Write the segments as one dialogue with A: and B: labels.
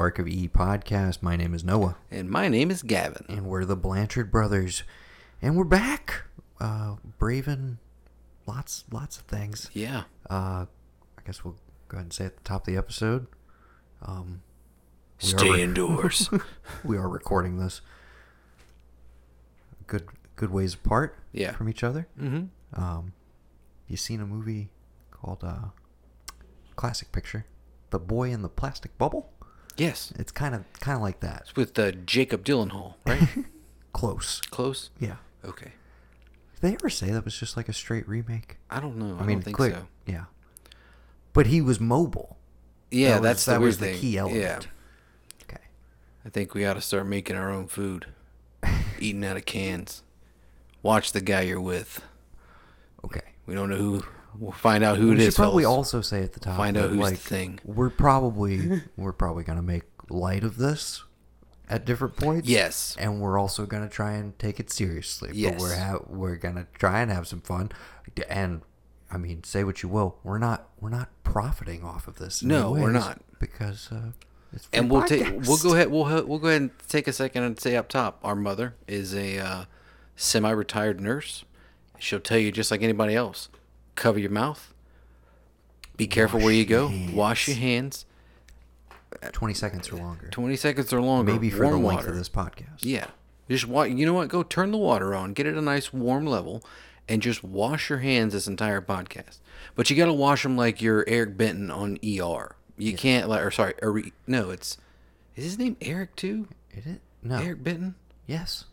A: Ark of E podcast. My name is Noah,
B: And my name is Gavin.
A: and we're the Blanchard brothers, and we're back, uh, braving lots, lots of things.
B: Yeah.
A: Uh, I guess we'll go ahead and say at the top of the episode. Um,
B: Stay
A: re-
B: indoors.
A: we are recording this good, good ways apart.
B: Yeah.
A: from each other.
B: mm-hmm.
A: Um, you seen a movie called uh, classic picture, "The Boy in the Plastic Bubble"?
B: Yes.
A: It's kind of kind of like that.
B: It's with uh, Jacob Gyllenhaal, right?
A: Close.
B: Close?
A: Yeah.
B: Okay.
A: Did they ever say that was just like a straight remake?
B: I don't know. I,
A: I mean,
B: don't think
A: clear-
B: so.
A: Yeah. But he was mobile.
B: Yeah,
A: That was-
B: that's the
A: that was the
B: thing.
A: key element.
B: Yeah.
A: Okay.
B: I think we ought to start making our own food, eating out of cans. Watch the guy you're with.
A: Okay.
B: We don't know who. We'll find out who it is.
A: we should probably
B: fellas.
A: also say at the top.
B: Find out who's the thing.
A: We're probably we're probably gonna make light of this at different points.
B: Yes.
A: and we're also gonna try and take it seriously.
B: Yes.
A: but we're ha- we're gonna try and have some fun. And I mean, say what you will, we're not we're not profiting off of this.
B: No, we're not.
A: because uh,
B: and we'll take we'll go ahead we'll ha- we'll go ahead and take a second and say up top our mother is a uh, semi-retired nurse she'll tell you just like anybody else cover your mouth. Be careful where you go. wash your hands.
A: Twenty seconds or longer,
B: 20 seconds or longer.
A: Maybe for the
B: warm
A: length
B: water.
A: of this podcast.
B: yeah. Just wa- you know what? Go turn the water on. Get it a nice warm level and just wash your hands this entire podcast. But you got to wash them like you're eric benton on er you can't like or sorry or, no it's is his name eric too?
A: Is it? No.
B: eric benton?
A: Yes.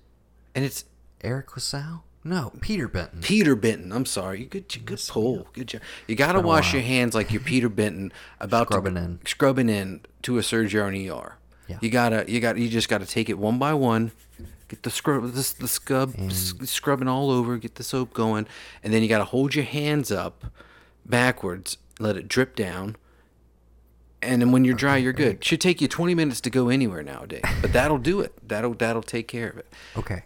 B: and it's
A: Eric LaSalle? No, Peter Benton.
B: Peter Benton. I'm sorry. You good
A: You good
B: pull. Good job. You got to wash your hands like you're Peter Benton about
A: Scrubbing
B: to,
A: in.
B: scrubbing in to a surgery on ER.
A: Yeah.
B: You gotta you got you just gotta take it one by one. Get the scrub this the scrub s- scrubbing all over. Get the soap going, and then you gotta hold your hands up backwards. Let it drip down. And then when you're dry, you're good. Should take you 20 minutes to go anywhere nowadays, but that'll do it. That'll that'll take care of it.
A: Okay.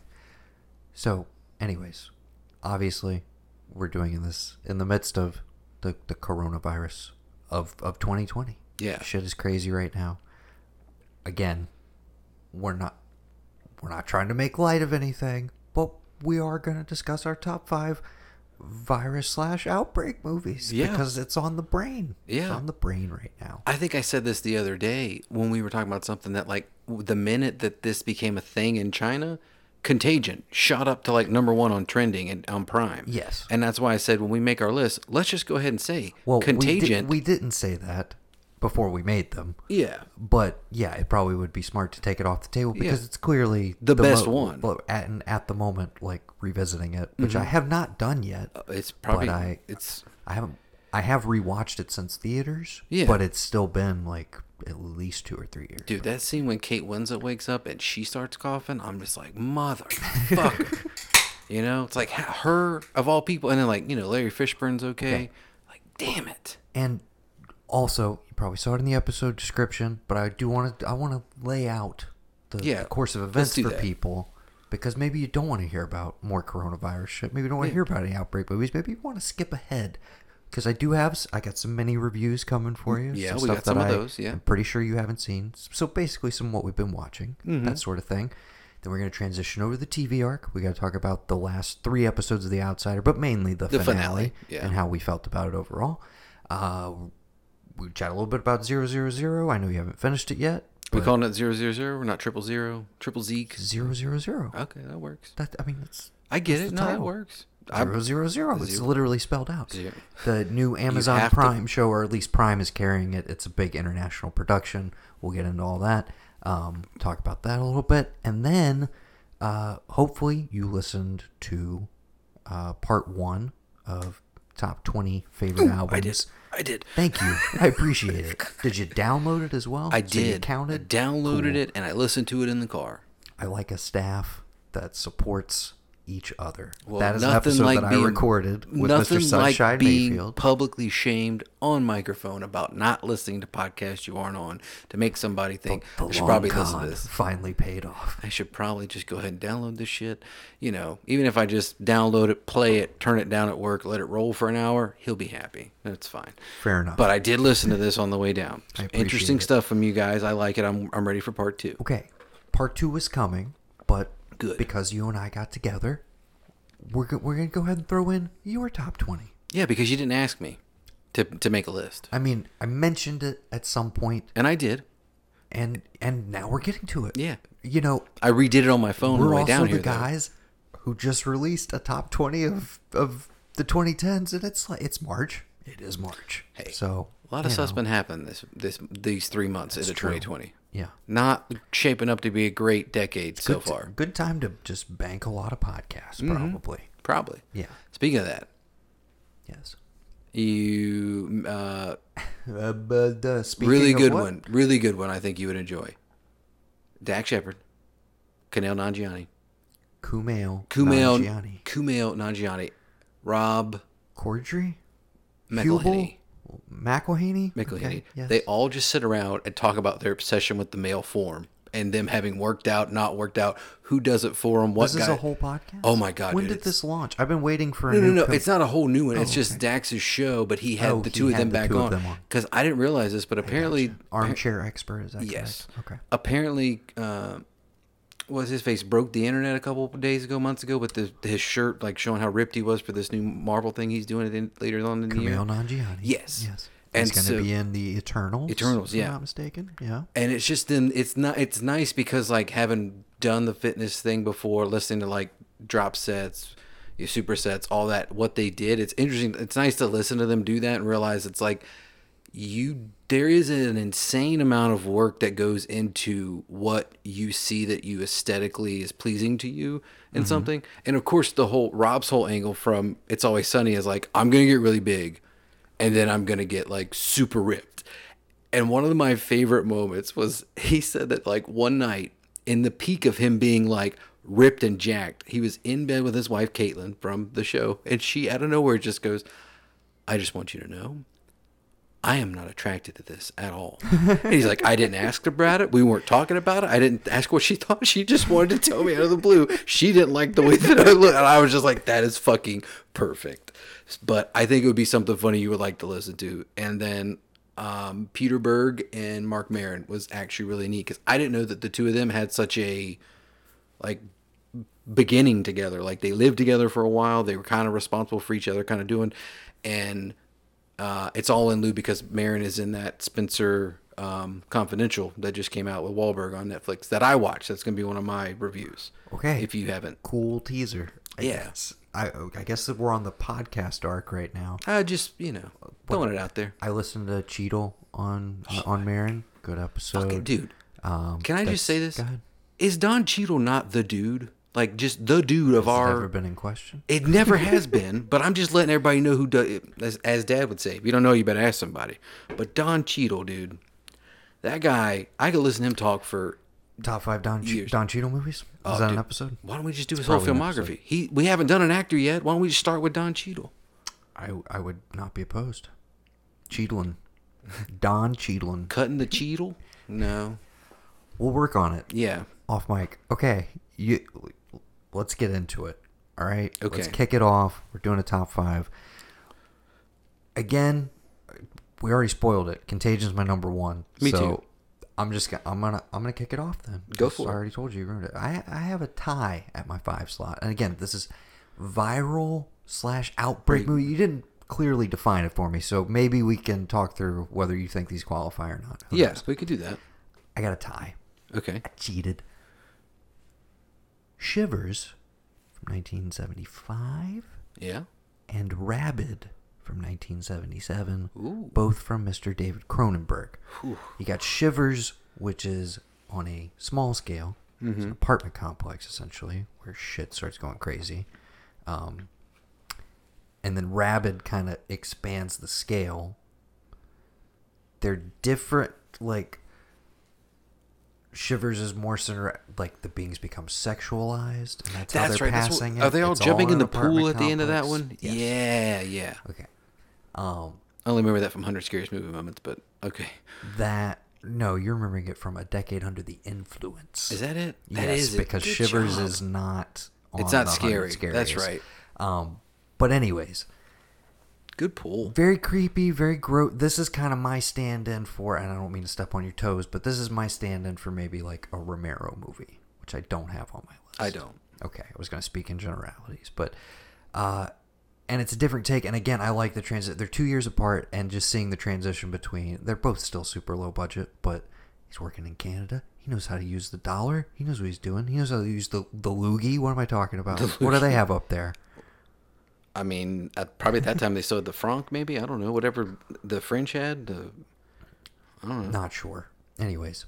A: So, anyways, obviously, we're doing this in the midst of the, the coronavirus of, of 2020.
B: Yeah.
A: Shit is crazy right now. Again, we're not we're not trying to make light of anything, but we are going to discuss our top five virus slash outbreak movies
B: Yeah.
A: because it's on the brain. It's
B: Yeah.
A: on the brain right now.
B: I think I said this the other day when we were talking about something that like the minute that this became a thing in China, Contagion shot up to like number one on trending and on Prime.
A: Yes.
B: and that's why I said when we make our list, let's just go ahead and say
A: Well,
B: Contagion.
A: We, did, didn't say that before we made them.
B: yeah,
A: But yeah, it probably would be smart to take it off the table because
B: Yeah.
A: it's clearly
B: The best one. Mm-hmm.
A: At, at the moment, like revisiting it, which I have not done yet.
B: it's probably
A: but I
B: it's
A: I haven't I have rewatched it since theaters.
B: Yeah.
A: but it's still been like at least two or three years.
B: dude that scene when Kate Winslet wakes up and she starts coughing. I'm just like motherfucker. you know, it's like her of all people, and then like you know Larry Fishburne's okay. Like damn it.
A: And also, you probably saw it in the episode description, but I do want to I want to lay out the,
B: Yeah,
A: the course of events for
B: that.
A: people because maybe you don't want to hear about more coronavirus shit. Maybe you don't want to hear about any outbreak movies. Maybe you want to skip ahead because I do have I got some mini reviews coming for you.
B: Yeah, we got some of
A: I
B: those, yeah.
A: I'm pretty sure you haven't seen. So basically, some what we've been watching,
B: Mm-hmm.
A: that sort of thing. Then we're going to transition over to the TV arc. We got to talk about the last three episodes of The Outsider, but mainly the,
B: The
A: finale,
B: finale, yeah.
A: and how we felt about it overall. Uh, we chat a little bit about zero zero zero. I know you haven't finished it yet.
B: We
A: but
B: calling it zero zero zero. We're not triple zero, triple Zeke.
A: zero zero zero.
B: Okay, that works.
A: That I mean, it's
B: I get
A: that's
B: it. No, that works.
A: Zero zero zero. It's
B: Zero.
A: literally spelled out.
B: Zero.
A: The new Amazon
B: have to-
A: Prime show, or at least Prime is carrying it. It's a big international production. We'll get into all that. Um, talk about that a little bit, and then uh, hopefully you listened to uh, part one of top twenty favorite albums.
B: I did. I did.
A: Thank you. I appreciate it. Did you download it as well?
B: I
A: So you
B: did.
A: counted.
B: I downloaded
A: Cool.
B: it and I listened to it in the car.
A: I like a staff that supports each other.
B: Well,
A: that is an
B: nothing
A: episode
B: like
A: that
B: being-
A: I recorded with Mr. Sunshine
B: like being
A: Mayfield.
B: publicly shamed on microphone about not listening to podcasts you aren't on to make somebody think
A: The
B: I should probably listen to this.
A: finally paid off.
B: I should probably just go ahead and download this shit. You know, even if I just download it, play it, turn it down at work, let it roll for an hour, he'll be happy. That's fine.
A: Fair enough.
B: But I did listen to this on the way down. Interesting
A: it.
B: stuff from you guys. I like it. I'm I'm ready for part two.
A: Okay, part two is coming, but
B: Good.
A: because you and I got together, we're go- we're gonna go ahead and throw in your top twenty.
B: Yeah, because you didn't ask me to to make a list,
A: I mean, I mentioned it at some point,
B: and I did.
A: and and now we're getting to it.
B: Yeah.
A: you know,
B: I redid it on my phone on
A: we're
B: the way
A: also
B: down
A: the
B: here. though.
A: guys who just released a top twenty of of the 2010s, and it's like it's March. It is March.
B: Hey,
A: so
B: A lot of
A: you
B: stuff's been happening this this these three months into
A: true.
B: 2020.
A: Yeah.
B: Not shaping up to be a great decade so
A: Good
B: far.
A: good time to just bank a lot of podcasts,
B: Mm-hmm.
A: probably.
B: Probably.
A: Yeah.
B: Speaking of that,
A: Yes.
B: you uh,
A: Uh, but uh, speaking
B: really good one, really good one. I think you would enjoy. Dax Shepard, Kanel Nanjiani,
A: Kumail,
B: Kumail
A: Nanjiani,
B: Kumail Nanjiani, Rob
A: Corddry,
B: McElhenney.
A: Hubel,
B: McElhenney,
A: Okay, yes.
B: They all just sit around and talk about their obsession with the male form and them having worked out, not worked out, who does it for them, what
A: This is a whole podcast.
B: Oh my God,
A: When
B: dude,
A: did this launch? I've been waiting for a
B: No, no,
A: new.
B: no.
A: com-
B: It's not a whole new one. it's
A: Oh,
B: just
A: okay.
B: Dax's show, but he had
A: Oh,
B: the
A: he
B: two of them
A: the
B: back
A: two
B: on. Because I didn't realize this, but apparently,
A: armchair expert. Is that
B: yes.
A: correct? Okay.
B: Apparently, uh, was his face broke the internet a couple of days ago, months ago, with the, his shirt like showing how ripped he was for this new Marvel thing he's doing it in, later on in the year.
A: Kumail Nanjiani.
B: Yes.
A: Yes.
B: And
A: He's going to
B: so-
A: be in the Eternals.
B: Eternals,
A: if I'm
B: yeah.
A: not mistaken. Yeah.
B: and it's just then it's not it's nice because like having done the fitness thing before listening to like drop sets your supersets all that what they did it's interesting it's nice to listen to them do that and realize it's like you there is an insane amount of work that goes into what you see that you aesthetically is pleasing to you in mm-hmm. something. And of course the whole rob's whole angle from it's always sunny is like i'm gonna get really big and then i'm gonna get like super ripped. And one of my favorite moments was he said that like one night in the peak of him being like ripped and jacked, he was in bed with his wife Caitlin from the show, and she out of nowhere just goes, "I just want you to know, I am not attracted to this at all." and he's like, "I didn't ask about it. We weren't talking about it. I didn't ask what she thought. She just wanted to tell me out of the blue she didn't like the way that I look." And I was just like, "That is fucking perfect." But I think it would be something funny you would like to listen to, and then um, Peter Berg and Marc Maron was actually really neat because I didn't know that the two of them had such a like beginning together. Like they lived together for a while. They were kind of responsible for each other, kind of doing, and uh, it's all in lieu because Maron is in that Spencer um, Confidential that just came out with Wahlberg on Netflix that I watched. That's gonna be one of my reviews.
A: Okay.
B: if you haven't,
A: Cool teaser. I
B: Yeah.
A: Guess. I I guess that we're on the podcast arc right now.
B: uh, just you know throwing it out there.
A: I listened to Cheadle on on Maron. Good episode.
B: Okay, dude.
A: Um,
B: Can I just say this?
A: Go ahead.
B: Is Don Cheadle not the dude? Like just the dude of
A: Has
B: our
A: ever been in question?
B: It never has been, but I'm just letting everybody know who does. As, as Dad would say, if you don't know, you better ask somebody. But Don Cheadle, dude, that guy, I could listen to him talk for.
A: Top five Don che-. Don Cheadle movies. Is
B: Oh,
A: that an episode?
B: Why don't we just do his whole filmography? He, we haven't done an actor yet. Why don't we just start with Don Cheadle?
A: I I would not be opposed. Cheadlin, Don Cheadlin.
B: Cutting the Cheadle? No.
A: We'll work on it.
B: Yeah.
A: Off mic. Okay. You. Let's get into it. All right. Let's kick it off. We're doing a top five. Again, we already spoiled it. Contagion's my number one.
B: Me
A: so
B: too.
A: I'm just gonna I'm gonna I'm gonna kick it off then.
B: Go for it.
A: I already told you you ruined it. I I have a tie at my five slot, and again, this is viral slash outbreak movie. You didn't clearly define it for me, so maybe we can talk through whether you think these qualify or not. Who
B: Yes,
A: knows?
B: we could do that.
A: I got a tie.
B: Okay.
A: I cheated. Shivers from 1975
B: Yeah.
A: and Rabid from 1977,
B: Ooh.
A: both from Mr. David Cronenberg.
B: Whew.
A: You got Shivers, which is on a small scale. It's an apartment complex, essentially, where shit starts going crazy. Um, and then Rabid kind of expands the scale. They're different, like, Shivers is more centered like the beings become sexualized, and that's, how
B: That's
A: they're
B: right. That's what,
A: passing
B: are they all
A: It's
B: jumping
A: in
B: in the pool at the end of that one?
A: Yes.
B: Yeah, yeah.
A: Okay. Um,
B: I only remember that from Hundred Scariest Movie Moments, but okay.
A: that no, you're remembering it from a decade under the influence.
B: Is that it? That
A: yes, because Shivers
B: job.
A: is not.
B: It's not
A: the 100
B: scary. That's right.
A: Um, but anyways,
B: good pool.
A: very creepy, very gross. This is kind of my stand-in for, and I don't mean to step on your toes, but this is my stand-in for maybe like a Romero movie, which I don't have on my list.
B: I don't.
A: Okay, I was going to speak in generalities, but uh, and it's a different take. And again, I like the transit. They're two years apart, and just seeing the transition between. They're both still super low budget, but he's working in Canada. He knows how to use the dollar. He knows what he's doing. He knows how to use the the loogie. What am I talking about? What do they have up there?
B: I mean, at, probably at that time they sold the franc, maybe I don't know, whatever the French had. The,
A: Not sure. Anyways,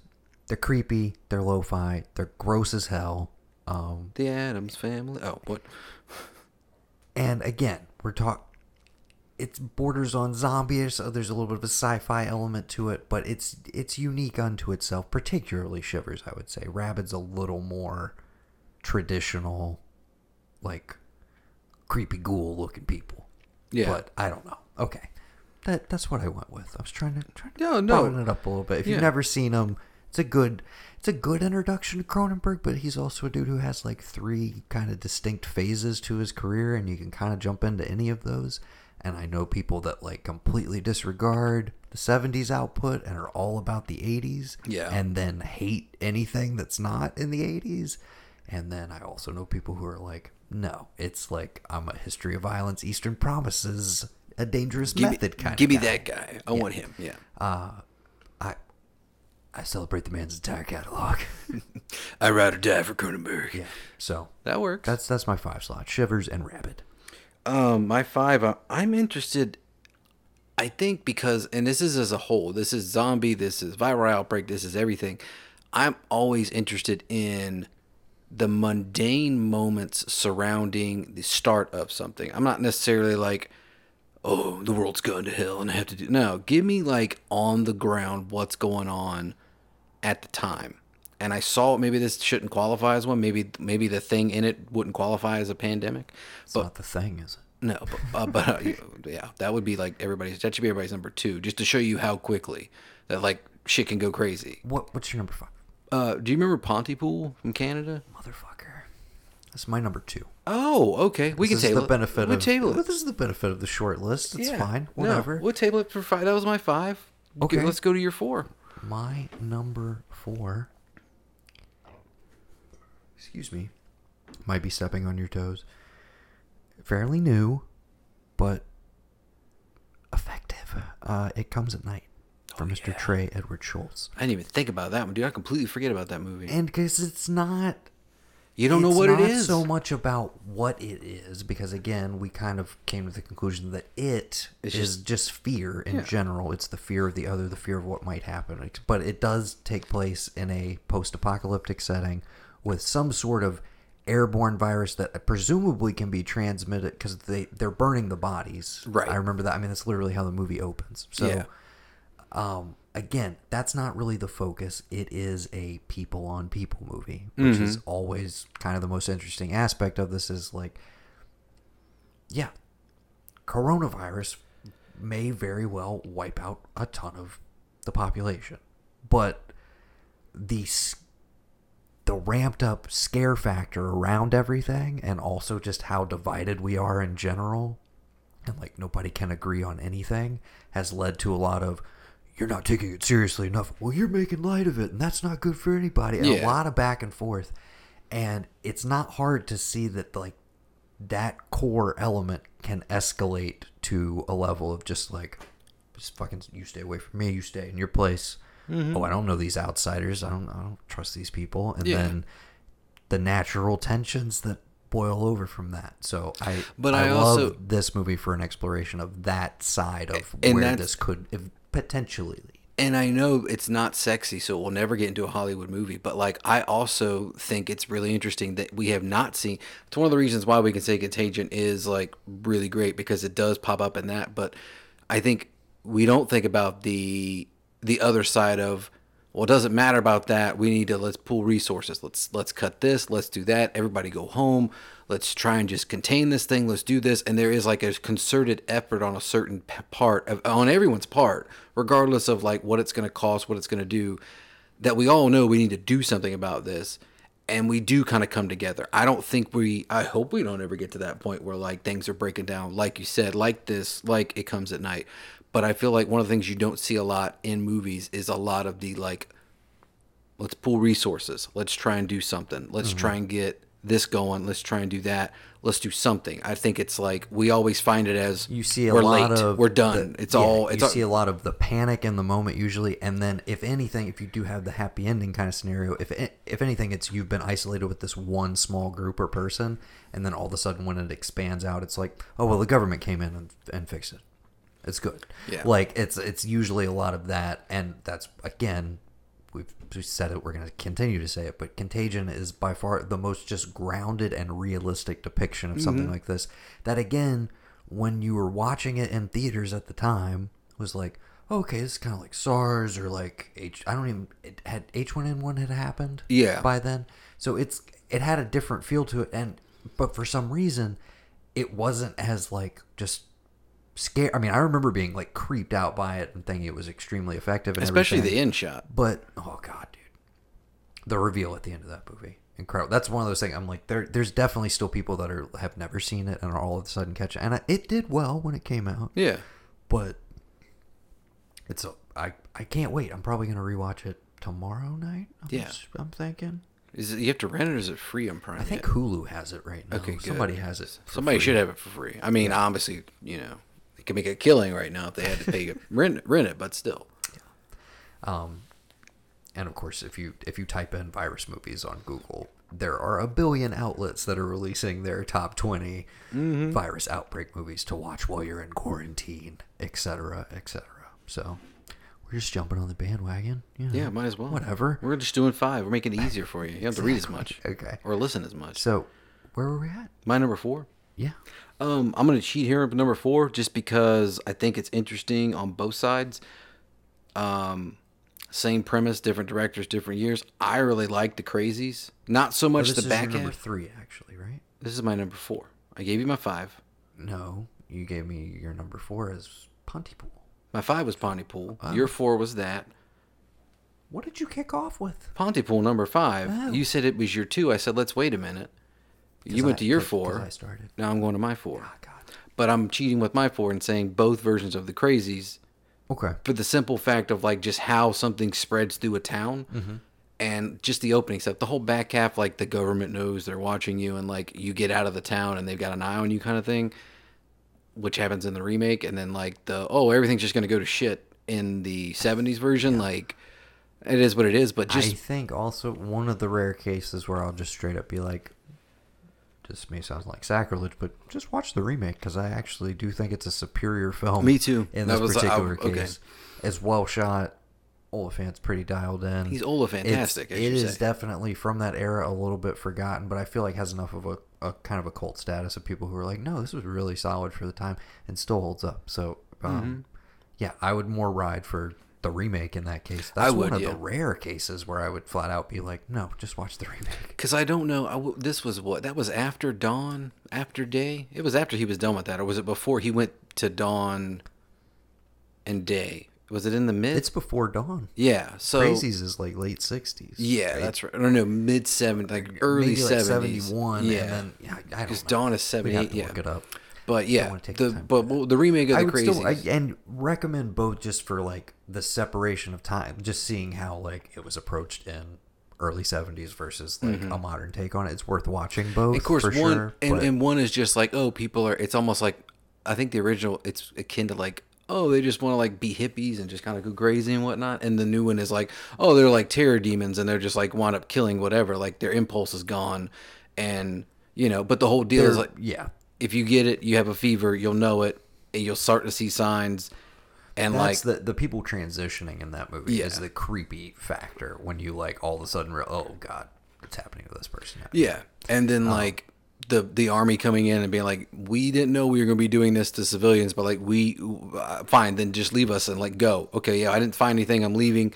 A: they're creepy. They're lo-fi. They're gross as hell. Um,
B: the Addams Family. Oh, what?
A: And again, we're talking. It borders on zombie, so there's a little bit of a sci-fi element to it, but it's it's unique unto itself. Particularly Shivers, I would say. Rabid's a little more traditional, like creepy ghoul looking people.
B: Yeah.
A: But I don't know. Okay, that that's what I went with. I was trying to trying to
B: No, no.
A: broaden it up a little bit. If
B: Yeah.
A: you've never seen him, it's a good it's a good introduction to Cronenberg. But he's also a dude who has like three kind of distinct phases to his career, and you can kind of jump into any of those. And I know people that like completely disregard the 70s output and are all about the 80s.
B: Yeah.
A: And then hate anything that's not in the 80s. And then I also know people who are like, no, it's like I'm a history of violence, Eastern Promises, a dangerous
B: Give
A: method
B: me,
A: kind
B: give
A: of
B: Give
A: me
B: that guy. I want him. Yeah.
A: I I celebrate the man's entire catalog.
B: I ride or die for Cronenberg.
A: yeah. So
B: That works.
A: that's that's my five slot. Shivers and Rabid.
B: Um, my five. Uh, I'm interested. I think because, and this is as a whole. This is zombie. This is viral outbreak. This is everything. I'm always interested in the mundane moments surrounding the start of something. I'm not necessarily like, oh, the world's going to hell and I have to do. No, give me like on the ground what's going on at the time. And I saw maybe this shouldn't qualify as one. Maybe maybe the thing in it wouldn't qualify as a pandemic.
A: It's
B: But
A: not the thing, is it?
B: no, but, uh, but uh, yeah, that would be like everybody's. That should be everybody's number two, just to show you how quickly that like shit can go crazy.
A: What what's your number five?
B: Uh, do you remember Pontypool from Canada?
A: That's my number two.
B: Oh, okay. We
A: this
B: can table
A: the
B: it.
A: benefit
B: we
A: of
B: table it.
A: this is the benefit of the short list. It's
B: Yeah.
A: fine.
B: No,
A: Whatever.
B: we'll table it for five. That was my five.
A: Okay.
B: Let's go to your four.
A: My number four. Excuse me. Might be stepping on your toes. Fairly new, but effective. Uh, it comes at night from Mr.
B: Oh, yeah.
A: Trey Edward Shults.
B: I didn't even think about that one, dude. I completely forget about that movie.
A: And because it's not.
B: You don't know
A: it's
B: what it
A: not
B: is.
A: so much about what it is, because again, we kind of came to the conclusion that it
B: It's
A: is just, fear in
B: Yeah.
A: general. It's the fear of the other, the fear of what might happen. But it does take place in a post-apocalyptic setting with some sort of airborne virus that presumably can be transmitted because they they're burning the bodies.
B: Right.
A: I remember that. I mean, that's literally how the movie opens. So
B: Yeah.
A: um, again, that's not really the focus. It is a people on people movie, which is mm-hmm. always kind of the most interesting aspect of this. Is like, yeah, coronavirus may very well wipe out a ton of the population, but the the ramped up scare factor around everything, and also just how divided we are in general, and like nobody can agree on anything, has led to a lot of you're not taking it seriously enough. Well, you're making light of it, and that's not good for anybody. And a lot of back and forth, and it's not hard to see that like that core element can escalate to a level of just like just fucking you stay away from me you stay in your place. Mm-hmm. Oh i don't know these outsiders. I don't i don't trust these people. And
B: Yeah.
A: then the natural tensions that boil over from that. So i
B: But
A: i,
B: I
A: love
B: also-
A: this movie for an exploration of that side of
B: And
A: where this could if, potentially
B: and I know it's not sexy, so we'll never get into a Hollywood movie. But like, I also think it's really interesting that we have not seen. It's one of the reasons why we can say Contagion is like really great because it does pop up in that. But I think we don't think about the the other side of well, it doesn't matter about that. We need to let's pool resources. Let's let's cut this. Let's do that. Everybody go home. Let's try and just contain this thing. Let's do this. And there is like a concerted effort on a certain part of on everyone's part, regardless of like what it's going to cost, what it's going to do. That we all know we need to do something about this, and we do kind of come together. I don't think we. I hope we don't ever get to that point where like things are breaking down, like you said, like this, like it comes at night. But I feel like one of the things you don't see a lot in movies is a lot of the like let's pool resources. Let's try and do something. Let's
A: Mm-hmm.
B: try and get this going. Let's try and do that. Let's do something. I think it's like we always find it as
A: You see a
B: we're
A: lot
B: late.
A: of
B: we're done.
A: the-
B: it's
A: yeah,
B: all. It's
A: you
B: all,
A: see a lot of the panic in the moment usually, and then if anything, if you do have the happy ending kind of scenario, if if anything, it's you've been isolated with this one small group or person, and then all of a sudden when it expands out, it's like, oh well, the government came in and, and fixed it. It's good.
B: Yeah.
A: Like it's it's usually a lot of that, and that's again. We've said it. We're going to continue to say it, but Contagion is by far the most just grounded and realistic depiction of something mm-hmm. like this. That again, when you were watching it in theaters at the time, was like, okay, this is kind of like SARS or like H. I don't even it had H1N1 had happened.
B: Yeah.
A: By then, so it's it had a different feel to it, and but for some reason, it wasn't as like just scared. I mean, I remember being like creeped out by it and thinking it was extremely effective, and
B: especially
A: everything.
B: the end shot.
A: But oh god, dude, the reveal at the end of that movie, incredible. That's one of those things. I'm like, there, there's definitely still people that are have never seen it and are all of a sudden catch it, and I, it did well when it came out.
B: Yeah.
A: But it's a, I, I can't wait. I'm probably gonna rewatch it tomorrow night. I'm
B: Yeah.
A: s- I'm thinking.
B: Is it you have to rent it or is it free on Prime?
A: I think
B: yet?
A: Hulu has it right now.
B: Okay, good.
A: Somebody has it.
B: somebody
A: free.
B: should have it for free. I mean, obviously, you know, they could make a killing right now if they had to pay rent rent it, but still.
A: Um, and of course, if you if you type in virus movies on Google, there are a billion outlets that are releasing their top 20
B: Mm-hmm.
A: virus outbreak movies to watch while you're in quarantine, etc., etc. So we're just jumping on the bandwagon. you know,
B: Yeah, might as well.
A: Whatever.
B: We're just doing five. We're making it easier for you. You don't have to read as much.
A: Okay.
B: Or listen as much.
A: So where were we at?
B: My number four.
A: Yeah.
B: Um, I'm gonna cheat here number four just because I think it's interesting on both sides. Um, same premise, different directors, different years. I really like the Crazies. Not so
A: Oh,
B: much
A: this
B: the
A: is
B: back
A: number
B: half.
A: three, actually, right?
B: This is my number four. I gave you my five.
A: No, you gave me your number four as Pontypool.
B: My five was Pontypool.
A: Oh.
B: Your four was that.
A: What did you kick off with?
B: Pontypool number five.
A: Oh.
B: You said it was your two. I said let's wait a minute. You went
A: I-
B: to your four.
A: I started.
B: Now I'm going to my four.
A: Oh, God.
B: But I'm cheating with my four and saying both versions of the Crazies
A: Okay.
B: for the simple fact of like just how something spreads through a town
A: Mm-hmm.
B: and just the opening stuff the whole back half like the government knows they're watching you and like you get out of the town and they've got an eye on you kind of thing which happens in the remake and then like the oh everything's just going to go to shit in the 70s version like it is what it is but
A: I think also one of the rare cases where I'll just straight up be like, this may sound like sacrilege, but just watch the remake because I actually do think it's a superior film.
B: Me too.
A: In
B: That
A: this
B: I-
A: particular
B: okay.
A: case, as well shot. Olyphant's pretty dialed in.
B: He's Olifantastic,
A: It's,
B: I
A: is
B: say.
A: definitely from that era a little bit forgotten, but I feel like has enough of a, a kind of a cult status of people who are like, no, this was really solid for the time and still holds up. So, um,
B: Mm-hmm.
A: yeah, I would more ride for the remake in that case.
B: I
A: That's
B: would,
A: one of
B: yeah.
A: the rare cases where I would flat out be like, no, just watch the remake.
B: because i don't know I w- this was what that was after dawn after day it was after he was done with that or was it before he went to dawn and day was it in the mid
A: It's before Dawn.
B: yeah so
A: Crazies is like late sixties.
B: Yeah, that's right. I don't know, mid 70s, like early
A: Maybe like
B: seventies.
A: seventy one.
B: Yeah,
A: and then yeah, I don't
B: because. Dawn is
A: We'd
B: seventy
A: have to
B: Yeah,
A: look it up.
B: But yeah, the but well, the remake of
A: I
B: the
A: would
B: Crazies.
A: still I, and recommend both just for like the separation of time, just seeing how like it was approached in early seventies versus like a modern take on it. It's worth watching both.
B: Mm-hmm. of course,
A: for
B: one
A: sure,
B: and,
A: but-
B: and one is just like oh, people are. It's almost like I think the original. It's akin to like oh, they just want to like be hippies and just kind of go crazy and whatnot. And the new one is like oh, they're like terror demons and they're just like wind up killing whatever. Like their impulse is gone, and you know. But the whole deal is
A: they're-
B: like
A: yeah,
B: if you get it, you have a fever, you'll know it, and you'll start to see signs. And
A: that's
B: like
A: the the people transitioning in that movie
B: Yeah.
A: is the creepy factor when you like all of a sudden re- oh god, what's happening to this person? now?
B: Yeah, and then like the the army coming in and being like, we didn't know we were going to be doing this to civilians, but like we uh, fine, then just leave us and like go. Okay, yeah, I didn't find anything. I'm leaving.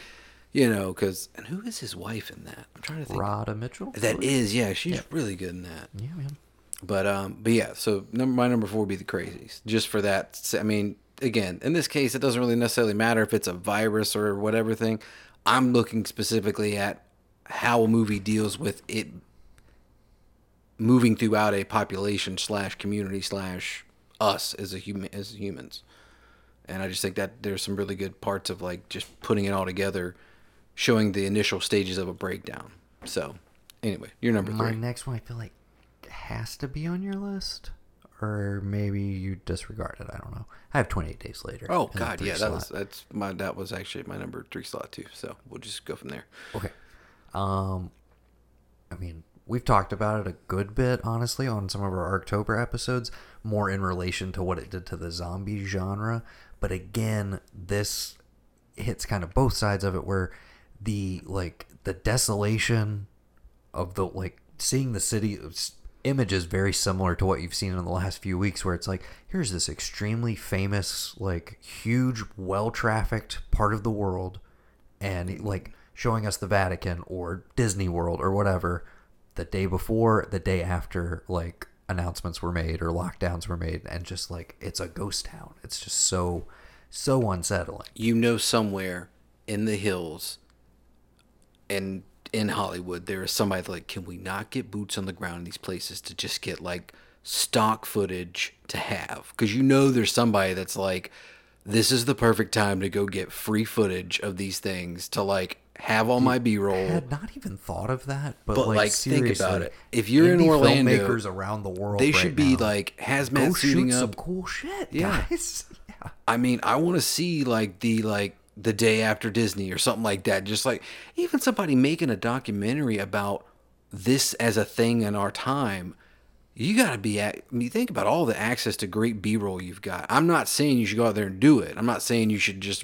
B: You know, because and who is his wife in that? I'm trying to think.
A: Radha Mitchell.
B: That is, yeah, she's really good in that.
A: Yeah, man.
B: But um, but yeah, so number my number four would be the crazies. Just for that, I mean, again, in this case, it doesn't really necessarily matter if it's a virus or whatever thing. I'm looking specifically at how a movie deals with it moving throughout a population slash community slash us as a human as humans. And I just think that there's some really good parts of like just putting it all together, showing the initial stages of a breakdown. So, anyway, you're number
A: My
B: three.
A: next one, I feel like, has to be on your list, or maybe you disregard it. I don't know. I have 28 days later.
B: Oh God, yeah, that was that's my that was actually my number three slot too. So we'll just go from there.
A: Okay. Um, I mean, we've talked about it a good bit, honestly, on some of our October episodes, more in relation to what it did to the zombie genre. But again, this hits kind of both sides of it, where the like the desolation of the like seeing the city image is very similar to what you've seen in the last few weeks where it's like here's this extremely famous like huge well trafficked part of the world and like showing us the Vatican or Disney World or whatever the day before, the day after, like announcements were made or lockdowns were made, and just like it's a ghost town. It's just so, so unsettling.
B: You know, somewhere in the hills, and in Hollywood, there is somebody like, can we not get boots on the ground in these places to just get like stock footage to have? Because you know, there's somebody that's like, this is the perfect time to go get free footage of these things to like have all my
A: B
B: roll.
A: I had not even thought of that, but,
B: But,
A: like,
B: like, think about it. If you're in Orlando,
A: filmmakers around the world,
B: They
A: right
B: should be
A: now,
B: like hazmat suiting
A: shoot
B: up.
A: some cool shit,
B: Yeah.
A: guys. Yeah.
B: I mean, I want to see like the like the day after Disney or something like that. Just like even somebody making a documentary about this as a thing in our time. You got to be at. I mean, think about all the access to great B-roll you've got. I'm not saying you should go out there and do it. I'm not saying you should just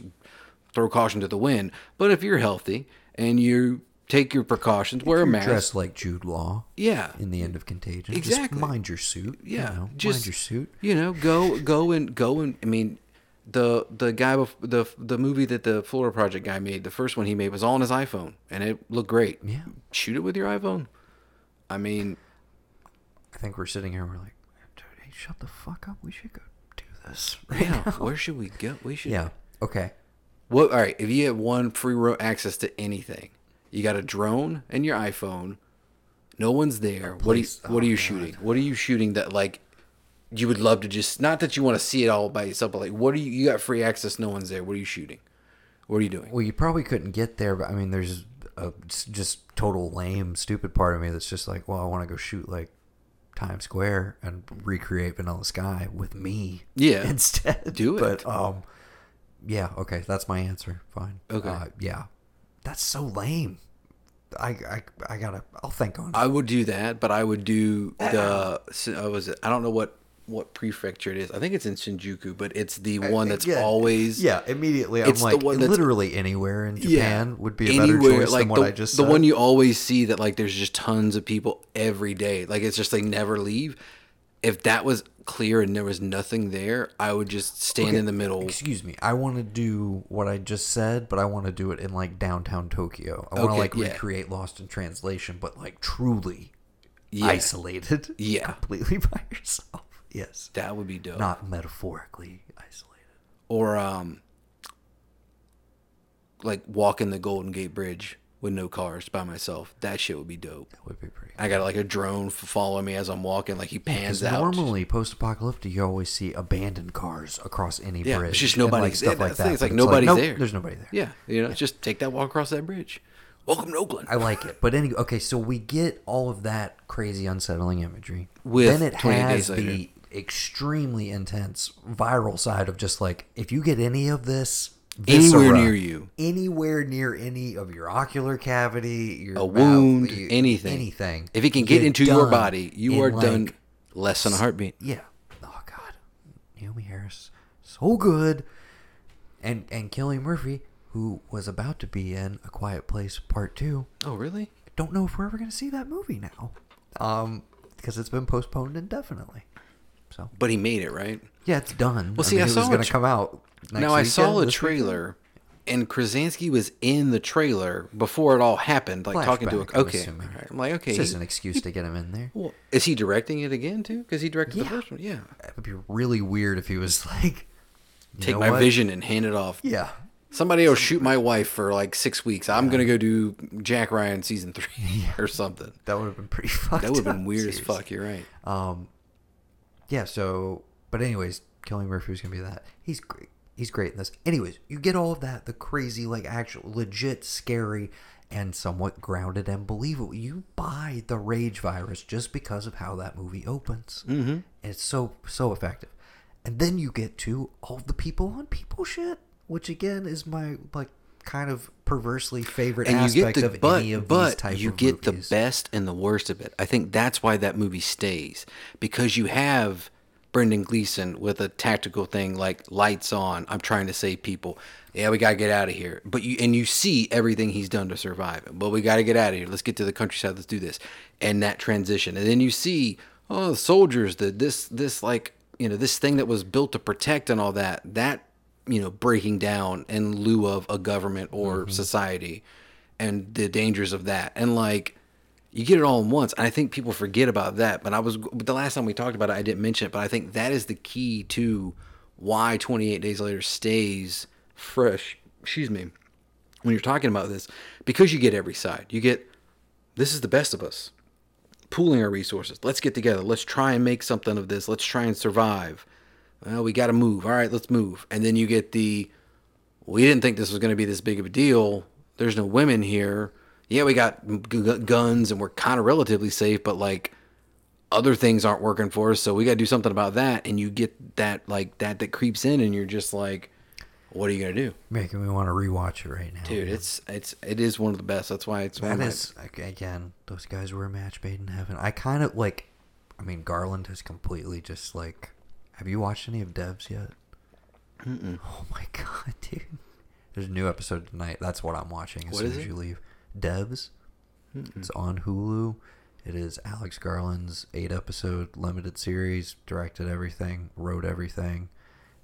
B: throw caution to the wind. But if you're healthy and you take your precautions, wear a mask.
A: dressed like Jude Law
B: yeah,
A: in the end of Contagion.
B: Exactly.
A: Just mind your suit. you
B: yeah,
A: know,
B: just
A: mind your suit.
B: You know, go go and go and I mean, the the guy bef- the the movie that the Florida Project guy made, the first one he made was all on his iPhone, and it looked great.
A: Yeah.
B: shoot it with your iPhone. I mean,
A: I think we're sitting here. and We're like, dude, hey, shut the fuck up. We should go do this.
B: yeah. Where should we go? We should.
A: yeah. Okay.
B: What? All right. If you have one free ro- access to anything, you got a drone and your iPhone. No one's there. What are you,
A: place-
B: What are
A: oh,
B: you
A: God.
B: shooting? What are you shooting that like? You would love to just not that you want to see it all by yourself, but like, what are you? You got free access. No one's there. What are you shooting? What are you doing?
A: Well, you probably couldn't get there, but I mean, there's a just total lame, stupid part of me that's just like, well, I want to go shoot like Times Square and recreate Vanilla Sky with me.
B: Yeah.
A: Instead,
B: Do it.
A: But um, yeah. Okay, that's my answer. Fine.
B: Okay.
A: Uh, yeah. That's so lame. I I I gotta. I'll think on it.
B: I would do that, but I would do the. I was. I don't know what what prefecture it is. I think it's in Shinjuku, but it's the one that's
A: Yeah.
B: always
A: Yeah, immediately I'm
B: It's the one that's-
A: literally anywhere in Japan would be a better choice
B: like
A: than what
B: the,
A: I just
B: the
A: said.
B: one you always see that like there's just tons of people every day. Like it's just they never leave. If that was clear and there was nothing there, I would just stand
A: Okay,
B: in the middle.
A: Excuse me. I want to do what I just said, but I want to do it in like downtown Tokyo. I want to
B: Okay,
A: like
B: yeah.
A: recreate Lost in Translation, but like truly
B: Yeah.
A: isolated.
B: Yeah.
A: completely by yourself. Yes,
B: That would be dope.
A: not metaphorically isolated.
B: Or um, like walking the Golden Gate Bridge with no cars by myself. That shit would be dope.
A: That would be pretty.
B: I got like a drone following me as I'm walking, like he pans
A: Because
B: out.
A: normally, post-apocalyptic, you always see abandoned cars across any
B: Yeah,
A: bridge.
B: it's just
A: and,
B: nobody-
A: like, stuff
B: yeah,
A: like that.
B: it's like nobody's
A: nope,
B: there.
A: There's nobody there.
B: Yeah, you know, just take that walk across that bridge. Welcome to Oakland.
A: I like it. But anyway, okay, so we get all of that crazy, unsettling imagery.
B: With
A: then it has the extremely intense viral side of just like if you get any of this
B: Anywhere near you.
A: anywhere near any of your ocular cavity, your
B: a
A: mouth,
B: wound,
A: you-
B: anything,
A: anything.
B: If it can get into your body, you are
A: like,
B: done less than a heartbeat.
A: Yeah. Oh God, Naomie Harris, so good, and and Cillian Murphy, who was about to be in A Quiet Place Part Two.
B: Oh, really?
A: don't know if we're ever going to see that movie now, um, because it's been postponed indefinitely. So
B: But he made it, right?
A: yeah, it's done.
B: Well, see, I
A: mean, it
B: saw
A: was going to
B: tr-
A: come out. Next
B: now I saw a
A: this weekend.
B: trailer and Krasinski was in the trailer before it all happened, like talking to a.
A: Flashback, I'm
B: Okay, right. I'm like, okay,
A: It's just an excuse to get him in there.
B: well, is he directing it again too? Because he directed the first one. Yeah,
A: It would be really weird if he was like, you
B: take
A: know
B: my
A: what?
B: vision and hand it off.
A: Yeah.
B: Somebody will shoot my wife for like six weeks. I'm gonna go do Jack Ryan season three or something.
A: That would have been pretty fucked
B: That would have been weird as fuck. You're right.
A: Um, yeah. So, but anyways, Cillian Murphy was gonna be that. He's great. He's great in this. Anyways, you get all of that, the crazy, like actual, legit, scary, and somewhat grounded and believable. You buy the rage virus just because of how that movie opens. Mm-hmm. It's so so effective, and then you get to all the people on people shit, which again is my like kind of perversely favorite
B: and
A: aspect
B: the
A: of
B: but
A: any of these
B: but
A: type
B: you
A: of
B: get
A: movies.
B: the best and the worst of it. I think that's why that movie stays because you have Brendan Gleeson with a tactical thing like lights on. I'm trying to save people. Yeah, we gotta get out of here. But you and you see everything he's done to survive. But we gotta get out of here. Let's get to the countryside. Let's do this. And that transition. And then you see oh the soldiers the this this like you know this thing that was built to protect and all that that you know breaking down in lieu of a government or mm-hmm. society and the dangers of that. And like you get it all in once and i think people forget about that but i was but the last time we talked about it i didn't mention it but i think that is the key to why 28 days later stays fresh. Excuse me. When you're talking about this because you get every side. You get this is the best of us. Pooling our resources. Let's get together. Let's try and make something of this. Let's try and survive well, we got to move. All right, let's move. And then you get the, we didn't think this was going to be this big of a deal. There's no women here. Yeah, we got g- g- guns and we're kind of relatively safe, but like other things aren't working for us. So we got to do something about that. And you get that, like that, that creeps in and you're just like, what are you going to do?
A: making me want to rewatch it right now,
B: Dude,
A: man.
B: it's, it's, it is one of the best. That's why it's one
A: That
B: of my-
A: is ag- again, those guys were a match made in heaven. I kind of like. I mean, Garland has completely just like. Have you watched any of Devs yet? Mm-mm. Oh my god, dude! There's a new episode tonight. That's what I'm watching as
B: What
A: soon as
B: it?
A: you leave. Devs. It's on Hulu. It is Alex Garland's eight episode limited series. Directed everything, wrote everything.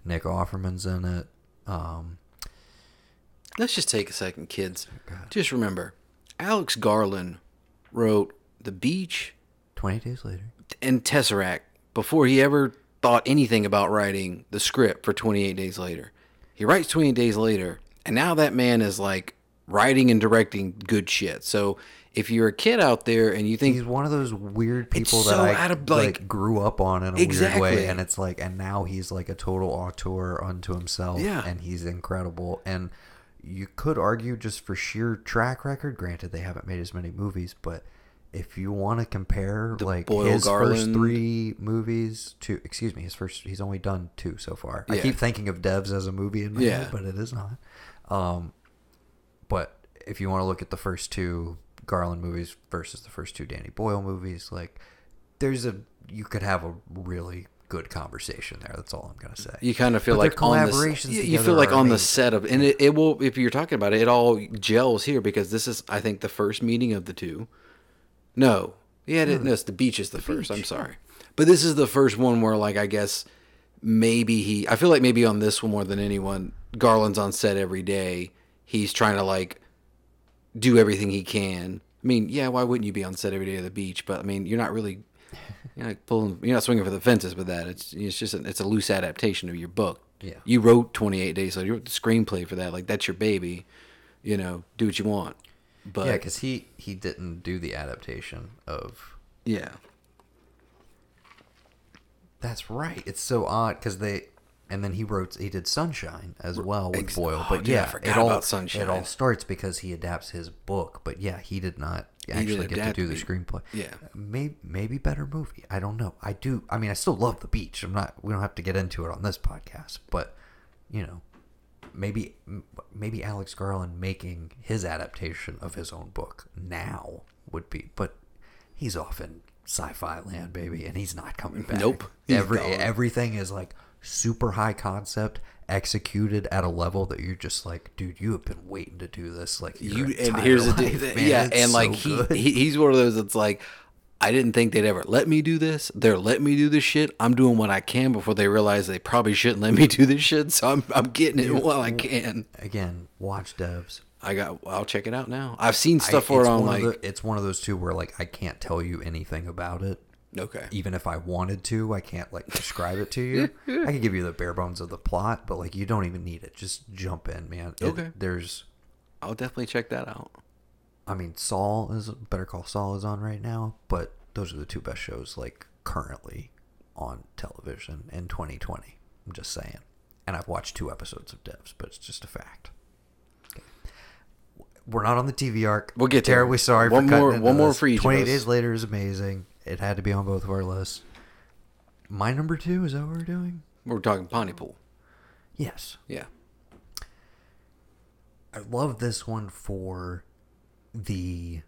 A: Nick Offerman's in it. Um,
B: Let's just take a second, kids. Just remember, Alex Garland wrote The Beach
A: Twenty days later.
B: and Tesseract before he ever thought anything about writing the script for 28 Days Later. He writes 28 Days Later, and now that man is like writing and directing good shit. So if you're a kid out there and you think
A: he's one of those weird people that
B: so
A: I
B: out of,
A: like,
B: like-
A: grew up on in a
B: Exactly.
A: weird way, and it's like, and now he's like a total auteur unto himself,
B: Yeah.
A: and he's incredible. And you could argue just for sheer track record. Granted, they haven't made as many movies, but if you want to compare like
B: Boyle
A: his first three movies to, excuse me, his first, he's only done two so far. I keep thinking of Devs as a movie in my
B: Yeah.
A: head, but it is not. Um, but if you want to look at the first two Garland movies versus the first two Danny Boyle movies, like there's a you could have a really good conversation there. That's all I'm gonna say.
B: you kind of feel
A: But
B: like on the,
A: collaborations
B: you, you feel like on the set of and it, it will if you're talking about it it all gels here because this is I think the first meeting of the two. No. Yeah, it, no, it's the beach is the, first. I'm sorry. But this is the first one where like I guess maybe he I feel like maybe on this one more than anyone Garland's on set every day. He's trying to like do everything he can. I mean, yeah, why wouldn't you be on set every day at the beach? But I mean, you're not really you're not pulling you're not swinging for the fences with that. It's it's just a, it's a loose adaptation of your book.
A: Yeah.
B: You wrote 28 days so you wrote the screenplay for that. Like that's your baby. You know, do what you want. But
A: yeah, because he he didn't do the adaptation of.
B: yeah.
A: That's right. It's so odd because they. And then he wrote, he did Sunshine as well with
B: Ex-
A: Boyle.
B: oh,
A: But
B: dude, I
A: yeah, it all
B: about Sunshine.
A: it all starts because he adapts his book. But yeah, he did not actually get to do the screenplay.
B: Yeah.
A: maybe maybe better movie. I don't know. I do. I mean, I still love the beach. I'm not. We don't have to get into it on this podcast. But you know, maybe maybe Alex Garland making his adaptation of his own book now would be. But he's off in sci-fi land, baby, and he's not coming back.
B: Nope.
A: Every
B: gone.
A: everything is like super high concept executed at a level that you're just like dude you have been waiting to do this like
B: You and here's the yeah,
A: It's
B: and like
A: so
B: he, he he's one of those that's like, I didn't think they'd ever let me do this. They're letting me do this shit. I'm doing what I can before they realize they probably shouldn't let me do this shit. So I'm I'm getting it while I can.
A: Again, watch devs.
B: I got. I'll check it out now. I've seen stuff for it
A: it's
B: on
A: one of
B: like.
A: the- it's one of those two where like I can't tell you anything about it.
B: okay.
A: Even if I wanted to, I can't like describe it to you. I can give you the bare bones of the plot, but like you don't even need it. Just jump in, man. It-
B: Okay.
A: There's,
B: I'll definitely check that out.
A: I mean, Saul is Better Call Saul is on right now, but those are the two best shows like currently on television in 2020. I'm just saying. And I've watched two episodes of Devs, but it's just a fact. Okay. We're not on the TV arc.
B: We'll get there.
A: terribly sorry.
B: One
A: for cutting
B: more- one more for each of us.
A: days later is amazing. It had to be on both of our lists. My number two is that what we're doing?
B: We're talking Pontypool.
A: Yes.
B: Yeah.
A: I love this one for the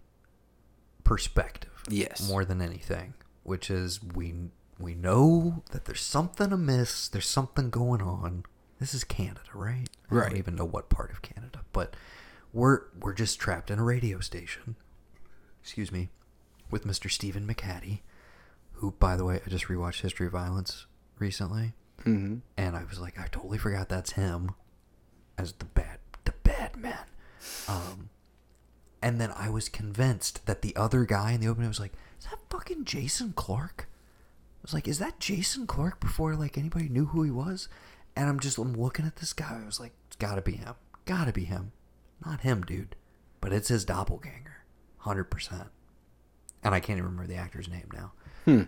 A: perspective.
B: Yes.
A: More than anything, which is we we know that there's something amiss, there's something going on. This is Canada, right? I
B: Right.
A: don't even know what part of Canada, but we're we're just trapped in a radio station. Excuse me, with Mr. Stephen McHattie, who by the way, I just rewatched History of Violence recently.
B: Mm-hmm.
A: and I was like, I totally forgot that's him as the bad the bad man. Um, and then I was convinced that the other guy in the opening was like, is that fucking Jason Clarke? I was like, is that Jason Clarke before like anybody knew who he was? And I'm just I'm looking at this guy. I was like, it's gotta be him. Gotta be him. Not him, dude. But it's his doppelganger. Hundred percent. And I can't even remember the actor's name now.
B: Hmm.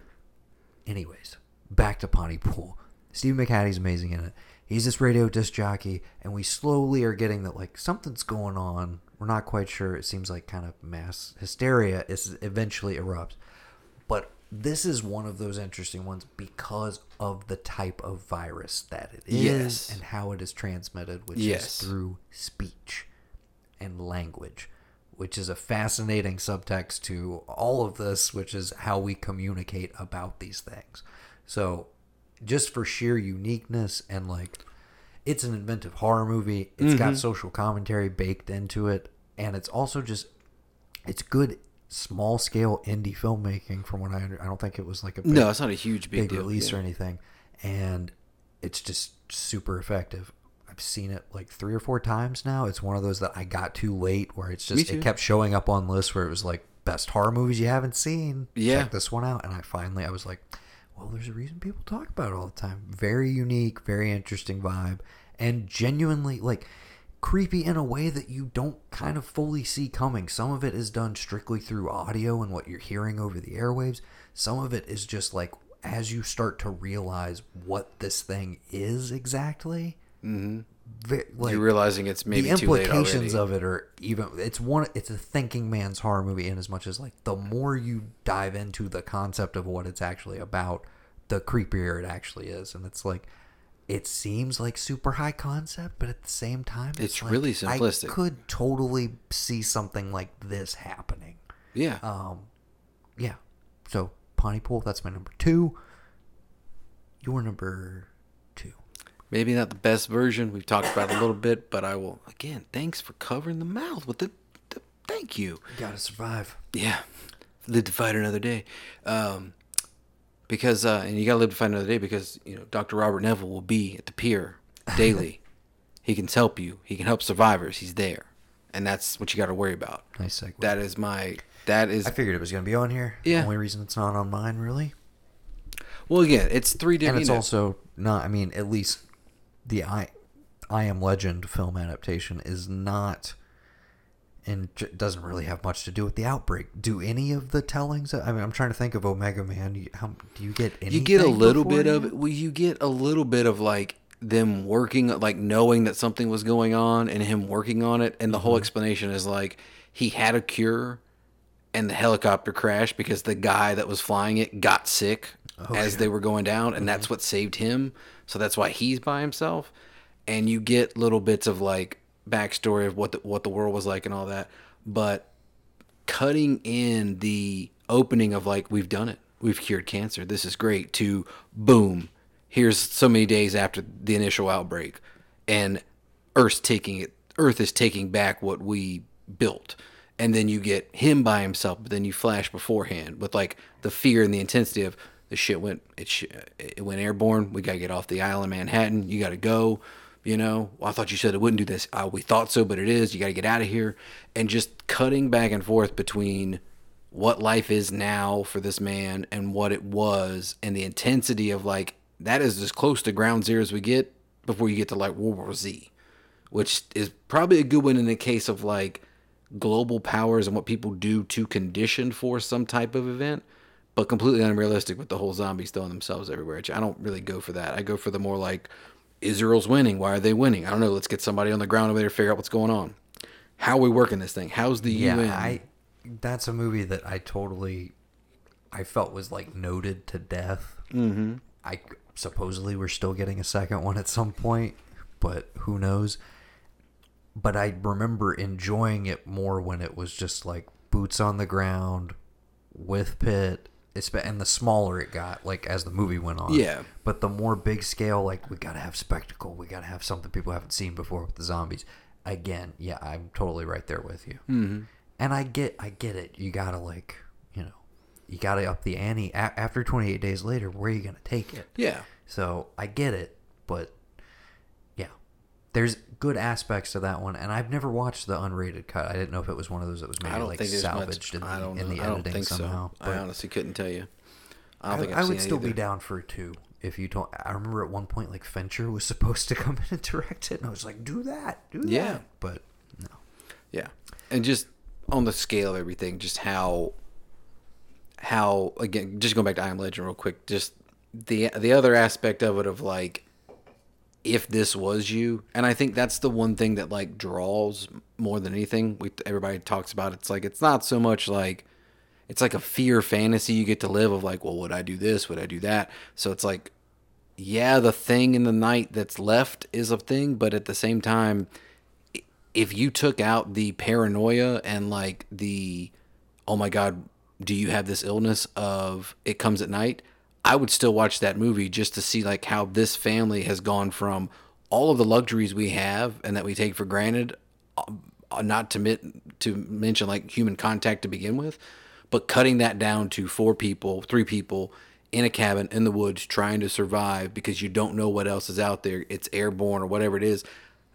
A: Anyways, back to Pontypool. Steve McHattie's amazing in it. He's this radio disc jockey, and we slowly are getting that like something's going on. We're not quite sure. It seems like kind of mass hysteria is eventually erupts. But this is one of those interesting ones because of the type of virus that it is
B: Yes.
A: and how it is transmitted, which
B: Yes.
A: is through speech and language, which is a fascinating subtext to all of this, which is how we communicate about these things. So, just for sheer uniqueness and like, it's an inventive horror movie. It's
B: Mm-hmm.
A: got social commentary baked into it, and it's also just it's good small scale indie filmmaking. From what I under, I don't think it was like a big,
B: No, it's not a huge big,
A: big
B: deal.
A: release
B: yeah.
A: or anything, and it's just super effective. I've seen it like three or four times now. It's one of those that I got too late, where it's just it kept showing up on lists where it was like best horror movies you haven't seen.
B: Yeah.
A: check this one out, and I finally I was like, well, there's a reason people talk about it all the time. Very unique, very interesting vibe, and genuinely like creepy in a way that you don't kind of fully see coming. Some of it is done strictly through audio and what you're hearing over the airwaves. Some of it is just like as you start to realize what this thing is exactly. Mm-hmm. Like,
B: You're realizing it's maybe
A: the
B: too late
A: implications of it are even it's one it's a thinking man's horror movie in as much as like the more you dive into the concept of what it's actually about the creepier it actually is and it's like it seems like super high concept but at the same time
B: It's
A: like,
B: really simplistic.
A: i could totally see something like this happening
B: yeah.
A: um yeah so pontypool that's my number two your number two
B: Maybe not the best version. We've talked about a little bit, but I will again. Thanks for covering the mouth with the. the thank you.
A: gotta survive
B: Yeah, live to fight another day. Um, because uh, and you gotta live to fight another day because you know Dr. Robert Neville will be at the pier daily. he can help you. He can help survivors. He's there, and that's what you got to worry about.
A: nice segue
B: That is my. That is
A: i figured it was gonna be on here
B: Yeah.
A: The only reason it's not on mine really
B: well. Again, it's three different.
A: and it's
B: you know,
A: also not. I mean, at least the I, I Am Legend film adaptation is not, and j- doesn't really have much to do with the outbreak. Do any of the tellings? I mean, I'm trying to think of Omega Man. You- How do you get any?
B: you get a little bit of well you get a little bit of like them working like knowing that something was going on and him working on it and the
A: Mm-hmm.
B: whole explanation is like he had a cure and the helicopter crashed because the guy that was flying it got sick as they were going down and that's what saved him so that's why he's by himself and you get little bits of like backstory of what the, what the world was like and all that but cutting in the opening of like we've done it we've cured cancer this is great to boom here's so many days after the initial outbreak and earth's taking it earth is taking back what we built and then you get him by himself, but then you flash beforehand with like the fear and the intensity of the shit went it sh- it went airborne. We gotta get off the island, Manhattan. You gotta go. You know, well, I thought you said it wouldn't do this. Uh, we thought so, but it is. You got to get out of here, and just cutting back and forth between what life is now for this man and what it was, and the intensity of like that is as close to ground zero as we get before you get to like World War Z, which is probably a good one in the case of like global powers and what people do to condition for some type of event, but completely unrealistic with the whole zombies throwing themselves everywhere. I don't really go for that. I go for the more like Israel's winning. Why are they winning? I don't know. Let's get somebody on the ground over there to figure out what's going on. How are we working this thing? How's the
A: Yeah,
B: UN?
A: I. That's a movie that I totally, I felt was like noted to death. Mm-hmm. I supposedly we're still getting a second one at some point, but who knows? But I remember enjoying it more when it was just like boots on the ground with Pitt. It's- And the smaller it got, like as the movie went on.
B: Yeah.
A: But the more big scale, like we gotta have spectacle. We gotta have something people haven't seen before with the zombies. Again, yeah, I'm totally right there with you. Mm-hmm. And I get, I get it. You gotta like, you know, you gotta up the ante. A- after 28 days later, where are you gonna take it?
B: yeah.
A: So I get it, but there's good aspects to that one, and I've never watched the unrated cut. I didn't know if it was one of those that was maybe like salvaged
B: much.
A: in the,
B: I don't
A: in the
B: I don't
A: editing
B: think
A: somehow.
B: so. I honestly couldn't tell you. I don't
A: I,
B: think I've
A: I would still be down for two if you don't. I remember at one point like Fincher was supposed to come in and direct it, and I was like, "Do that, do
B: Yeah.
A: that." But no,
B: Yeah, and just on the scale of everything, just how how again, just going back to I Am Legend real quick, just the the other aspect of it of like if this was you, and I think that's the one thing that like draws more than anything. We everybody talks about it's like it's not so much like it's like a fear fantasy you get to live of like, well, would I do this? Would I do that? So it's like yeah, the thing in the night that's left is a thing, but at the same time, if you took out the paranoia and like the, oh my God, do you have this illness of it comes at night? I would still watch that movie just to see like how this family has gone from all of the luxuries we have and that we take for granted, uh, not to mit- to mention like human contact to begin with, but cutting that down to four people, three people in a cabin in the woods trying to survive because you don't know what else is out there. It's airborne or whatever it is.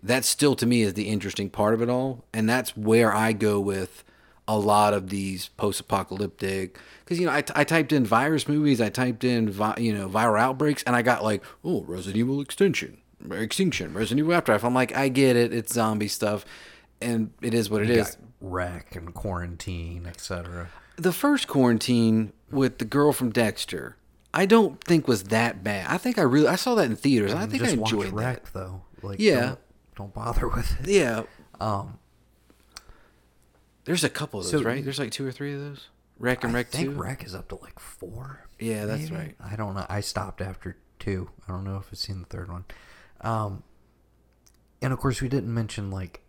B: That still to me is the interesting part of it all, and that's where I go with a lot of these post-apocalyptic because you know I, I typed in virus movies i typed in vi, you know viral outbreaks and i got like oh resident evil extinction extinction resident evil afterlife i'm like i get it it's zombie stuff and it is what it is.
A: got REC and quarantine, etc.
B: the first quarantine with the girl from dexter i don't think was that bad i think i really i saw that in theaters and i think i enjoyed that
A: though. Like
B: Yeah.
A: don't, don't bother with it.
B: yeah um there's a couple of those
A: So-
B: right there's like two or three of those REC and
A: I
B: REC
A: think
B: 2
A: REC is up to like four.
B: Yeah, that's
A: maybe?
B: right.
A: I don't know. I stopped after two. I don't know if I've seen the third one. Um, and of course, we didn't mention like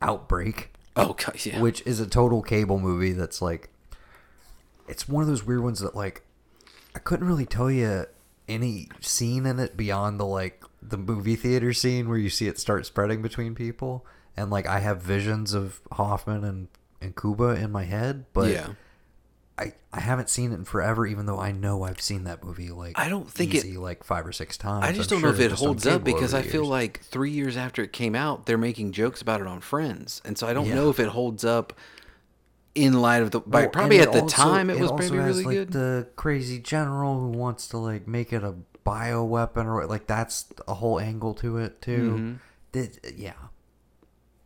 A: Outbreak,
B: oh god yeah
A: which is a total cable movie. That's like, it's one of those weird ones that like, I couldn't really tell you any scene in it beyond the like the movie theater scene where you see it start spreading between people, and like I have visions of Hoffman and and Cuba in my head, but
B: yeah
A: I, I haven't seen it in forever, even though I know I've seen that movie like
B: I don't think it-
A: easy, like five or six times.
B: I just
A: I'm
B: don't know if it holds up because I feel like three years after it came out, they're making jokes about it on Friends, and so I don't
A: Yeah.
B: know if it holds up in light of the. By,
A: Well,
B: probably at the
A: also-
B: time, it was
A: also
B: probably
A: has,
B: really
A: like,
B: good.
A: The crazy general who wants to like make it a bio weapon or like that's a whole angle to it too.
B: Mm-hmm.
A: Did- yeah,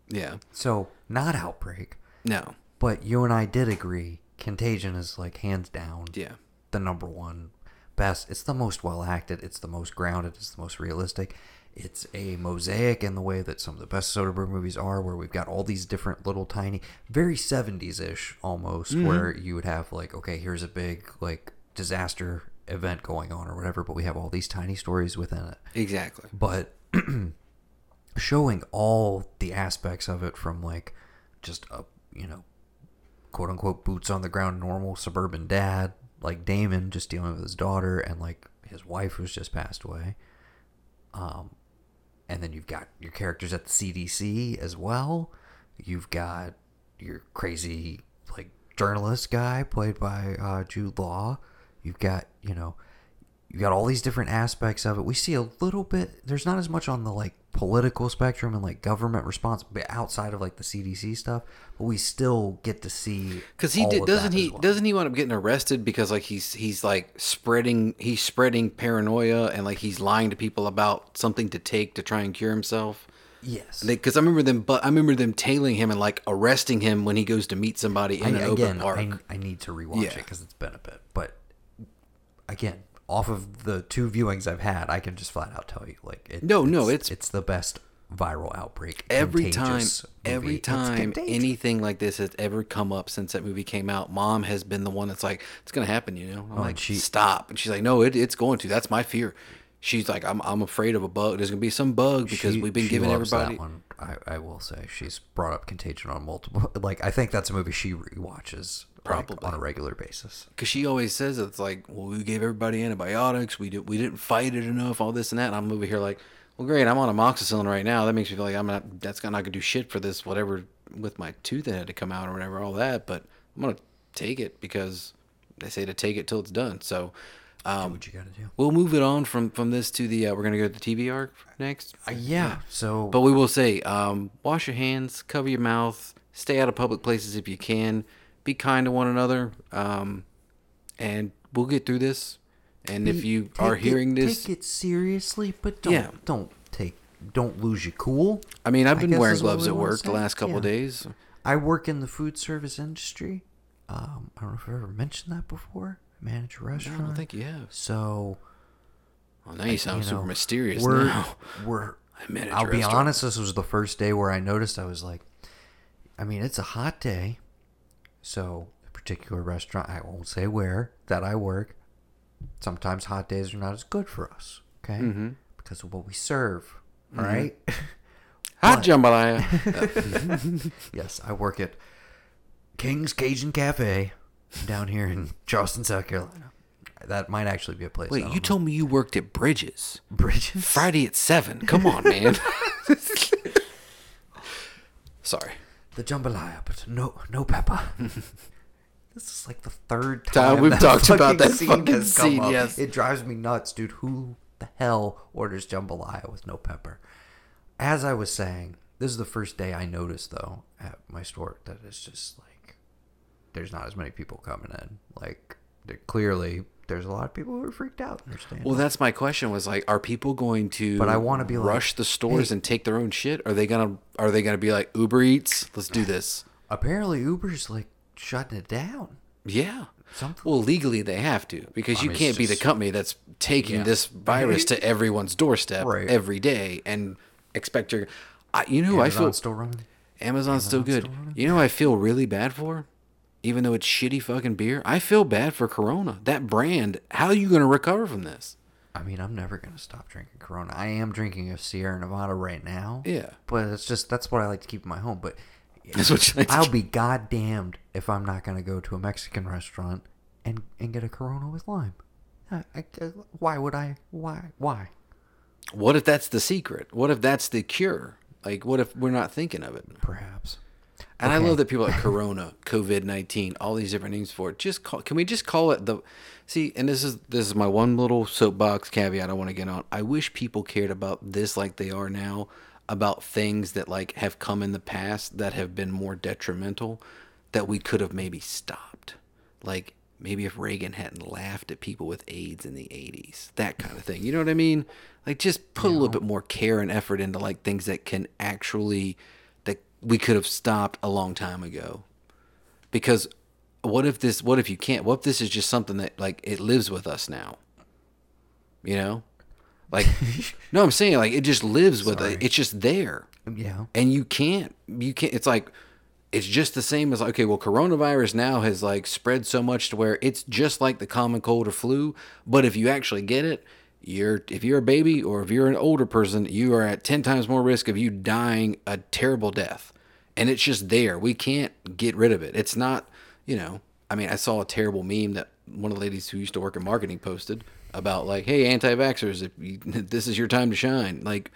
B: yeah,
A: so not outbreak,
B: no,
A: but you and I did agree. Contagion is like hands down
B: yeah,
A: the number one best. It's the most well acted. It's the most grounded. It's the most realistic. It's a mosaic in the way that some of the best Soderbergh movies are, where we've got all these different little tiny, very 70s ish almost, mm-hmm. where you would have like, okay, here's a big like disaster event going on or whatever, but we have all these tiny stories within it
B: exactly.
A: but showing all the aspects of it from like just a you know quote unquote boots on the ground normal suburban dad like Damon just dealing with his daughter and like his wife who's just passed away um and then you've got your characters at the CDC as well you've got your crazy like journalist guy played by uh, Jude Law. You've got you know you got all these different aspects of it. We see a little bit. There's not as much on the like political spectrum and like government response, but outside of like the CDC stuff. But we still get to see
B: Because he did, doesn't he
A: well.
B: doesn't he wind up getting arrested because like he's he's like spreading he's spreading paranoia and like he's lying to people about something to take to try and cure himself.
A: Yes.
B: Because I remember them, but I remember them tailing him and like arresting him when he goes to meet somebody in
A: I,
B: an open park.
A: I, I need to rewatch it because it's been a bit. But again, off of the two viewings I've had, I can just flat out tell you, like, it,
B: No, no,
A: it's,
B: it's-
A: it's the best viral outbreak.
B: every time every time anything like this has ever come up since that movie came out mom has been the one that's like it's gonna happen you know i'm oh, like
A: Oh, she-
B: stop and she's like no it, it's going to that's my fear she's like I'm, I'm afraid of a bug there's gonna be some bug because
A: She-
B: we've been giving everybody
A: That one. I, I will say she's brought up Contagion on multiple. Like I think that's a movie she rewatches like,
B: Probably.
A: on a regular basis.
B: because she always says it's like well we gave everybody antibiotics we did we didn't fight it enough all this and that and i'm over here like well great i'm on amoxicillin right now that makes me feel like i'm not that's not gonna do shit for this whatever with my tooth that had to come out or whatever all that but i'm gonna take it because they say to take it till it's done so
A: Do
B: um,
A: what you got to do.
B: we'll move it on from from this to the uh, we're gonna go to the tv arc next
A: Uh, yeah. So,
B: but we will say, um, wash your hands, cover your mouth, stay out of public places if you can, be kind to one another, um, and we'll get through this. And if you
A: take
B: are
A: it-
B: hearing this,
A: take it seriously, but don't
B: Yeah.
A: don't take don't lose your cool.
B: I mean, I've been wearing gloves at work the last couple
A: Yeah.
B: days.
A: I work in the food service industry. Um, I don't know if I've ever mentioned that before. I manage a
B: I
A: restaurant.
B: I don't think you have.
A: so.
B: Well, now you sound
A: you
B: super mysterious
A: we're,
B: now.
A: We're.
B: manage
A: I'll be honest. This was the first day where I noticed. I was like, I mean, it's a hot day, so a particular restaurant. I won't say where that I work. Sometimes hot days are not as good for us. Okay,
B: Mm-hmm.
A: because of what we serve. all right.
B: Hot jambalaya.
A: yes, I work at King's Cajun Cafe down here in Charleston, South Carolina. That might actually be a place.
B: Wait, you
A: know.
B: told me you worked at Bridges
A: Bridges?
B: Friday at seven. Come on, man. Sorry.
A: The jambalaya, but no, no pepper. this is like the third
B: Time
A: time
B: we've
A: that
B: talked about that
A: scene
B: fucking
A: has come
B: scene,
A: up.
B: yes.
A: It drives me nuts, dude. Who the hell orders jambalaya with no pepper? As I was saying, this is the first day I noticed though at my store that it's just like there's not as many people coming in. Like there- clearly, there's a lot of people who are freaked out. Understand?
B: Well, that's my question. Was like, are people going to?
A: But I wanna be like,
B: rush the stores
A: hey-
B: and take their own shit. Are they gonna? Are they gonna be like Uber Eats? Let's do this.
A: apparently Uber's like shutting it down.
B: Yeah.
A: Something.
B: Well, legally they have to because
A: I
B: you
A: mean,
B: can't be the company that's taking
A: Yeah.
B: this virus to everyone's doorstep
A: Right.
B: every day and expect your. I, you know, I feel
A: still running.
B: Amazon's still good.
A: still?
B: You know, who I feel really bad for, even though it's shitty fucking beer. I feel bad for Corona. That brand. How are you gonna recover from this?
A: I mean, I'm never gonna stop drinking Corona. I am drinking a Sierra Nevada right now.
B: Yeah.
A: But it's just that's what I like to keep in my home. But
B: That's what like
A: I'll be goddamned if I'm not gonna go to a Mexican restaurant and and get a Corona with lime. I, I, why would I? Why? Why?
B: What if that's the secret? What if that's the cure? Like, what if we're not thinking of it?
A: Perhaps.
B: And I love that people like Corona, COVID nineteen, all these different names for it. Just call. Can we just call it the? See, and this is this is my one little soapbox caveat I want to get on. I wish people cared about this like they are now about things that like have come in the past that have been more detrimental that we could have maybe stopped. Like maybe if Reagan hadn't laughed at people with AIDS in the 80s, that kind of thing. You know what I mean? Like just put a little bit more care and effort into like things that can actually we could have stopped a long time ago. Because what if this what if you can't? What if this is just something that like it lives with us now? You know? Like no, I'm saying like it just lives with
A: Sorry.
B: it. It's just there
A: Yeah.
B: and you can't you can't it's like it's just the same as like okay well coronavirus now has like spread so much to where it's just like the common cold or flu but if you actually get it you're if you're a baby or if you're an older person you are at 10 times more risk of you dying a terrible death and it's just there we can't get rid of it it's not you know i mean i saw a terrible meme that one of the ladies who used to work in marketing posted about like hey anti-vaxxers if you, this is your time to shine like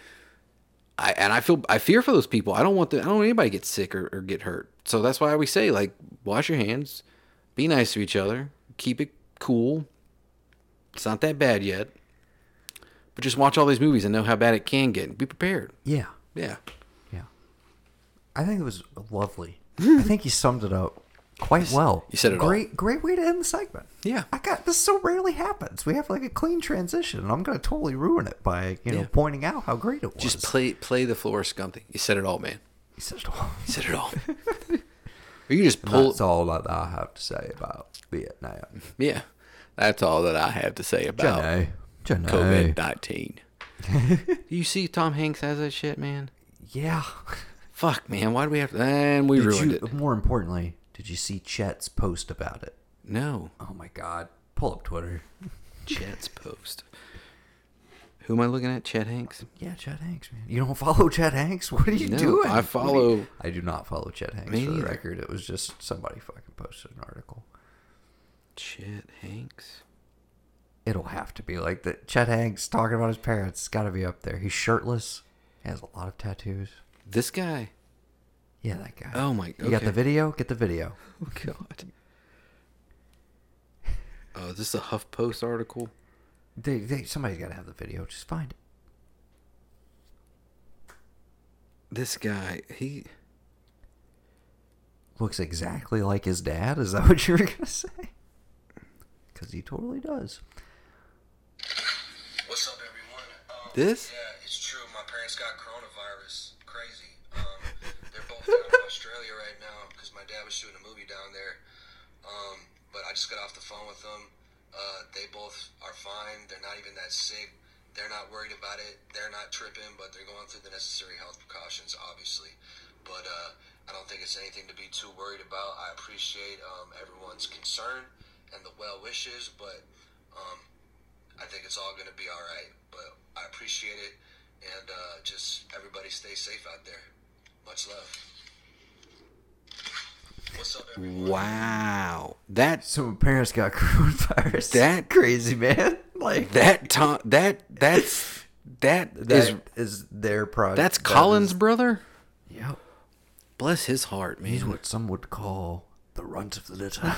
B: I and I feel I fear for those people. I don't want the I don't want anybody to get sick or, or get hurt. So that's why we say like wash your hands, be nice to each other, keep it cool. It's not that bad yet. But just watch all these movies and know how bad it can get. Be prepared.
A: Yeah.
B: Yeah.
A: I think it was lovely. I think you summed it up quite well.
B: you said it all.
A: great, Great way to end the segment.
B: Yeah.
A: I got this so rarely happens. We have like a clean transition, and I'm gonna totally ruin it by you know
B: Yeah.
A: pointing out how great it was.
B: Just play play the Forrest Gump thing. You said it all, man.
A: He said it all.
B: You said it all. or you just pull.
A: That's all that I have to say about Vietnam.
B: Yeah. That's all that I have to say about
A: Jenny, Jenny.
B: COVID nineteen. Do you see Tom Hanks has that shit, man?
A: Yeah.
B: Fuck, man. Why do we have to? And we
A: Did
B: ruined
A: you,
B: it.
A: More importantly, did you see Chet's post about it?
B: No.
A: Oh my God! Pull up Twitter.
B: Chet's post. Who am I looking at? Chet Hanks?
A: Yeah, Chet Hanks, man. You don't follow Chet Hanks? What are you
B: No,
A: doing?
B: I follow-
A: you- I do not follow Chet Hanks
B: Me
A: for the record. It was just somebody fucking posted an article.
B: Chet Hanks.
A: It'll have to be like that. Chet Hanks talking about his parents. It's got to be up there. He's shirtless. He has a lot of tattoos.
B: This guy.
A: Yeah, that guy.
B: Oh my. God.
A: You got the video? Get the video.
B: Oh God. Oh, is this a HuffPost article?
A: They, they, somebody's got to have the video. Just find it.
B: This guy, he.
A: Looks exactly like his dad. Is that what you were gonna say? Because he totally does.
C: What's up, everyone? Um,
B: This?
C: Yeah, it's true. My parents got coronavirus. In Australia right now because my dad was shooting a movie down there. Um, but I just got off the phone with them. Uh, they both are fine. They're not even that sick. They're not worried about it. They're not tripping, but they're going through the necessary health precautions, obviously. But uh, I don't think it's anything to be too worried about. I appreciate um, everyone's concern and the well wishes, but um, I think it's all going to be all right. But I appreciate it, and uh, just everybody stay safe out there. Much love. What's up, everyone?
B: Wow. That
A: So my parents got coronavirus.
B: That-
A: crazy man. Like
B: that Tom that that's that
A: that
B: is
A: is their project.
B: that's Colin's brother.
A: Yep.
B: Bless his heart, man.
A: He's what some would call the runt of the litter.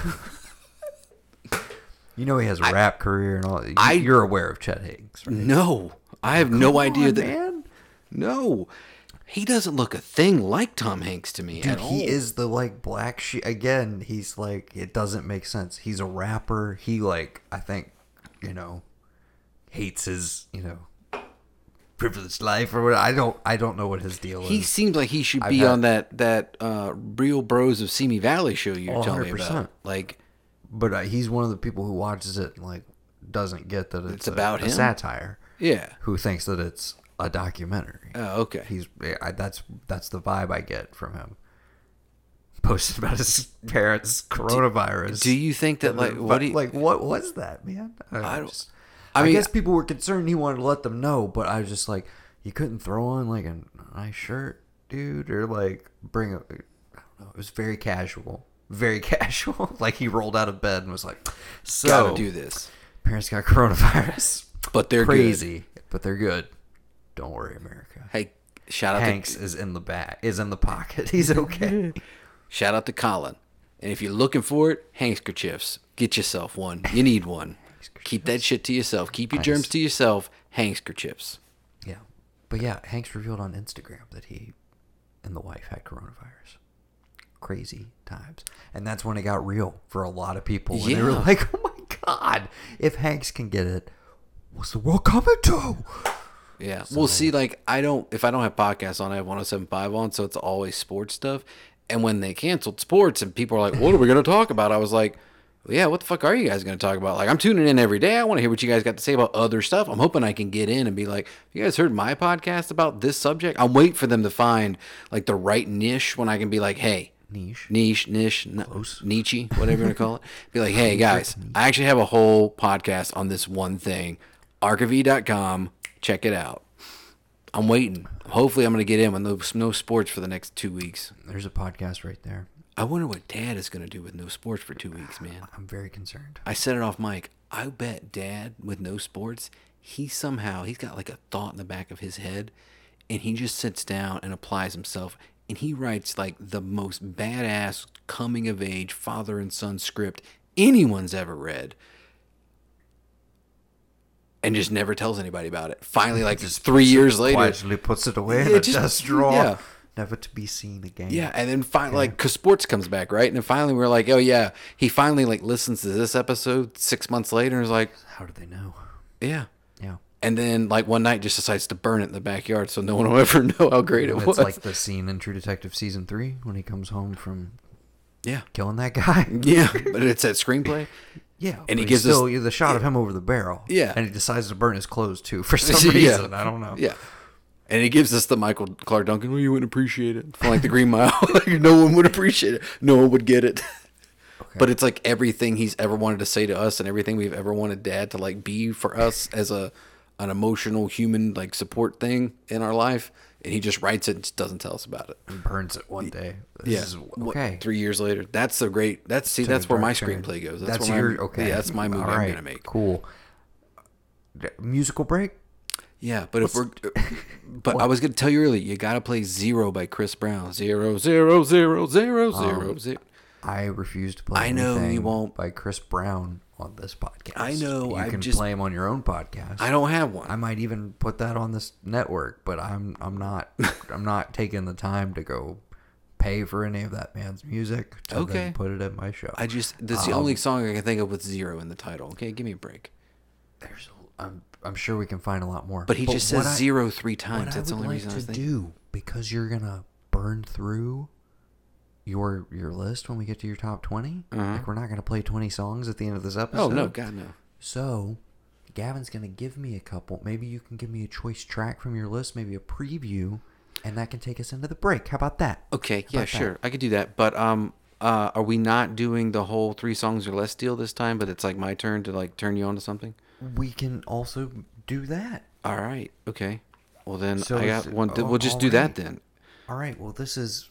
A: you know he has a rap career and all. You,
B: I-
A: you're aware of Chet Hanks, right?
B: No, I have no idea
A: on,
B: that.
A: man.
B: No, he doesn't look a thing like Tom Hanks to me
A: Dude,
B: at all.
A: he is the like black sheep. Again, he's like it doesn't make sense. He's a rapper. He like I think, you know, hates his you know privileged life or what. I don't I don't know what his deal is.
B: He seems like he should be
A: had-
B: on that that uh, Real Bros of Simi Valley show you're
A: Oh,
B: telling me
A: 100%.
B: about. Like,
A: but uh, he's one of the people who watches it and like doesn't get that it's,
B: It's about
A: a
B: him?
A: satire.
B: yeah.
A: Who thinks that it's a documentary?
B: Oh, okay.
A: He's I, that's that's the vibe I get from him. Posted about his parents' coronavirus.
B: Do you think that like what do you,
A: like what was that, man? I,
B: I don't-
A: just-
B: I
A: I, guess people were concerned he wanted to let them know, but I was just like, you couldn't throw on like a nice shirt, dude, or like bring a. I don't know. It was very casual, very casual. like he rolled out of bed and was like, "So
B: gotta do this?
A: parents got coronavirus,
B: But they're good.
A: crazy, but they're good. Don't worry, America."
B: Hey, shout out to
A: Hanks
B: to
A: is in the back, is in the pocket. He's okay.
B: shout out to Colin. And if you're looking for it, handkerchiefs. Get yourself one. You need one. Keep that shit to yourself. Keep your germs to yourself. Handkerchiefs.
A: yeah, but yeah, Hanks revealed on Instagram that he and the wife had coronavirus. Crazy times, and that's when it got real for a lot of people. And they were like, "Oh my god, if Hanks can get it, what's the world coming to?"
B: Yeah. We'll see. Like, I don't, if I don't have podcasts on, I have 1075 on, so it's always sports stuff. And when they canceled sports and people are like, what are we going to talk about? I was like, well, yeah, what the fuck are you guys going to talk about? Like, I'm tuning in every day. I want to hear what you guys got to say about other stuff. I'm hoping I can get in and be like, you guys heard my podcast about this subject? I'm waiting for them to find like the right niche when I can be like, hey,
A: Niche.
B: niche, niche,
A: Close.
B: Nietzsche, whatever you want to call it. Be like, hey guys, I actually have a whole podcast on this one thing. Archive.com. Check it out. I'm waiting. Hopefully, I'm going to get in with no, no sports for the next two weeks.
A: There's a podcast right there.
B: I wonder what Dad is going to do with no sports for two weeks, man.
A: I'm very concerned.
B: I said it off mic. I bet Dad with no sports, he somehow he's got like a thought in the back of his head, and he just sits down and applies himself and he writes like the most badass coming of age father and son script anyone's ever read and just never tells anybody about it finally like just three years later
A: Quietly puts it away in
B: Yeah,
A: a
B: just-
A: desk drawer,
B: yeah.
A: never to be seen again.
B: Yeah, and then finally, like, cause sports comes back, right? And then finally, we're like, oh yeah, he finally like listens to this episode six months later, and is like,
A: How do they know?
B: yeah.
A: Yeah.
B: And then like one night, just decides to burn it in the backyard, so no one will ever know how great it
A: It's
B: was.
A: like the scene in True Detective season three when he comes home from
B: yeah,
A: killing that guy.
B: yeah, but it's that screenplay.
A: Yeah,
B: And he gives us-
A: the shot of him over the barrel.
B: Yeah.
A: and he decides to burn his clothes too for some
B: Yeah.
A: reason. I don't know.
B: Yeah. And he gives us the Michael Clarke Duncan. Well, you wouldn't appreciate it. For like the Green Mile, like no one would appreciate it. No one would get it. But it's like everything he's ever wanted to say to us, and everything we've ever wanted Dad to like be for us as a an emotional human like support thing in our life. And he just writes it and just doesn't tell us about it.
A: And burns it one day. This
B: Yeah.
A: is- okay.
B: three years later, that's the great. That's see, that's where my screenplay goes. That's,
A: That's,
B: where
A: your okay.
B: Yeah, that's my movie
A: All
B: I'm gonna make.
A: Cool. Musical break.
B: Yeah, but if we're, but I was gonna tell you earlier, you gotta play Zero by Chris Brown. Zero, zero, zero, zero, zero,
A: Um,
B: zero.
A: I refuse to play.
B: I know you won't.
A: By Chris Brown on this podcast.
B: I know,
A: You
B: I
A: can
B: just-
A: play them on your own podcast.
B: I don't have one.
A: I might even put that on this network, but I'm I'm not I'm not taking the time to go pay for any of that man's music to
B: Okay.
A: then put it at my show.
B: I just that's is the
A: Um,
B: only song I can think of with zero in the title. Okay, give me a break.
A: There's I'm I'm sure we can find a lot more.
B: But he just says
A: I-
B: zero three times. That's the only
A: like
B: reason I was
A: to
B: thinking.
A: do because you're gonna burn through your your list when we get to your top 20 Like we're not gonna play twenty songs at the end of this episode.
B: Uh-huh. Oh no, God no.
A: So, Gavin's going to give me a couple. Maybe you can give me a choice track from your list, maybe a preview, and that can take us into the break. How about that?
B: Okay, yeah,
A: that?
B: sure, I could do that. But um, uh, are we not doing the whole three songs or less deal this time? But it's like my turn to like turn you on to something.
A: We can also do that.
B: All right, okay. Well then,
A: So
B: I got one.
A: oh,
B: we'll just do
A: all
B: that then.
A: All right, well, this is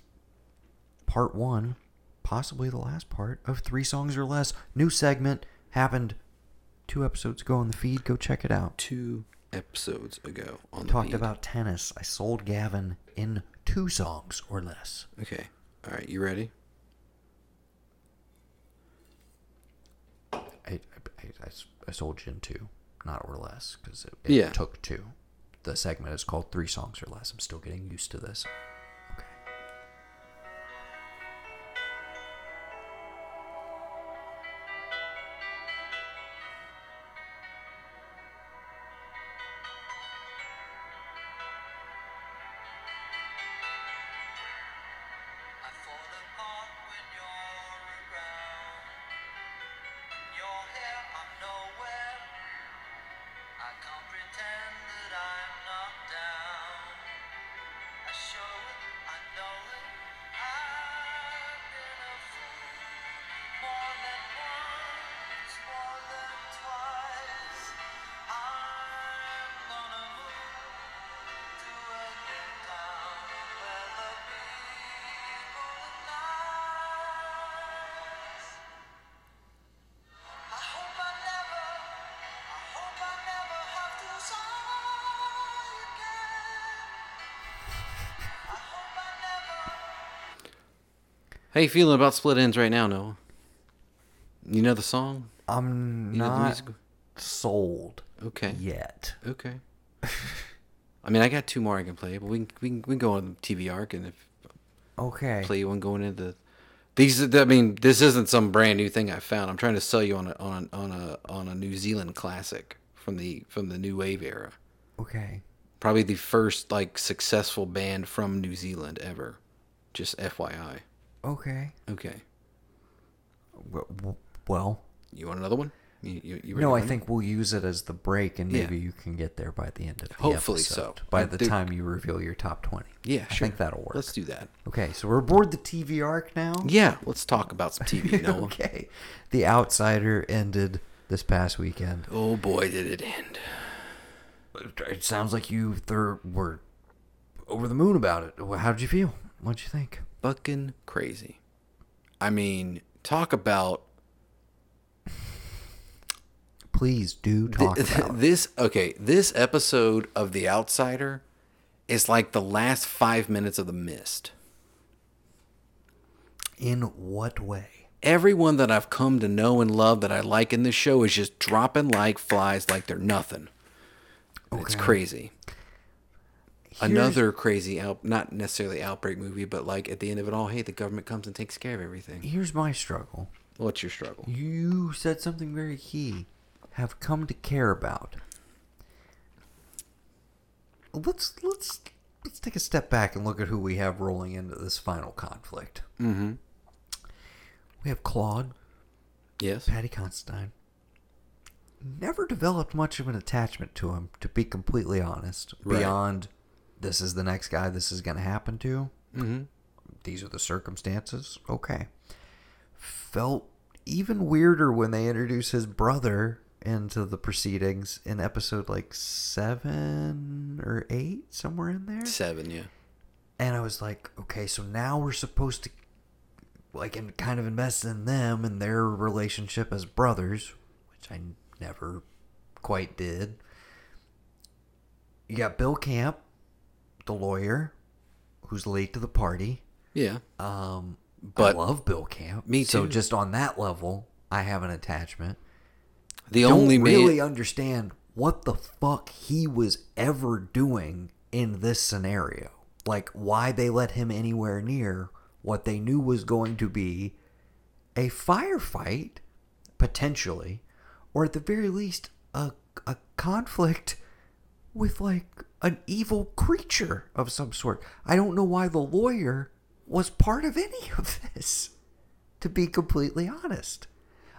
A: part one, possibly the last part of Three Songs or Less. New segment happened two episodes ago on the feed. Go check it out.
B: Two episodes ago on the
A: Talked
B: feed.
A: about tennis. I sold Gavin in two songs or less.
B: Okay. All right. You ready?
A: I, I, I, I sold you in two, not or less, because it, it
B: Yeah.
A: took two. The segment is called Three Songs or Less. I'm still getting used to this.
B: How you feeling about Split Enz right now, Noah? You know the song?
A: I'm
B: You
A: not sold
B: Okay.
A: yet.
B: Okay. I mean, I got two more I can play, but we can, we can, we can go on TV Arc and if
A: Okay.
B: play one going into these. I mean, this isn't some brand new thing I found. I'm trying to sell you on a on a, on a on a New Zealand classic from the from the new wave era.
A: Okay.
B: Probably the first like successful band from New Zealand ever. Just FYI.
A: Okay.
B: Okay.
A: W- w- Well,
B: You want another one? You, you, you
A: no, I
B: one?
A: think we'll use it as the break, and
B: Yeah.
A: maybe you can get there by the end of the
B: Hopefully
A: episode,
B: so.
A: By the time you reveal your top twenty.
B: Yeah,
A: I
B: sure.
A: think that'll work.
B: Let's do that.
A: Okay, so we're aboard the TV arc now.
B: Yeah, let's talk about some TV, Noah.
A: okay. The Outsider ended this past weekend.
B: Oh boy, did it end.
A: It sounds like you th- were over the moon about it. How did you feel? What'd you think?
B: Fucking crazy. I mean, talk about
A: Please do talk about
B: this. Okay, this episode of The Outsider is like the last five minutes of The Mist.
A: In what way?
B: Everyone that I've come to know and love that I like in this show is just dropping like flies like they're nothing. It's crazy.
A: Here's-
B: Another crazy out not necessarily outbreak movie, but like at the end of it all, hey, the government comes and takes care of everything.
A: Here's my struggle.
B: What's your struggle?
A: You said something very key. Have come to care about. Let's let's let's take a step back and look at who we have rolling into this final conflict.
B: Mm-hmm.
A: We have Claude,
B: Yes.
A: Paddy Considine. Never developed much of an attachment to him, to be completely honest.
B: Right.
A: Beyond, this is the next guy this is going to happen to.
B: Mm-hmm.
A: These are the circumstances. Okay. Felt even weirder when they introduced his brother into the proceedings in episode like seven or eight, somewhere in there.
B: Seven, yeah.
A: And I was like, okay, so now we're supposed to like and kind of invest in them and their relationship as brothers, which I never quite did. You got Bill Camp, the lawyer, who's late to the party.
B: Yeah.
A: Um,
B: But-
A: I love Bill Camp.
B: Me too.
A: So just on that level, I have an attachment.
B: The
A: Don't
B: only man
A: really understand what the fuck he was ever doing in this scenario. Like why they let him anywhere near what they knew was going to be a firefight, potentially, or at the very least a a conflict with like an evil creature of some sort. I don't know why the lawyer was part of any of this. To be completely honest,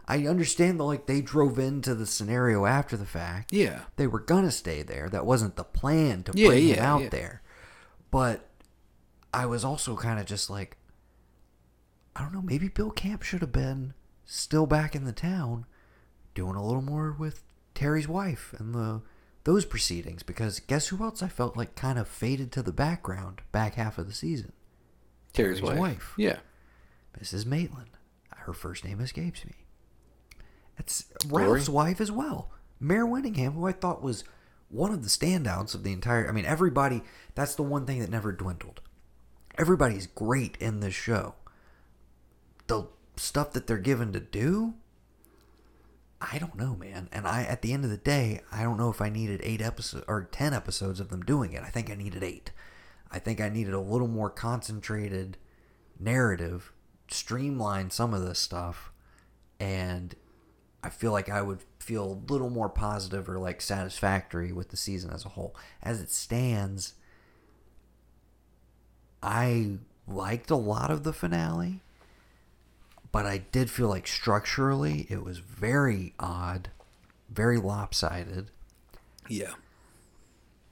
A: I understand that like they drove into the scenario after the fact.
B: Yeah.
A: they were gonna stay there. That wasn't the plan to
B: Yeah,
A: bring him
B: yeah,
A: out
B: yeah.
A: there. But I was also kind of just like, I don't know. Maybe Bill Camp should have been still back in the town, doing a little more with Terry's wife and the those proceedings. Because guess who else I felt like kind of faded to the background back half of the season?
B: Terry's,
A: Terry's
B: wife.
A: wife.
B: Yeah.
A: Mrs. Maitland. Her first name escapes me. It's
B: Glory?
A: Ralph's wife as well. Mare Winningham, who I thought was one of the standouts of the entire. I mean, everybody. That's the one thing that never dwindled. Everybody's great in this show. The stuff that they're given to do, I don't know, man. And I, at the end of the day, I don't know if I needed eight episodes or ten episodes of them doing it. I think I needed eight. I think I needed a little more concentrated narrative, streamline some of this stuff, and I feel like I would feel a little more positive or like satisfactory with the season as a whole. As it stands, I liked a lot of the finale, but I did feel like structurally it was very odd, very lopsided
B: Yeah.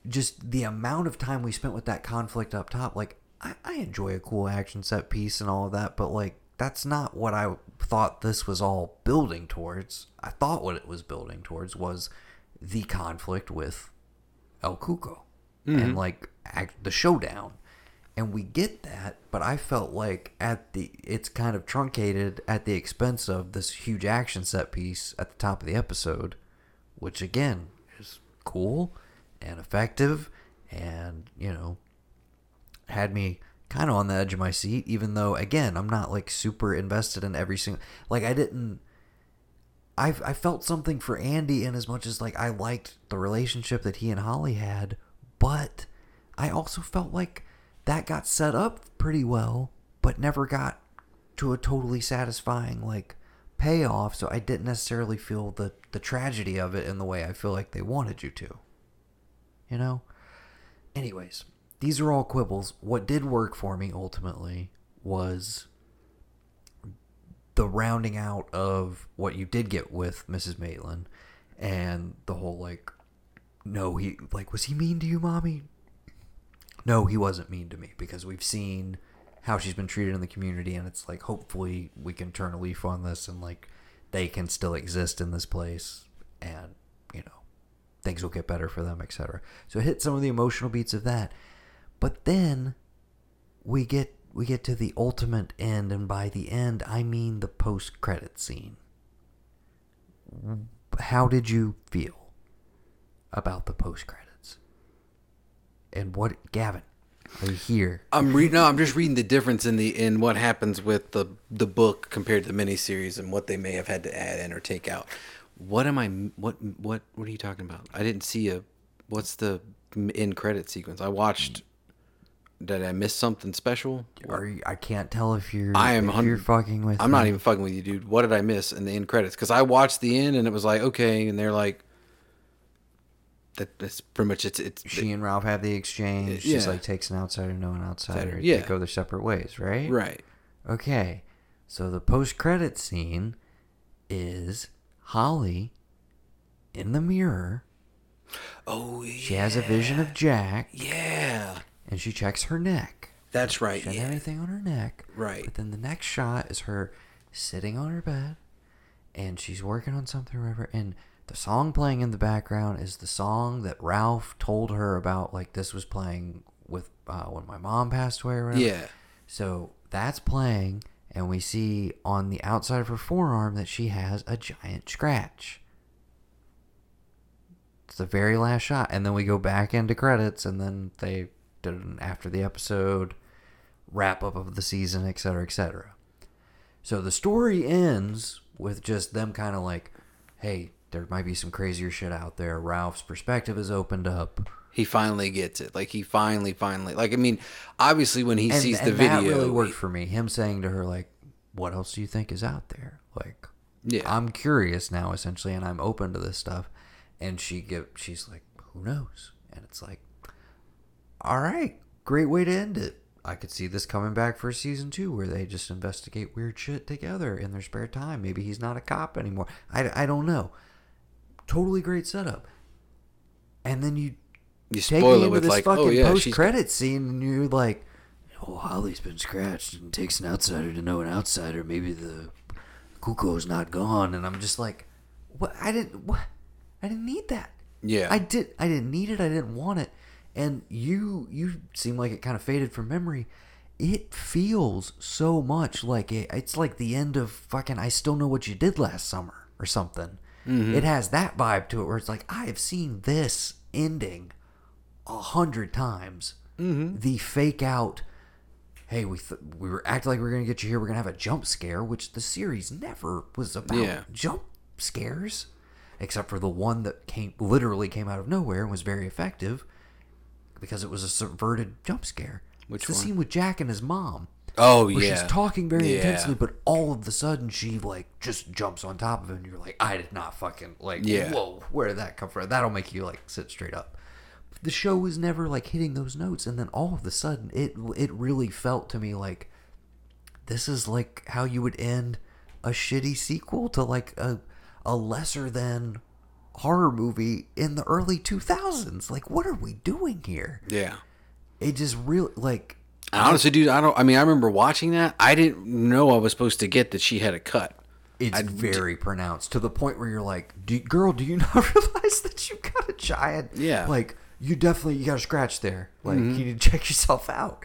A: just the amount of time we spent with that conflict up top, like I, I enjoy a cool action set piece and all of that, but like that's not what I thought this was all building towards. I thought what it was building towards was the conflict with El Cuco and mm-hmm. like act, the showdown. And we get that, but I felt like at the it's kind of truncated at the expense of this huge action set piece at the top of the episode, which again is cool and effective and, you know, had me kind of on the edge of my seat even though again, I'm not like super invested in every single like I didn't I I felt something for Andy in as much as like I liked the relationship that he and Holly had, but I also felt like that got set up pretty well, but never got to a totally satisfying like payoff. So I didn't necessarily feel the the tragedy of it in the way I feel like they wanted you to. You know. Anyways, these are all quibbles. What did work for me ultimately was the rounding out of what you did get with Mrs. Maitland and the whole like no he like was he mean to you mommy no he wasn't mean to me because we've seen how she's been treated in the community and it's like hopefully we can turn a leaf on this and like they can still exist in this place and you know things will get better for them etc so hit some of the emotional beats of that. But then we get we get to the ultimate end and by the end i mean the post credit scene. How did you feel about the post credits and what gavin Are you here?
B: I'm reading. No, I'm just reading the difference in the in what happens with the the book compared to the miniseries and what they may have had to add in or take out. What am I? What what what are you talking about? I didn't see a. What's the in credit sequence? I watched. Did I miss something special?
A: Are you, I can't tell if you're.
B: I am.
A: You're fucking with.
B: I'm not even fucking with you, dude. What did I miss in the end credits? Because I watched the end and it was like okay, and they're like. That, that's pretty much it's it's
A: She and Ralph have the exchange. She's
B: Yeah.
A: like takes an outsider, no an outsider.
B: Outsider,
A: They
B: yeah.
A: go their separate ways, right?
B: right.
A: Okay. So the post credit scene is Holly in the mirror.
B: Oh yeah.
A: She has a vision of Jack
B: Yeah.
A: and she checks her neck.
B: That's right.
A: She had
B: Yeah.
A: anything on her neck.
B: Right.
A: But then the next shot is her sitting on her bed and she's working on something or whatever. And the song playing in the background is the song that Ralph told her about. Like this was playing with uh, when my mom passed away or whatever.
B: Yeah.
A: So that's playing, and we see on the outside of her forearm that she has a giant scratch. It's the very last shot, and then we go back into credits, and then they did an after the episode wrap up of the season, etc., etc. So the story ends with just them kind of like, hey, there might be some crazier shit out there. Ralph's perspective is opened up.
B: He finally gets it. Like he finally, finally. Like I mean, obviously when he
A: and,
B: sees
A: and
B: the video,
A: that really worked for me. Him saying to her like, "What else do you think is out there?" Like,
B: Yeah.
A: I'm curious now, essentially, and I'm open to this stuff. And she give, she's like, "Who knows?" And it's like, "All right, great way to end it." I could see this coming back for season two, where they just investigate weird shit together in their spare time. Maybe he's not a cop anymore. I, I don't know. Totally great setup. And then you
B: you
A: take
B: spoil
A: me
B: it
A: into
B: with
A: this
B: like, oh,
A: fucking
B: oh yeah,
A: post
B: she's
A: credit scene, and you're like, "Oh, Holly's been scratched, and it takes an outsider to know an outsider. Maybe the Cuco's not gone." And I'm just like, "What? I didn't. What? I didn't need that.
B: Yeah.
A: I did. I didn't need it. I didn't want it." And you, you seem like it kind of faded from memory. It feels so much like it. It's like the end of fucking. I still know what you did last summer or something. It has that vibe to it where it's like I have seen this ending a hundred times. Mm-hmm. The fake out. Hey, we th- we were acting like we are gonna get you here. We're gonna have a jump scare, which the series never was about
B: Yeah.
A: jump scares, except for the one that came literally came out of nowhere and was very effective because it was a subverted jump scare.
B: Which
A: it's the
B: one?
A: scene with Jack and his mom.
B: Oh yeah.
A: she's talking very
B: Yeah.
A: intensely, but all of the sudden she like just jumps on top of him, and you're like, I did not fucking like.
B: Yeah.
A: Whoa, where did that come from? That'll make you like sit straight up. The show was never like hitting those notes, and then all of a sudden, it it really felt to me like this is like how you would end a shitty sequel to like a a lesser than horror movie in the early 2000s. Like, what are we doing here?
B: Yeah.
A: It just really like
B: honestly, dude, I don't. I mean, I remember watching that. I didn't know I was supposed to get that she had a cut.
A: It's
B: I-
A: very pronounced to the point where you're like, do, "Girl, do you not realize that you got a giant?
B: Yeah. Mm-hmm.
A: like you definitely you got a scratch there. Like you need to check yourself out.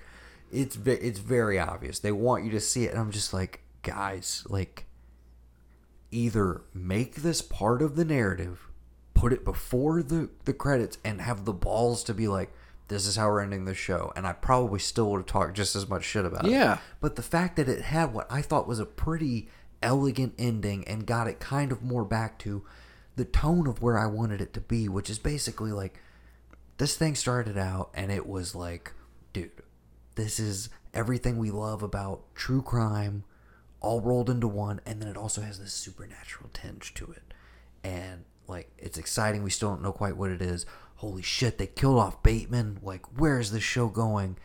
A: It's ve- it's very obvious. They want you to see it, and I'm just like, guys, like either make this part of the narrative, put it before the the credits, and have the balls to be like. This is how we're ending the show, and I probably still would have talked just as much shit about it.
B: Yeah.
A: But the fact that it had what I thought was a pretty elegant ending and got it kind of more back to the tone of where I wanted it to be, which is basically like this thing started out and it was like, dude, this is everything we love about true crime all rolled into one and then it also has this supernatural tinge to it. And like it's exciting, we still don't know quite what it is. Holy shit, they killed off Bateman. Like where is this show going?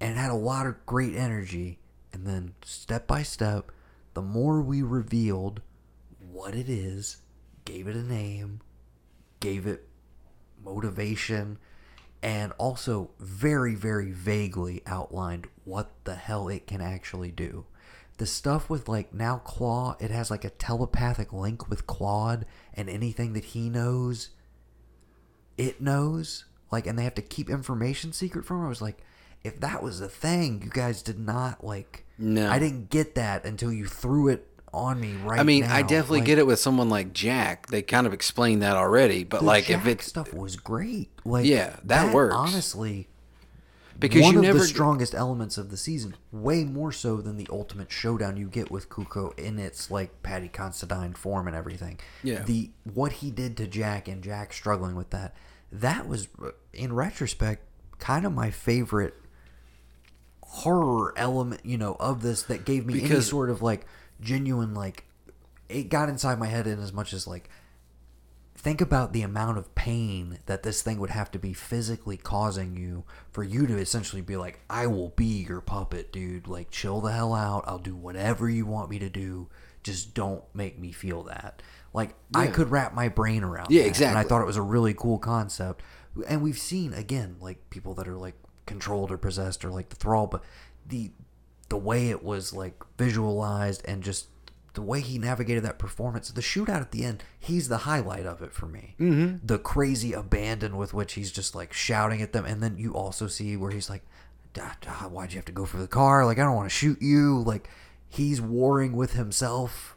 A: and had a lot of great energy. And then step by step, the more we revealed what it is, gave it a name, gave it motivation, and also very, very vaguely outlined what the hell it can actually do. The stuff with like now Claw, it has like a telepathic link with Claude, and anything that he knows, it knows. Like, and they have to keep information secret from her. I was like, if that was a thing, you guys did not like.
B: No.
A: I didn't get that until you threw it on me right
B: I mean, I definitely
A: Like,
B: get it with someone like Jack. They kind of explained that already, but
A: the
B: like
A: Jack
B: if it
A: stuff was great. Like,
B: Yeah, that works.
A: Honestly,
B: Because
A: one
B: you
A: of
B: never-
A: the strongest elements of the season, way more so than the ultimate showdown you get with Cuco in its like Paddy Considine form and everything.
B: Yeah.
A: The what he did to Jack and Jack struggling with that, that was in retrospect kind of my favorite horror element, you know, of this that gave me any sort of like genuine like it got inside my head in as much as like think about the amount of pain that this thing would have to be physically causing you for you to essentially be like I will be your puppet, dude. Like chill the hell out. I'll do whatever you want me to do. Just don't make me feel that. Like I could wrap my brain around
B: Yeah,
A: that, And I thought it was a really cool concept. And we've seen again like people that are like controlled or possessed or like the thrall, but the the way it was like visualized and just the way he navigated that performance, the shootout at the end, he's the highlight of it for me. Mm-hmm. The crazy abandon with which he's just like shouting at them, and then you also see where he's like, "Dah, dah, "Why'd you have to go for the car? Like I don't want to shoot you." Like he's warring with himself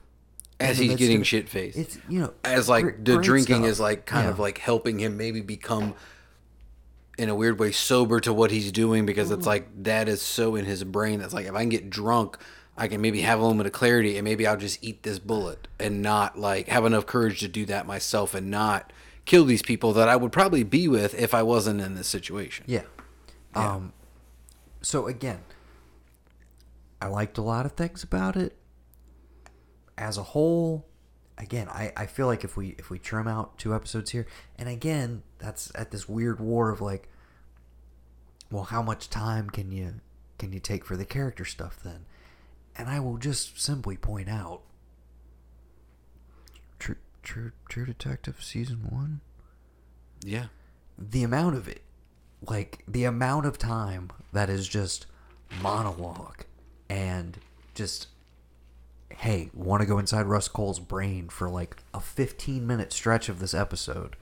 B: As he's getting
A: of
B: shit faced.
A: It's you know
B: as like the drinking
A: stuff.
B: is like kind of like helping him maybe become in a weird way sober to what he's doing because it's like that is so in his brain that's like if I can get drunk I can maybe have a moment of clarity and maybe I'll just eat this bullet and not like have enough courage to do that myself and not kill these people that I would probably be with if I wasn't in this situation.
A: Yeah. Um so again, I liked a lot of things about it. As a whole, again, I, I feel like if we if we trim out two episodes here, and again, that's at this weird war of like well, how much time can you can you take for the character stuff then? And I will just simply point out True True True Detective season 1
B: Yeah.
A: the amount of it like the amount of time that is just monologue and just hey want to go inside Rust Cohle's brain for like a 15 minute stretch of this episode?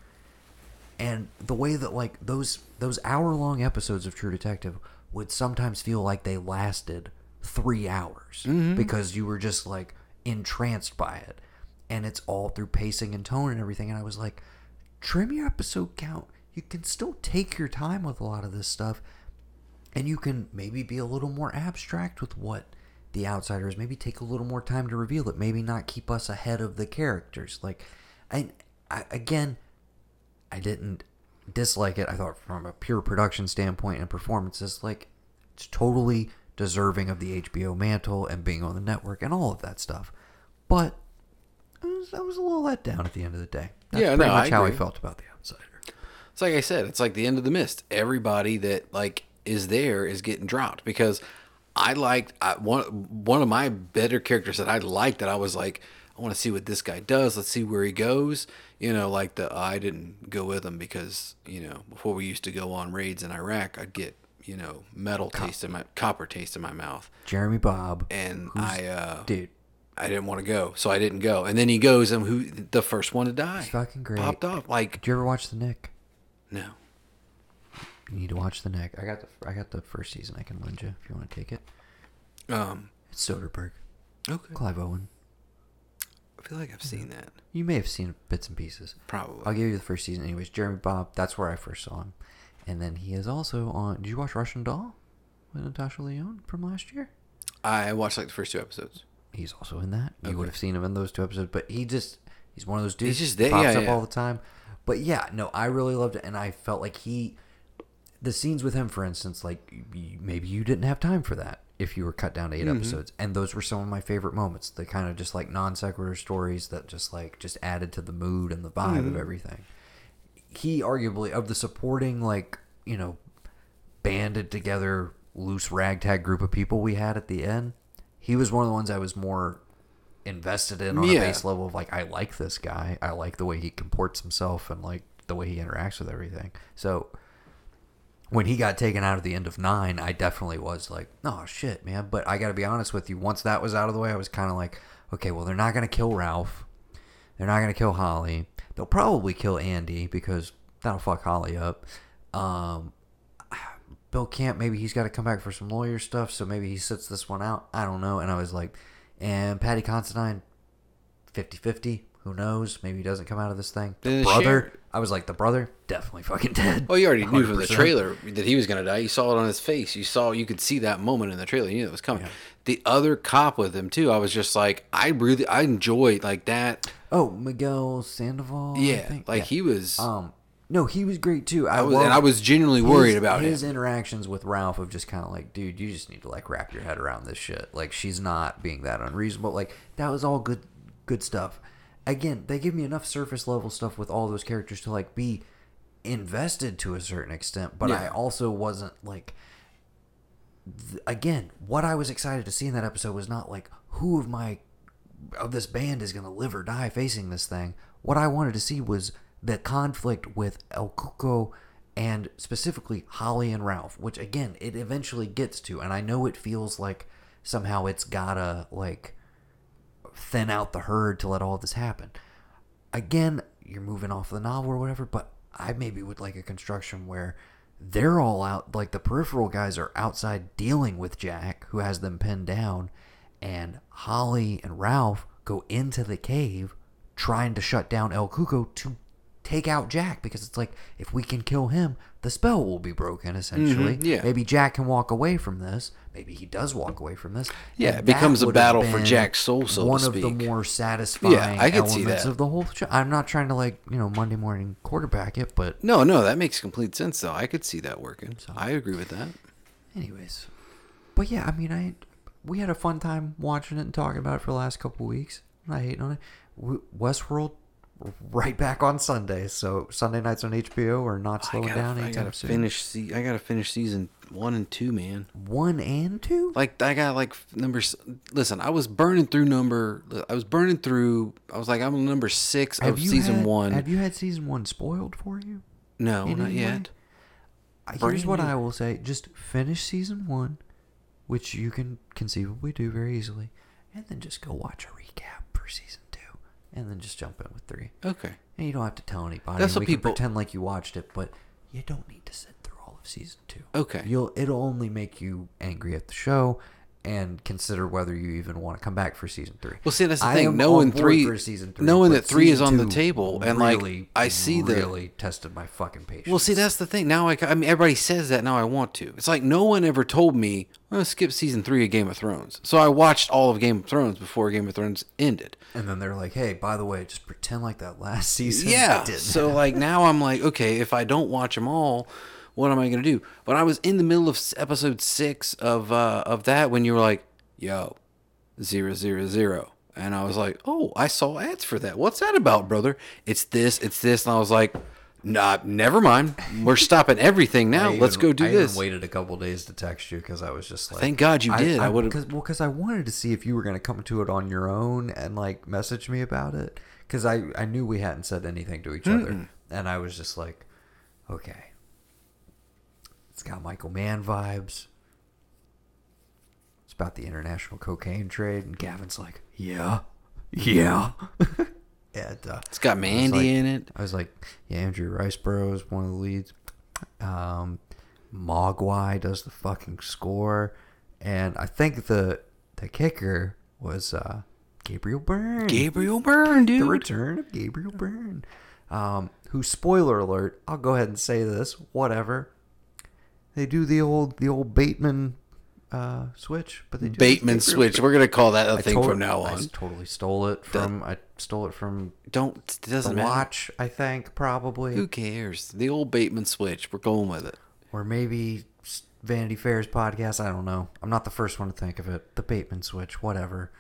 A: And the way that like those those hour long episodes of true detective would sometimes feel like they lasted three hours mm-hmm. because you were just like entranced by it. And it's all through pacing and tone and everything. And i was like trim your episode count. You can still take your time with a lot of this stuff. And you can maybe be a little more abstract with what the outsiders maybe take a little more time to reveal it maybe not keep us ahead of the characters like I, I again I didn't dislike it. I thought from a pure production standpoint and performances, like it's totally deserving of the HBO mantle and being on the network and all of that stuff. But I was, I was a little let down at the end of the day. That's
B: Yeah,
A: pretty
B: no, I
A: much how I felt about the outsider.
B: It's like I said, it's like the end of the mist. Everybody that like is there is getting dropped because I liked I, one one of my better characters that I liked that I was like I want to see what this guy does. Let's see where he goes. You know, like the I didn't go with him because you know before we used to go on raids in Iraq, I'd get you know metal taste in my copper taste in my mouth,
A: Jeremy Bobb,
B: and I uh,
A: dude,
B: I didn't want to go, so I didn't go. And then he goes, and who the first one to die?
A: Fucking great.
B: Popped off like
A: did you ever watch The Knick?
B: no.
A: You need to watch The Knick. I got the I got the first season. I can lend you if you want to take it.
B: Um.
A: It's Soderbergh,
B: Okay.
A: Clive Owen.
B: I feel like I've seen that.
A: You may have seen bits and pieces.
B: Probably.
A: I'll give you the first season, anyways. Jeremy Bobb, that's where I first saw him, and then he is also on. Did you watch Russian Doll with Natasha Lyonne from last year?
B: I watched like the first two episodes.
A: He's also in that. You would have seen him in those two episodes, but he just he's one of those dudes.
B: He's just there,
A: pops
B: yeah,
A: up
B: yeah.
A: all the time. But yeah, no, I really loved it, and I felt like he, the scenes with him, for instance, like maybe you didn't have time for that if you were cut down to
B: Mm-hmm.
A: 8 episodes, and those were some of my favorite moments. The kind of just like non sequitur stories that just like just added to the mood and the vibe
B: Mm-hmm.
A: of everything. He arguably of the supporting like you know banded together loose ragtag group of people we had at the end. He was one of the ones I was more invested in on
B: Yeah.
A: a base level of like I like this guy. I like the way he comports himself and like the way he interacts with everything. So when he got taken out at the end of nine, I definitely was like, oh shit, man. But I got to be honest with you. Once that was out of the way, I was kind of like, okay, well, they're not gonna kill Ralph. They're not gonna kill Holly. They'll probably kill Andy because that'll fuck Holly up. Um, Bill Camp, maybe he's got to come back for some lawyer stuff, so maybe he sits this one out. I don't know. And I was like, and Paddy Considine, 50 50. Who knows? Maybe he doesn't come out of this thing. The
B: the
A: brother, I was like, the brother, definitely fucking dead.
B: Well, you already knew from the trailer that he was gonna die. You saw it on his face. You saw, you could see that moment in the trailer. You knew it was coming. The other cop with him too. I was just like, I really, I enjoyed like that.
A: Oh, Miguel Sandoval. I
B: Yeah,
A: think?
B: like
A: Yeah.
B: he was.
A: Um, no, he was great too. I,
B: I was, and I was genuinely worried about
A: his
B: him.
A: interactions with Ralph of just kind of like, dude, you just need to like wrap your head around this shit. Like she's not being that unreasonable. Like that was all good, good stuff. Again, they give me enough surface level stuff with all those characters to like be invested to a certain extent, but I also wasn't like. th- Again, what I was excited to see in that episode was not like who of my of this band is going to live or die facing this thing. What I wanted to see was the conflict with El Cuco and specifically Holly and Ralph, which again it eventually gets to, and I know it feels like somehow it's gotta like thin out the herd to let all this happen. Again, you're moving off the novel or whatever, but I maybe would like a construction where they're all out, like the peripheral guys are outside dealing with Jack, who has them pinned down, and Holly and Ralph go into the cave trying to shut down El Cuco to take out Jack because it's like if we can kill him, the spell will be broken essentially.
B: Mhm, yeah.
A: Maybe Jack can walk away from this. Maybe he does walk away from this.
B: Yeah, it becomes a battle for Jack's soul, so to
A: one of the more satisfying
B: I could see
A: elements
B: that.
A: of the whole show. I'm not trying to like you know Monday morning quarterback it, but
B: No, no, that makes complete sense though. I could see that working. So, I agree with that.
A: anyways, but yeah, I mean, I we had a fun time watching it and talking about it for the last couple weeks. I'm not hating on it. Westworld, right back on Sunday, so Sunday nights on HBO are not slowing
B: gotta,
A: down
B: I gotta
A: soon.
B: finish. Se- I gotta finish season one and two, man.
A: one and two.
B: Like I got like number. Listen, I was burning through number. I was burning through. I was like, I'm on number six
A: Have
B: of season
A: had-
B: one.
A: Have you had season one spoiled for you?
B: no,
A: in
B: not
A: any way?
B: yet.
A: Uh, Here's what. I will say: just finish season one, which you can conceivably do very easily, and then just go watch a recap for season and then just jump in with three.
B: Okay.
A: And you don't have to tell anybody.
B: That's what
A: we
B: people-
A: can pretend like you watched it, but you don't need to sit through all of season two.
B: Okay.
A: You'll it'll only make you angry at the show. And consider whether you even want to come back for season three.
B: Well, see, that's the
A: I
B: thing. Knowing three-
A: three,
B: knowing that three is on the table, and, like, I see the-
A: really tested my fucking patience.
B: Well, see, that's the thing. Now, I, I mean, everybody says that. Now I want to. It's like no one ever told me, I'm going to skip season three of Game of Thrones. So I watched all of Game of Thrones before Game of Thrones ended.
A: And then they're like, "Hey, by the way, just pretend like that last season."
B: Yeah.
A: didn't
B: So,
A: happen."
B: like, now I'm like, okay, if I don't watch them all, what am I going to do? But I was in the middle of episode six of uh, of that when you were like, yo, zero, zero, zero. And I was like, oh, I saw ads for that. What's that about, brother? It's this, it's this. And I was like, nah, never mind. We're stopping everything now.
A: I
B: Let's go do
A: I
B: this.
A: even waited a couple days to text you because I was just like,
B: Thank God you did. I would've-
A: because well, because I wanted to see if you were going to come to it on your own and like message me about it because I I knew we hadn't said anything to each other, and I was just like, okay, it's got Michael Mann vibes. It's about the international cocaine trade, and Gavin's like, yeah, yeah. and uh,
B: It's got Mandy
A: like-
B: in it.
A: I was like, yeah, Andrea Riseborough is one of the leads. Um, Mogwai does the fucking score, and I think the the kicker was uh, Gabriel Byrne.
B: Gabriel Byrne, dude.
A: the return of Gabriel Byrne. Um, who spoiler alert? I'll go ahead and say this. Whatever. They do the old the old Bateman uh, switch, but they do
B: Bateman switch. We're going to call that a
A: I
B: thing
A: tot-
B: from now on.
A: I totally stole it from. I stole it from
B: Don't, it doesn't matter.
A: watch. I think probably.
B: Who cares? The old Bateman switch. We're going with it.
A: or maybe Vanity Fair's podcast. I don't know. I'm not the first one to think of it. The Bateman switch, whatever.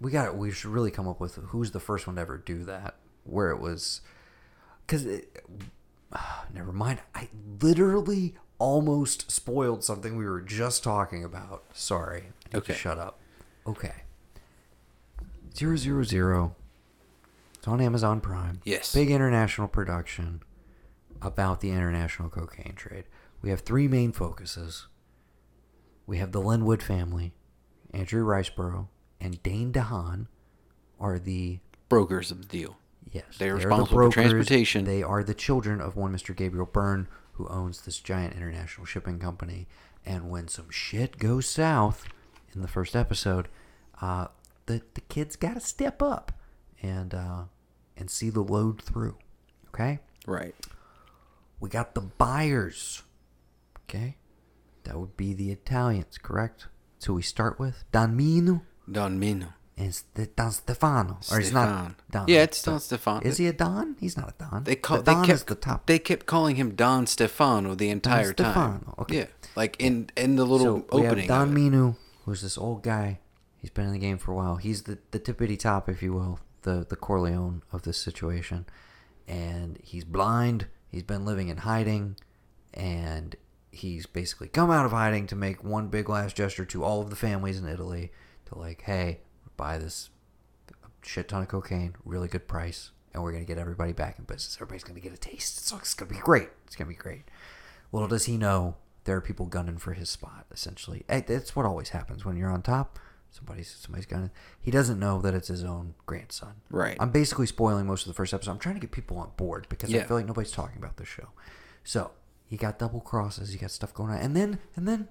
A: We got. We should really come up with who's the first one to ever do that. Where it was, because Ah, never mind. I literally almost spoiled something we were just talking about. Sorry. I need to
B: Okay.
A: Shut up. Okay. Zero zero zero. It's on Amazon Prime.
B: Yes.
A: Big international production about the international cocaine trade. We have three main focuses. We have the Lynwood family, Andrea Riseborough, and Dane DeHaan are the
B: Brokers of the deal.
A: Yes.
B: They are
A: the
B: responsible for
A: brokers.
B: transportation.
A: They are the children of one Mr. Gabriel Byrne, who owns this giant international shipping company. And when some shit goes south in the first episode, uh, the the kids got to step up and uh, and see the load through. Okay,
B: Right.
A: we got the buyers. Okay, that would be the Italians, correct? So we start with Don Minu
B: Don
A: Minu. St- Don Stefano, or he's not. Don.
B: Yeah, it's Don Stefano.
A: Is he a Don? He's not a Don.
B: They call
A: the Don
B: kept
A: is the top.
B: they kept calling him Don Stefano the entire time.
A: Stefano, okay.
B: Yeah, like in in the little
A: so we have
B: opening.
A: Don. Minu, who's this old guy. He's been in the game for a while. He's the, the tippity top, if you will, the the Corleone of this situation. And he's blind. He's been living in hiding, and he's basically come out of hiding to make one big last gesture to all of the families in Italy to like, hey, buy this shit ton of cocaine, really good price, and we're gonna get everybody back in business. Everybody's gonna get a taste. So it's gonna be great. It's gonna be great. Little does he know there are people gunning for his spot. Essentially, Eh, that's what always happens when you're on top. Somebody's somebody's gunning. He doesn't know that it's his own grandson.
B: Right.
A: I'm basically spoiling most of the first episode. I'm trying to get people on board because I feel like nobody's talking about this show. So he got double crosses. He got stuff going on, and then and then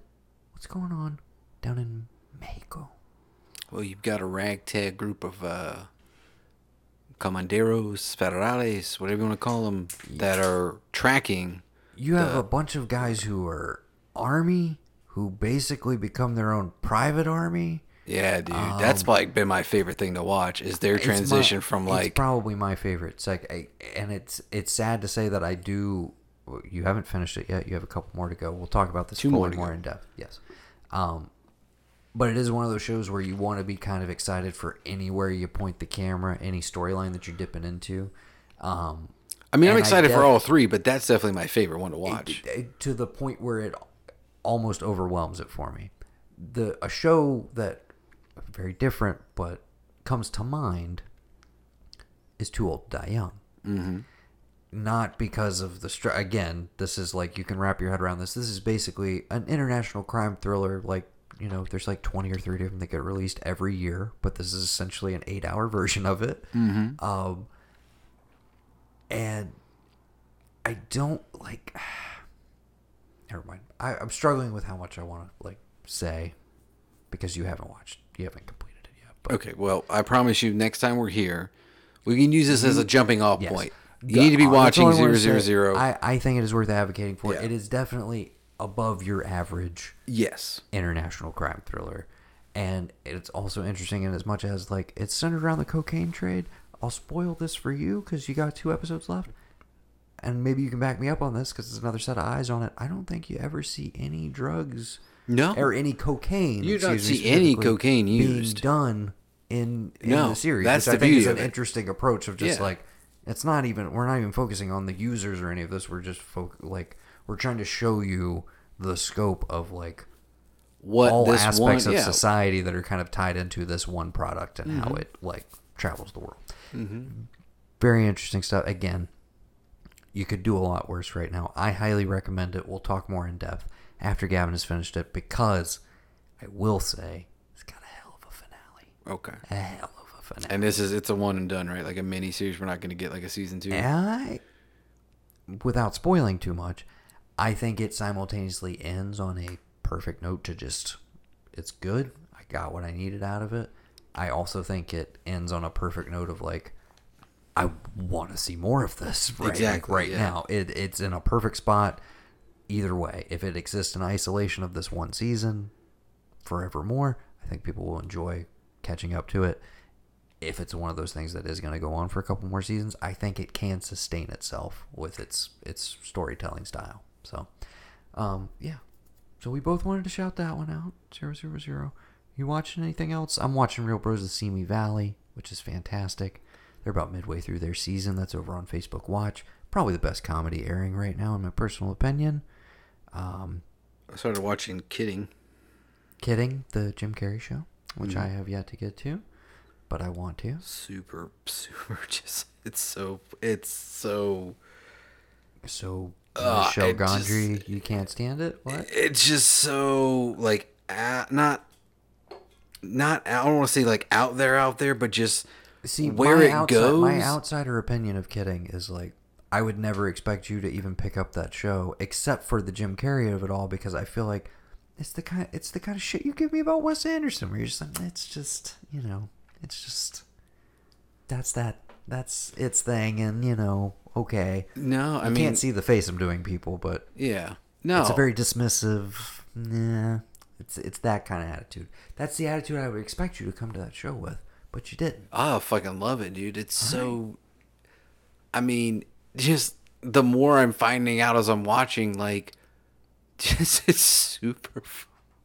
A: what's going on down in Mexico?
B: Well, you've got a ragtag group of uh, comanderos, federales, whatever you want to call them, that are tracking.
A: You have
B: the-
A: a bunch of guys who are army who basically become their own private army.
B: Yeah, dude, that's like been my favorite thing to watch. Is their
A: Um, It's my-
B: transition from
A: it's
B: like
A: probably my favorite. It's like, I, and it's it's sad to say that I do. You haven't finished it yet. You have a couple more to go. We'll talk about this
B: Two more
A: more,
B: go.
A: in depth. Yes, um, but it is one of those shows where you want to be kind of excited for anywhere you point the camera, any storyline that you're dipping into. Um,
B: I mean, I'm excited for all three, but that's definitely my favorite one to watch.
A: it- it- to the point where it almost overwhelms it for me. The a show that very different but comes to mind is Too Old to Die Young. Mm-hmm. Not because of the str- again. This is like you can wrap your head around this. This is basically an international crime thriller. Like you know, there's like 20 or 30 of them that get released every year, but this is essentially an eight-hour version of it. Mm-hmm. Um, and I don't like. Never mind. I, I'm struggling with how much I want to like say because you haven't watched, you haven't completed it yet. But
B: Okay, well, I promise you, next time we're here, we can use this as a jumping off
A: yes.
B: point. You need to be watching zero zero zero.
A: I, I think it is worth advocating for.
B: Yeah.
A: It is definitely above your average
B: Yes.
A: international crime thriller. And it's also interesting in as much as like it's centered around the cocaine trade. I'll spoil this for you because you got two episodes left, and maybe you can back me up on this because there's another set of eyes on it. I don't think you ever see any drugs,
B: No.
A: or any cocaine.
B: You don't see any cocaine used.
A: done in in
B: No,
A: the series.
B: that's
A: which
B: the
A: I think is an interesting approach of just
B: Yeah.
A: like it's not even we're not even focusing on the users or any of this. We're just fo- like we're trying to show you the scope of like
B: What
A: all aspects
B: one,
A: of
B: yeah, Mm-hmm.
A: society that are kind of tied into this one product and how it like travels the world. Very interesting stuff. Again, you could do a lot worse right now. I highly recommend it. We'll talk more in depth after Gavin has finished it because I will say it's got a hell of a finale.
B: Okay.
A: A hell of a finale.
B: And this is it's a one and done, right? Like a mini series. We're not going to get like a season two.
A: I, without spoiling too much, I think it simultaneously ends on a perfect note to just, it's good. I got what I needed out of it. I also think it ends on a perfect note of like, I want to see more of this right, like,
B: Exactly,
A: right
B: yeah.
A: now. It, it's in a perfect spot either way. If it exists in isolation of this one season forevermore, I think people will enjoy catching up to it if it's one of those things that is going to go on for a couple more seasons, I think it can sustain itself with its its storytelling style. So, um, yeah. So we both wanted to shout that one out. Zero zero zero. You watching anything else? I'm watching Real Bros of Simi Valley, which is fantastic. They're about midway through their season. That's over on Facebook Watch. Probably the best comedy airing right now, in my personal opinion. Um,
B: I started watching Kidding.
A: kidding, the Jim Carrey show, which I have yet to get to, but I want to.
B: Super, super. Just it's so it's so.
A: So
B: Uh,
A: Michel
B: it just-
A: Gondry, you can't stand it? What?
B: It's just so like uh, not. Not I don't want to say like out there, out there, but just
A: See,
B: where it
A: outside,
B: goes.
A: My outsider opinion of kidding is like, I would never expect you to even pick up that show, except for the Jim Carrey of it all, because I feel like it's the kind, it's the kind of shit you give me about Wes Anderson, where you're just like, it's just, you know, it's just, that's that that's its thing, and you know, okay.
B: No, I
A: I
B: mean,
A: can't see the face I'm doing people, but
B: yeah, no,
A: it's a very dismissive. Nah, it's it's that kind of attitude. That's the attitude I would expect you to come to that show with, but you didn't.
B: Ah, I fucking love it, dude. It's so. I mean, just the more I'm finding out as I'm watching, like, just it's super,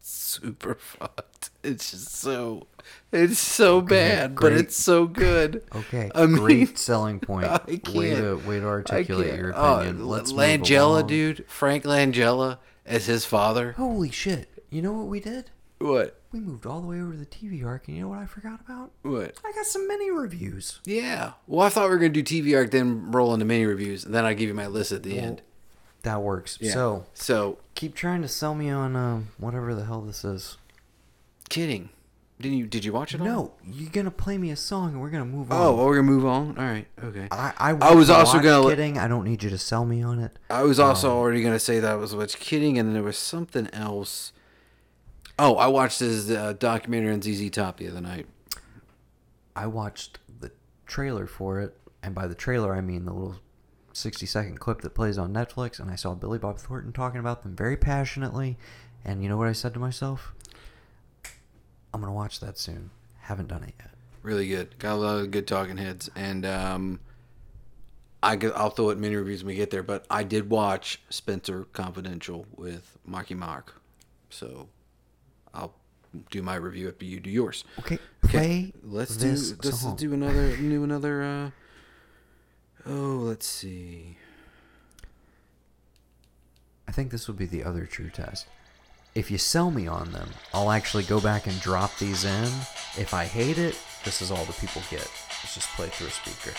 B: super fucked. It's just so, it's so bad, but it's so good.
A: Okay,
B: I mean,
A: great selling point.
B: I
A: way
B: can't.
A: to way to articulate your
B: Oh,
A: opinion. Let's move
B: Langella, dude, Frank Langella as his father.
A: Holy shit! You know what we did?
B: What?
A: We moved all the way over to the TV arc, and you know what I forgot about?
B: What?
A: I got some mini reviews.
B: Yeah. Well, I thought we were gonna do TV arc, then roll into mini reviews, and then I give you my list at the end.
A: That works.
B: Yeah.
A: So
B: so
A: keep trying to sell me on um, whatever the hell this is.
B: kidding. Didn't you? Did you watch it? all?
A: No, you're gonna play me a song, and we're gonna move on.
B: Oh, well, we're gonna move on. All right. Okay.
A: I, I,
B: I was also gonna
A: kidding. I don't need you to sell me on it.
B: I was also already gonna say that I was what's kidding, and then there was something else. Oh, I watched this uh, documentary on ZZ Top the other night.
A: I watched the trailer for it, and by the trailer I mean the little 60 second clip that plays on Netflix, and I saw Billy Bob Thornton talking about them very passionately. And you know what I said to myself? I'm gonna watch that soon. Haven't done it yet.
B: Really good. Got a lot of good talking heads, and um, I will throw it mini reviews when we get there. But I did watch Spencer Confidential with Marky Mark, so I'll do my review after you do yours.
A: Okay, play
B: let's do let's
A: song.
B: do another do another. Uh, oh, let's see.
A: I think this would be the other true test. If you sell me on them, I'll actually go back and drop these in. If I hate it, this is all the people get. Let's just play through a speaker.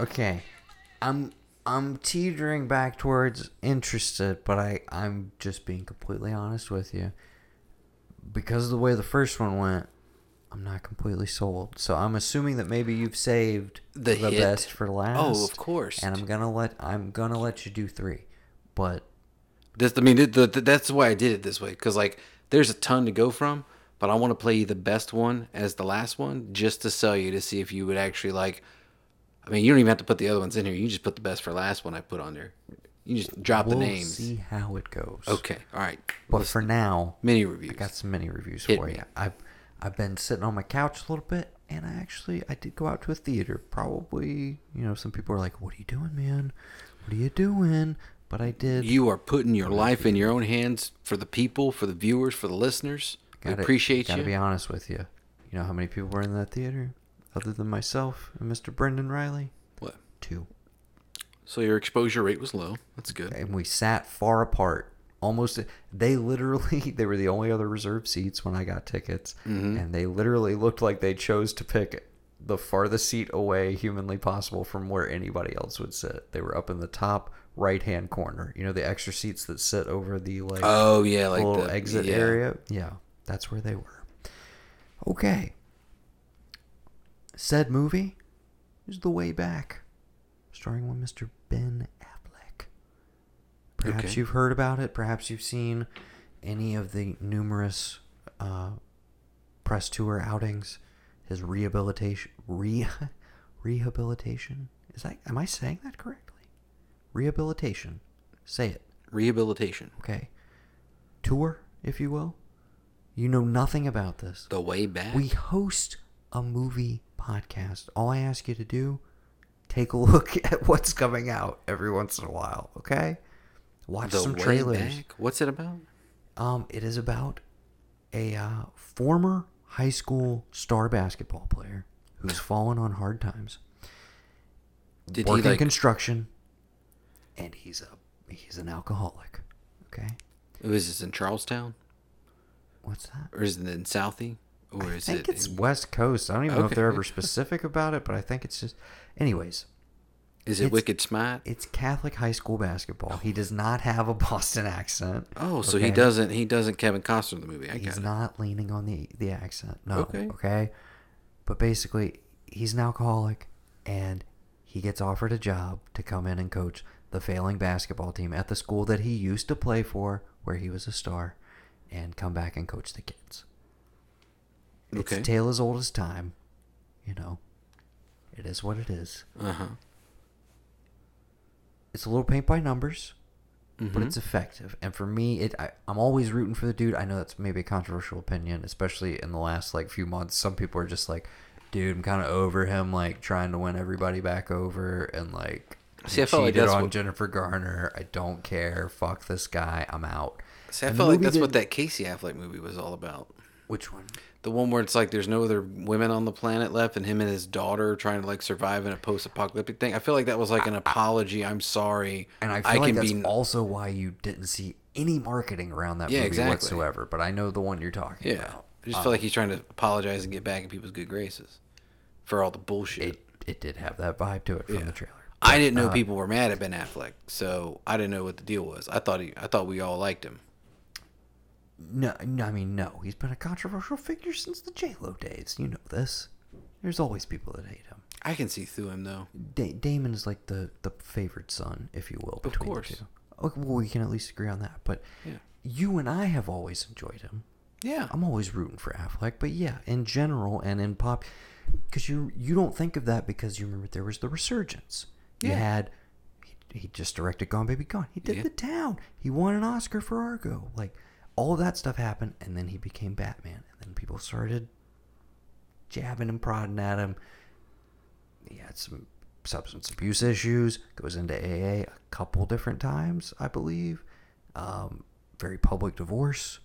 A: Okay, I'm I'm teetering back towards interested, but I I'm just being completely honest with you. Because of the way the first one went, I'm not completely sold. So I'm assuming that maybe you've saved
B: The
A: the, best for last.
B: Oh, of course.
A: And I'm gonna let I'm gonna let you do three, but
B: This, I mean, the, the, that's why I did it this way because like there's a ton to go from, but I want to play you the best one as the last one just to sell you to see if you would actually like. I mean, you don't even have to put the other ones in here. You just put the best for last one I put on there. You just drop
A: we'll
B: the names.
A: see how it goes.
B: Okay, all right.
A: But
B: Let's-
A: for now,
B: mini reviews.
A: I got some mini reviews
B: Hit
A: for
B: me.
A: you. I've I've been sitting on my couch a little bit, and I actually I did go out to a theater. Probably, you know, some people are like, "What are you doing, man? What are you doing?" But I did.
B: You are putting your life in your own hands for the people, for the viewers, for the listeners. We
A: gotta,
B: appreciate
A: Gotta
B: you.
A: be honest with you. You know how many people were in that theater, other than myself and Mr. Brendan Riley?
B: What?
A: Two.
B: So your exposure rate was low. That's good.
A: and we sat far apart almost they literally they were the only other reserved seats when i got tickets
B: Mm-hmm.
A: and they literally looked like they chose to pick the farthest seat away humanly possible from where anybody else would sit they were up in the top right hand corner you know the extra seats that sit over the like
B: Oh yeah, like
A: little
B: the
A: exit
B: yeah.
A: area yeah that's where they were okay said movie is the way back starring one mr ben affleck Perhaps
B: Okay.
A: you've heard about it. Perhaps you've seen any of the numerous uh, press tour outings. His rehabilitation, re, rehabilitation. Is that? Am I saying that correctly? Rehabilitation. Say it.
B: Rehabilitation.
A: Okay. Tour, if you will. You know nothing about this.
B: The way back.
A: We host a movie podcast. All I ask you to do, take a look at what's coming out every once in a while. Okay. Watch
B: the
A: some trailers.
B: back. What's it about?
A: Um, it is about a uh, former high school star basketball player who's fallen on hard times.
B: Did
A: working
B: he like?
A: construction, and he's a he's an alcoholic. Okay,
B: was this in Charlestown,
A: what's that?
B: or is it in Southie, or
A: I
B: is
A: think
B: it?
A: it's
B: in-
A: West Coast. I don't even know if they're ever specific about it, but I think it's just. Anyways,
B: Is it
A: It's-
B: Wicked Smart?
A: It's Catholic high school basketball. He does not have a Boston accent.
B: Oh, so he doesn't. He doesn't Kevin Costner in the movie. I
A: He's
B: it.
A: not leaning on the the accent. No.
B: Okay.
A: Okay. But basically, he's an alcoholic, and he gets offered a job to come in and coach the failing basketball team at the school that he used to play for, where he was a star, and come back and coach the kids. It's
B: Okay.
A: a tale as old as time, you know. It is what it is.
B: Uh huh.
A: It's a little paint by numbers,
B: Mm-hmm.
A: but it's effective. And for me, it I, I'm always rooting for the dude. I know that's maybe a controversial opinion, especially in the last like few months. Some people are just like, dude, I'm kind of over him, like trying to win everybody back over, and like
B: See,
A: he
B: I felt like that's
A: on
B: what-
A: Jennifer Garner. I don't care. Fuck this guy. I'm out.
B: See, I
A: And
B: felt like that's what that Casey Affleck movie was all about.
A: Which one?
B: The one where it's like there's no other women on the planet left, and him and his daughter trying to like survive in a post-apocalyptic thing. I feel like that was like an apology. I'm sorry.
A: And I feel like that's
B: be
A: also why you didn't see any marketing around that
B: Yeah,
A: movie
B: exactly.
A: whatsoever. But I know the one you're talking
B: yeah.
A: about.
B: I just feel like he's trying to apologize and get back in people's good graces for all the bullshit.
A: It it did have that vibe to it from
B: Yeah.
A: the trailer.
B: I didn't know
A: uh,
B: people were mad at Ben Affleck, so I didn't know what the deal was. I thought he, I thought we all liked him.
A: No, I mean no. He's been a controversial figure since the J Lo days. You know this. There's always people that hate him.
B: I can see through him though.
A: Da- Damon is like the the favored son, if you will.
B: Of
A: Between
B: course.
A: The two. Okay, well, we can at least agree on that. But
B: Yeah.
A: you and I have always enjoyed him.
B: Yeah.
A: I'm always rooting for Affleck, but yeah, in general and in pop, because you you don't think of that because you remember there was the resurgence.
B: Yeah.
A: You had he, he just directed Gone Baby Gone. He did
B: Yeah.
A: The Town. He won an Oscar for Argo. Like all of that stuff happened, and then he became Batman, and then people started jabbing and prodding at him. He had some substance abuse issues. Goes into AA a couple different times, I believe. Um, very public divorce.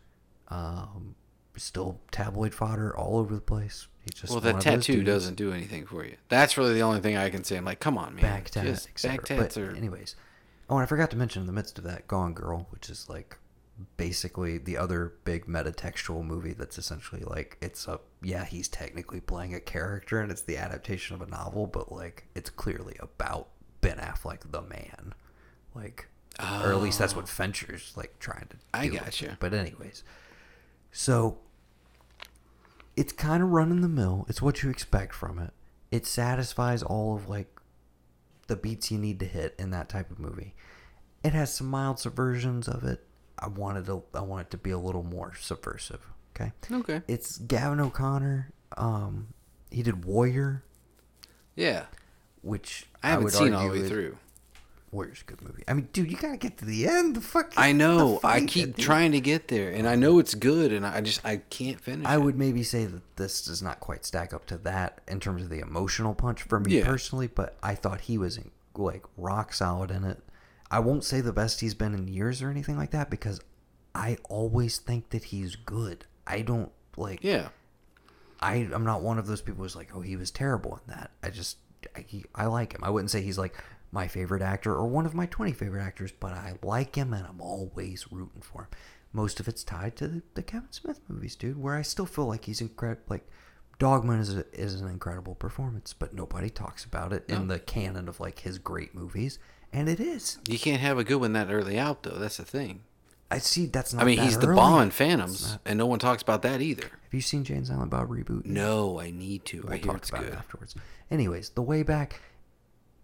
A: Um, still tabloid fodder all over the place. He's just
B: well, that tattoo doesn't do anything for you. That's really the only thing I can say. I'm like, come on, man.
A: back tats,
B: back tats
A: anyways, oh, and I forgot to mention in the midst of that, Gone Girl, which is like basically the other big metatextual movie that's essentially like it's a yeah he's technically playing a character and it's the adaptation of a novel, but like it's clearly about Ben Affleck the man, like or at least that's what oh. Fincher's like trying to.
B: I gotcha.
A: it. But anyways, so it's kind of run in the mill. It's what you expect from it. It satisfies all of like the beats you need to hit in that type of movie. It has some mild subversions of it. I wanted to I want it to be a little more subversive. Okay.
B: Okay.
A: It's Gavin O'Connor. Um, he did Warrior,
B: Yeah.
A: which
B: I haven't
A: would
B: seen all the way through.
A: Warrior's a good movie. I mean, dude, you gotta get to the end. The fucking.
B: I know. I keep trying to get there, and I know it's good, and I just I can't finish.
A: I
B: it.
A: would maybe say that this does not quite stack up to that in terms of the emotional punch for me
B: Yeah.
A: personally, but I thought he was in, like rock solid in it. I won't say the best he's been in years or anything like that because I always think that he's good. I don't like.
B: Yeah.
A: I I'm not one of those people who's like, oh, he was terrible in that. I just I, he, I like him. I wouldn't say he's like my favorite actor or one of my 20 favorite actors, but I like him and I'm always rooting for him. Most of it's tied to the, the Kevin Smith movies, dude, where I still feel like he's incredible. Like Dogma is a, is an incredible performance, but nobody talks about it in the canon of like his great movies, and it is.
B: You can't have a good one that early out, though. That's the thing.
A: I see. That's not.
B: I mean, he's the
A: early.
B: Bond
A: It's
B: Phantoms,
A: not-
B: and no one talks about that either.
A: Have you seen Jay and Silent Bob reboot?
B: No, I need to. I
A: we'll
B: hear
A: talk
B: it's
A: about
B: good.
A: it afterwards. Anyways, the way back.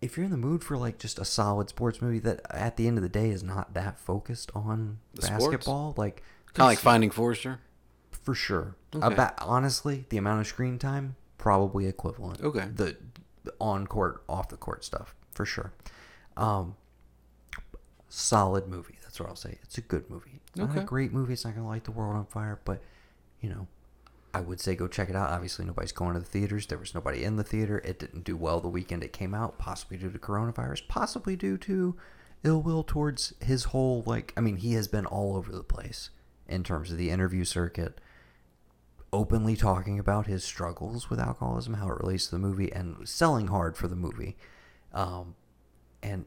A: If you're in the mood for like just a solid sports movie that at the end of the day is not that focused on
B: The sports?
A: basketball, like
B: Kind of like Finding Forrester.
A: for sure.
B: Okay.
A: About honestly, the amount of screen time probably equivalent.
B: Okay.
A: The, the on court, off the court stuff for sure. Um, solid movie. That's what I'll say. It's a good movie. It's not a great movie. It's not gonna light the world on fire, but you know, I would say go check it out. Obviously, nobody's going to the theaters. There was nobody in the theater. It didn't do well the weekend it came out, possibly due to coronavirus, possibly due to ill will towards his whole like. I mean, he has been all over the place in terms of the interview circuit, openly talking about his struggles with alcoholism, how it relates to the movie, and selling hard for the movie. Um, and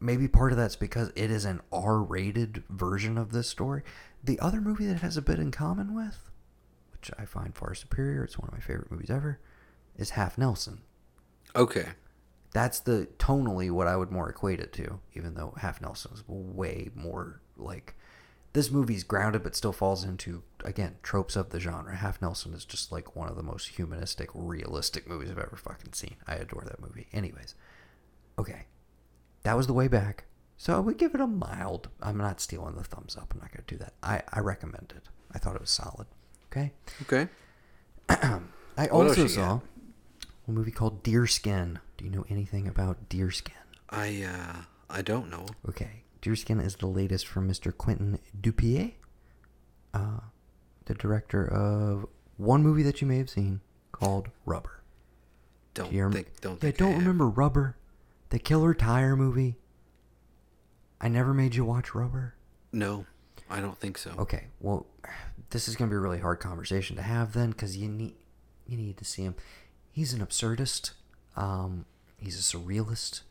A: maybe part of that's because it is an R-rated version of this story. The other movie that has a bit in common with, which I find far superior, it's one of my favorite movies ever, is Half Nelson.
B: Okay.
A: That's the tonally what I would more equate it to, even though Half Nelson is way more like this movie's grounded but still falls into again tropes of the genre. Half Nelson is just like one of the most humanistic, realistic movies I've ever fucking seen. I adore that movie. Anyways, okay, that was the way back. So I would give it a mild. I'm not stealing the thumbs up. I'm not gonna do that. I I recommend it. I thought it was solid. Okay.
B: Okay.
A: I also saw a movie called Deerskin. Do you know anything about Deerskin?
B: I uh I don't know.
A: Okay, Deerskin is the latest from Mr. Quentin Dupieux, uh, the director of one movie that you may have seen called Rubber.
B: Don't
A: Do you rem-
B: think don't
A: yeah,
B: think I
A: don't
B: have.
A: remember Rubber, the Killer Tire movie. I never made you watch Rubber.
B: No, I don't think so.
A: Okay, well, this is gonna be a really hard conversation to have then, because you need you need to see him. He's an absurdist. Um, he's a surrealist.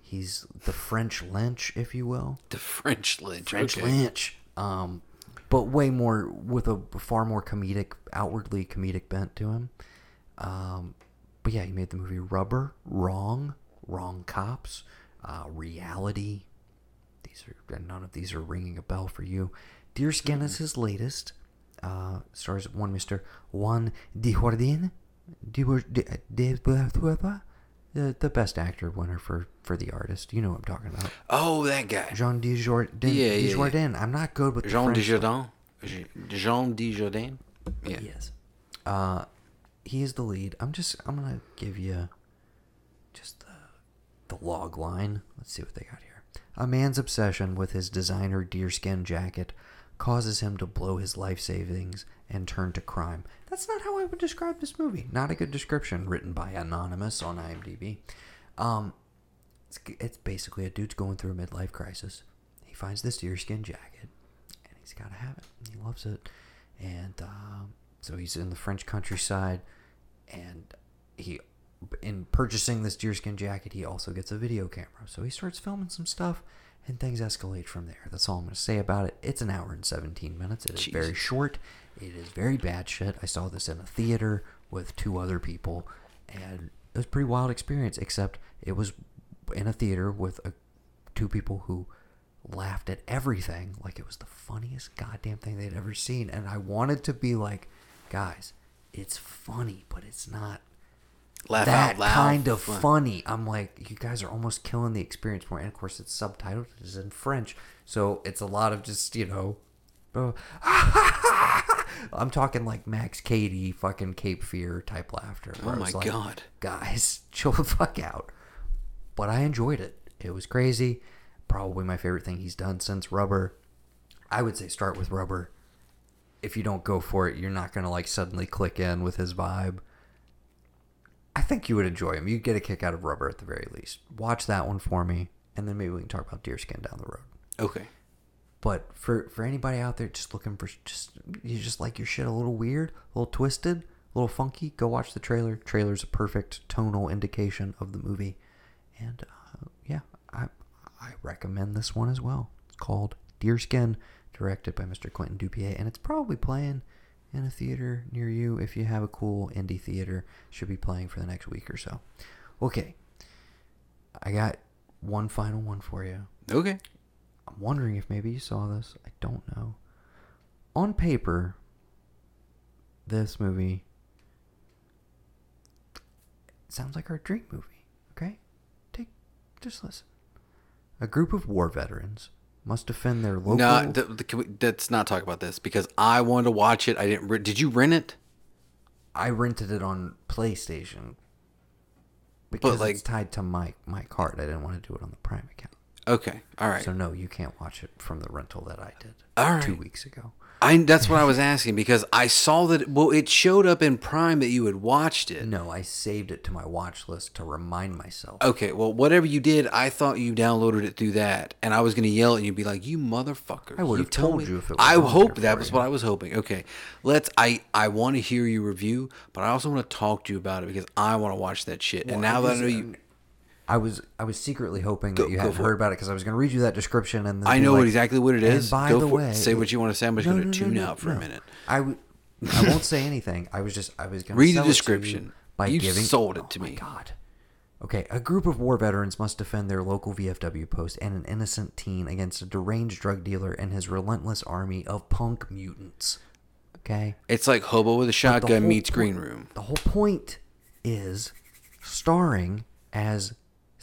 A: He's the French Lynch, if you will.
B: The French Lynch.
A: French
B: okay.
A: Lynch. Um, but way more with a far more comedic, outwardly comedic bent to him. Um, but yeah, he made the movie Rubber, Wrong, Wrong Cops, uh, Reality. These are none of these are ringing a bell for you. Deerskin is his latest. Uh, stars one Mister Juan Dujardin, Dujardin, the the best actor winner for for the artist. You know what I'm talking about.
B: Oh, that guy.
A: Jean Dujardin.
B: Yeah, yeah, yeah.
A: I'm not good with
B: Jean Dujardin. Jean Dujardin. Yeah.
A: Yes. Uh, he is the lead. I'm just. I'm gonna give you just the log line. Let's see what they got here. A man's obsession with his designer deerskin jacket causes him to blow his life savings and turn to crime. That's not how I would describe this movie. Not a good description written by Anonymous on IMDb. Um, it's, it's basically a dude's going through a midlife crisis. He finds this deerskin jacket, and he's got to have it. He loves it, and um, so he's in the French countryside, and he, in purchasing this deerskin jacket, he also gets a video camera. So he starts filming some stuff, and things escalate from there. That's all I'm going to say about it. It's an hour and 17 minutes. It is very short. It is very bad shit. I saw this in a theater with two other people, and it was a pretty wild experience. Except it was in a theater with a, two people who laughed at everything like it was the funniest goddamn thing they'd ever seen. And I wanted to be like, guys, it's funny, but it's not
B: Laugh
A: that
B: out loud.
A: kind of
B: Fun.
A: funny. I'm like, you guys are almost killing the experience more. And of course, it's subtitled. It's in French, so it's a lot of just you know. I'm talking like Max Cady, fucking Cape Fear type laughter.
B: Oh my
A: like,
B: God.
A: guys, chill the fuck out. But I enjoyed it. It was crazy. Probably my favorite thing he's done since Rubber. I would say start with Rubber. If you don't go for it, you're not gonna like suddenly click in with his vibe. I think you would enjoy him. You'd get a kick out of Rubber at the very least. Watch that one for me, and then maybe we can talk about Deerskin down the road.
B: Okay.
A: But for for anybody out there just looking for just you just like your shit a little weird, a little twisted, a little funky, go watch the trailer. Trailer's a perfect tonal indication of the movie, and uh, yeah, I I recommend this one as well. It's called Deerskin, directed by Mr. Quentin Dupieux, and it's probably playing in a theater near you if you have a cool indie theater. Should be playing for the next week or so. Okay, I got one final one for you.
B: Okay.
A: I'm wondering if maybe you saw this. I don't know. On paper, this movie sounds like our dream movie. Okay? Take just listen. A group of war veterans must defend their local
B: No, th- th- can we, let's not talk about this because I wanted to watch it. I didn't. Re- did you rent it?
A: I rented it on PlayStation because
B: like-
A: it's tied to my my card. I didn't want to do it on the Prime account.
B: Okay. All right.
A: So no, you can't watch it from the rental that I did
B: All
A: two weeks ago.
B: I that's what I was asking because I saw that. Well, it showed up in Prime that you had watched it.
A: No, I saved it to my watch list to remind myself.
B: Okay, well, whatever you did, I thought you downloaded it through that, and I was gonna yell at you and be like, "You motherfucker!"
A: I would've
B: told
A: told
B: me-
A: you if it was
B: I hope that was
A: you.
B: what I was hoping. Okay, let's. I I want to hear your review, but I also want to talk to you about it because I want to watch that shit. and now that I know uh, you,
A: I was I was secretly hoping
B: Go-
A: that you hadn't heard
B: it.
A: about it because I was going to read you that description and
B: I know
A: like,
B: exactly what it is.
A: "And by
B: Go
A: the way,
B: it. Say what you want to say. I'm just
A: No,
B: gonna
A: no, no,
B: tune
A: no,
B: out for a minute.
A: I would. I won't say anything. I was just I was going to
B: Read the
A: sell it to you
B: description.
A: by
B: You
A: giving.
B: sold it
A: oh
B: to
A: my
B: me.
A: God. Okay, a group of war veterans must defend their local VFW post and an innocent teen against a deranged drug dealer and his relentless army of punk mutants. Okay?
B: It's like Hobo with a Shotgun meets
A: point-
B: Green Room.
A: The whole point is starring as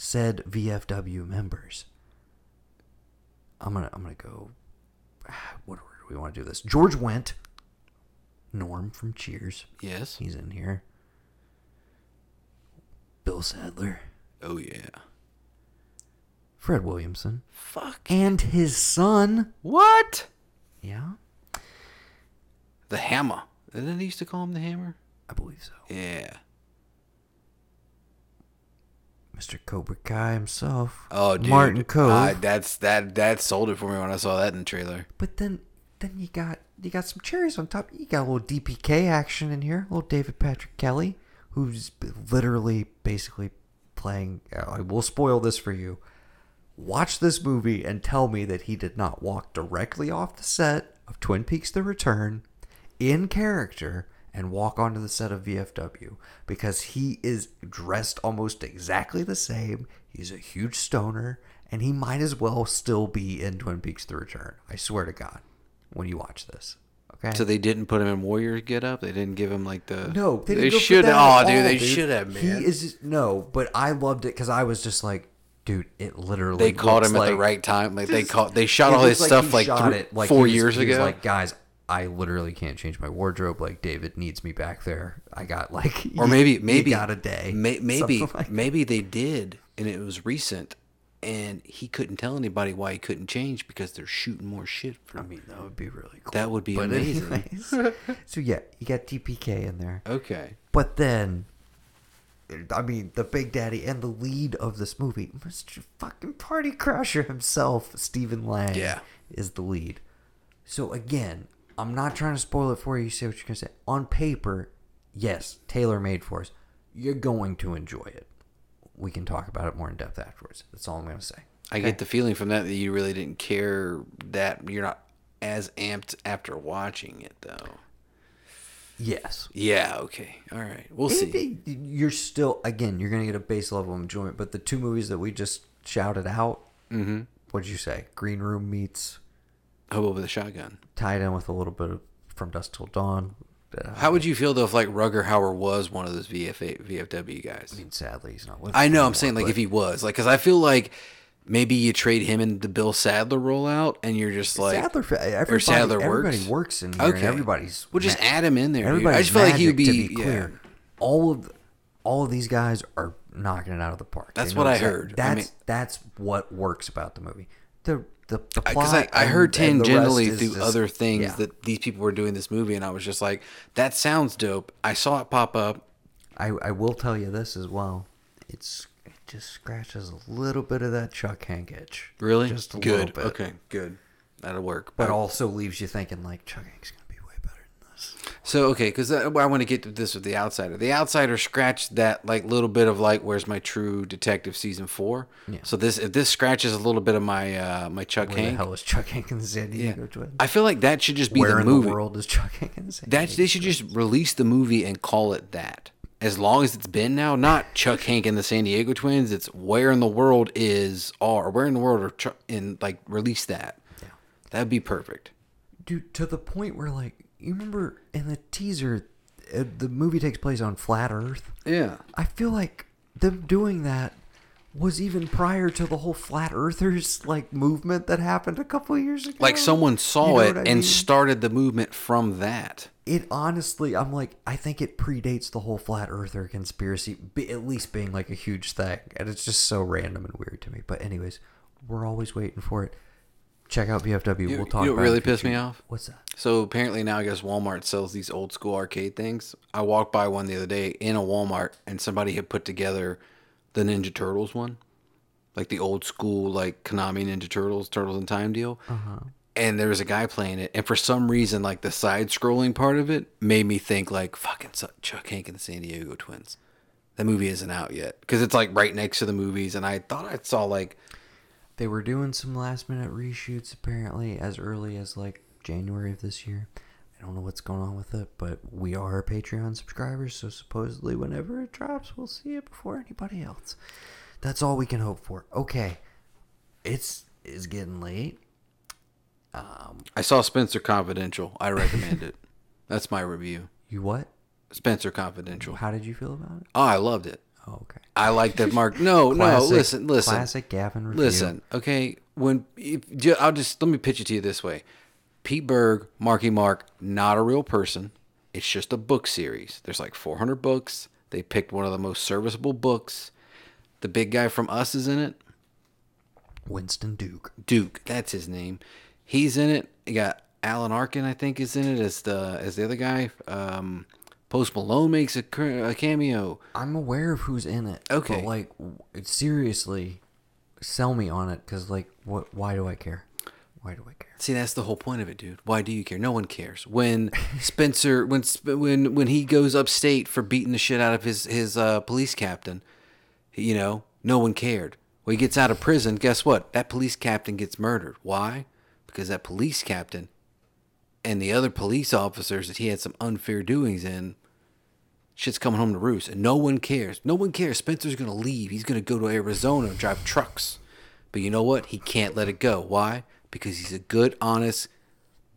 A: said VFW members. I'm gonna I'm gonna go. Ah, what order do we want to do this? George Wendt, Norm from Cheers.
B: Yes.
A: He's in here. Bill Sadler,
B: Oh yeah.
A: Fred Williamson,
B: Fuck.
A: and his son.
B: What?
A: Yeah,
B: The Hammer. Didn't they used to call him the Hammer?
A: I believe so.
B: Yeah.
A: Mr. Cobra Kai himself.
B: Oh, dude.
A: Martin Kove.
B: Uh, that's that. That sold it for me when I saw that in the trailer.
A: But then, then you got you got some cherries on top. You got a little DPK action in here. A little David Patrick Kelly, who's literally basically playing. I will spoil this for you. Watch this movie and tell me that he did not walk directly off the set of Twin Peaks: The Return, in character, and walk onto the set of VFW because he is dressed almost exactly the same. He's a huge stoner, and he might as well still be in Twin Peaks: The Return. I swear to God, when you watch this, okay?
B: So they didn't put him in Warrior get up. They didn't give him like the.
A: no, they,
B: they
A: didn't go for
B: should.
A: that
B: Oh, dude,
A: all,
B: they should have. Man.
A: He is no, but I loved it because I was just like, dude, it literally.
B: they caught him at the right time. Like they
A: Just-
B: caught. They shot all his
A: looks
B: stuff like, three,
A: it like
B: four
A: was-
B: years ago.
A: like, guys, I literally can't change my wardrobe. Like David needs me back there. I got like,
B: or
A: you-
B: maybe
A: you
B: maybe
A: got a day.
B: May, maybe
A: like
B: maybe they did, and it was recent, and he couldn't tell anybody why he couldn't change because they're shooting more shit. For
A: I mean, that would be really cool.
B: That would be
A: But
B: amazing.
A: anyways, so yeah, you got DPK in there.
B: Okay.
A: But then, I mean, the Big Daddy and the lead of this movie, Mr. fucking Party Crasher himself, Stephen Lang,
B: Yeah.
A: is the lead. So again, I'm not trying to spoil it for you. You say what you're gonna say. On paper, yes, tailor made for us. You're going to enjoy it. We can talk about it more in depth afterwards. That's all I'm gonna say.
B: I get the feeling from that that you really didn't care that you're not as amped after watching it though.
A: Yes.
B: Yeah. Okay. All right. We'll
A: It-
B: see.
A: it- you're still again, you're gonna get a base level of enjoyment. But the two movies that we just shouted out, mm-hmm. what'd you say? Green Room meets
B: Hobo with a shotgun.
A: Tied in with a little bit of From Dusk Till Dawn. Uh,
B: How would you feel though if like Rutger Hauer was one of those VFA, VFW guys?
A: I mean, sadly, he's not with.
B: I know. I'm saying like
A: but
B: if he was like, because I feel like maybe you trade him in the Bill Sadler rollout, and you're just like
A: Sadler, everybody,
B: or Sadler
A: everybody
B: works.
A: works in here, and everybody's.
B: We'll just
A: ma-
B: add him in there. dude. I just feel like he would be.
A: be clear. All of all of these guys are knocking it out of the park.
B: That's what I heard. I
A: That's
B: mean-
A: that's what works about the movie. The the, the
B: Because
A: plot.
B: I, I heard
A: and- and
B: tangentially
A: is
B: through
A: just-
B: other things
A: yeah.
B: that these people were doing this movie, and I was just like, that sounds dope. I saw it pop up.
A: I, I will tell you this as well. It's it just scratches a little bit of that Chuck Hank itch.
B: Really?
A: Just a
B: good.
A: little bit.
B: Okay, good. That'll work.
A: But
B: I-
A: also leaves you thinking like Chuck Hank's gonna be way better than this.
B: So okay, because I, I want to get to this with the outsider. The outsider scratched that like little bit of like, where's my true detective season four?
A: Yeah.
B: So this if this scratches a little bit of my uh my Chuck
A: Where the
B: Hank,
A: hell is Chuck Hank in the San
B: yeah,
A: Diego Twins?
B: I feel like that should just be
A: Where
B: the
A: in
B: movie.
A: the world is Chuck Hank in the San
B: That's they should just release the movie and call it that. As long as it's been now, not Chuck Hank and the San Diego Twins. It's where in the world is or where in the world are Chuck in like release that.
A: Yeah.
B: That'd be perfect.
A: dude to the point where like you remember in the teaser uh, the movie takes place on flat earth
B: Yeah.
A: i feel like them doing that was even prior to the whole flat earthers like movement that happened a couple of years ago
B: Like someone saw
A: You know
B: it and
A: mean?
B: started the movement from that.
A: it honestly i'm like i think it predates the whole flat earther conspiracy at least being like a huge thing and it's just so random and weird to me but anyways we're always waiting for it check out vfw
B: You-
A: we'll talk
B: you know
A: about it
B: really pissed me off?
A: what's that
B: So apparently now I guess Walmart sells these old school arcade things. I walked by one the other day in a Walmart and somebody had put together the Ninja Turtles one. Like the old school like Konami Ninja Turtles, Turtles in Time deal. Uh-huh. And there was a guy playing it and for some reason like the side scrolling part of it made me think like fucking Chuck Hank and the San Diego Twins. That movie isn't out yet because it's like right next to the movies and I thought I saw like
A: They were doing some last minute reshoots apparently as early as like January of this year. I don't know what's going on with it, but we are Patreon subscribers, so supposedly whenever it drops, we'll see it before anybody else. That's all we can hope for. Okay, it's it's getting late.
B: Um, I saw Spencer Confidential. I recommend it. That's my review.
A: You what?
B: Spencer Confidential.
A: How did you feel about it?
B: Oh, I loved it.
A: Oh, okay.
B: I like that Mark. No, no, listen, listen.
A: Classic Gavin review.
B: Listen, okay. When if, I'll just let me pitch it to you this way: Pete Berg, Marky Mark, not a real person. It's just a book series. There's like 400 books. They picked one of the most serviceable books. The big guy from Us is in it.
A: Winston Duke.
B: Duke, that's his name. He's in it. You got Alan Arkin, I think, is in it as the as the other guy. Um, Post Malone makes a, a cameo.
A: I'm aware of who's in it.
B: Okay.
A: But like, seriously, sell me on it, cause like, what? Why do I care? Why do I care?
B: See, that's the whole point of it, dude. Why do you care? No one cares. When Spencer, when when when he goes upstate for beating the shit out of his his uh, police captain, you know, no one cared. When he gets out of prison, guess what? That police captain gets murdered. Why? Because that police captain and the other police officers that he had some unfair doings in, shit's coming home to roost, and no one cares. No one cares. Spencer's gonna leave. He's gonna go to Arizona and drive trucks. But you know what? He can't let it go. Why? Because he's a good, honest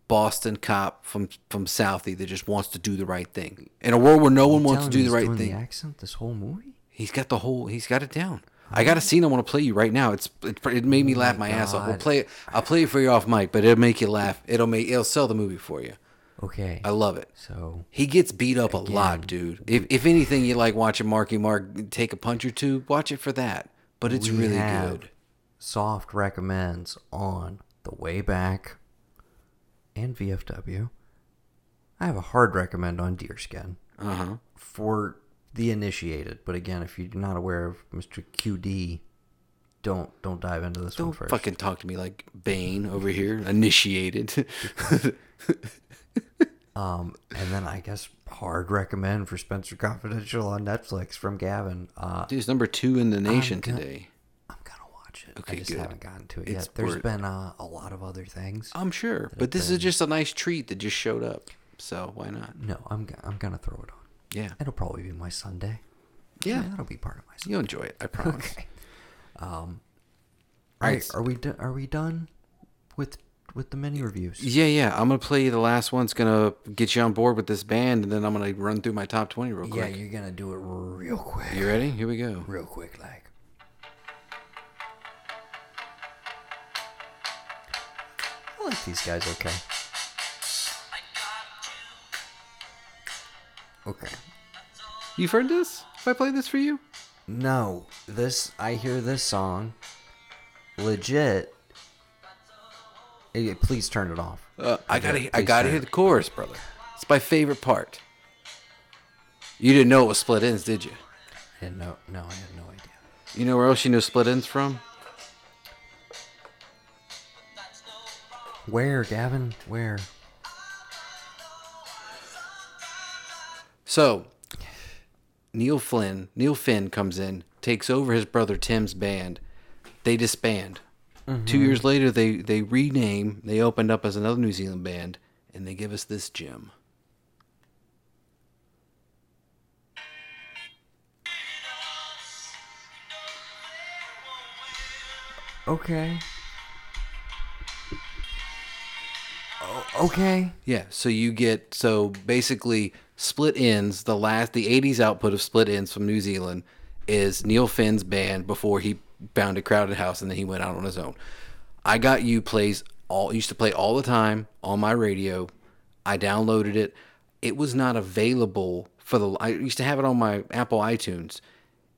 B: Boston cop from from Southie that just wants to do the right thing. In a world where no one wants to do the right thing,
A: The accent this whole movie.
B: he's got the whole. He's got it down. I got a scene I want to play you right now. It's it, it made me oh laugh my, ass off. We'll play it. I'll play it for you off mic, but it'll make you laugh. It'll make it'll sell the movie for you.
A: Okay.
B: I love it.
A: so
B: He gets beat up a lot, dude. If if anything, you like watching Marky Mark take a punch or two, watch it for that. But it's
A: we
B: really
A: have
B: good.
A: Soft recommends on the way back and VFW. I have a hard recommend on Deerskin
B: Uh huh.
A: for the initiated. But again, if you're not aware of Mr. QD, don't don't dive into this one
B: Don't
A: first.
B: fucking talk to me like Bane over here, initiated.
A: Um, and then I guess hard recommend for Spencer Confidential on Netflix from Gavin. Uh,
B: Dude, it's number two in the nation
A: gonna-
B: today.
A: I'm gonna watch it.
B: Okay,
A: I just
B: good.
A: haven't gotten to it
B: It's
A: yet. There's
B: worth-
A: been uh, a lot of other things.
B: I'm sure, but this is just a nice treat that just showed up. So why not?
A: No, I'm I'm gonna throw it on.
B: Yeah,
A: It'll probably be my Sunday.
B: yeah.
A: that'll be part of my Sunday.
B: You'll enjoy it. I promise.
A: Okay. Um.
B: Alright,
A: right. Are we do- are we done with with the mini reviews?
B: Yeah, yeah. I'm gonna play you the last one. It's gonna get you on board with this band, and then I'm gonna run through my top twenty real quick.
A: Yeah, you're gonna do it real quick.
B: You ready? Here we go.
A: real quick, like. I like these guys. Okay. Okay.
B: You've heard this? If I play this for you?
A: No, this I hear this song. Legit. Please turn it off.
B: Uh, I gotta, I gotta
A: turn
B: hear the chorus, brother. It's my favorite part. You didn't know it was Split Enz, did you?
A: I didn't know. No, I had no idea.
B: You know where else you know split ends from?
A: Where, Gavin? Where?
B: So, Neil Flynn, Neil Finn comes in, takes over his brother Tim's band. They disband. Two years later, they they rename. They opened up as another New Zealand band, and they give us this gem.
A: Okay. Oh, okay.
B: Yeah, so you get so basically Split Enz, the last the 80s output of Split Enz from New Zealand is Neil Finn's band before he founded Crowded House and then he went out on his own. I Got You plays all used to play all the time on my radio. I downloaded it. It was not available for the I used to have it on my Apple iTunes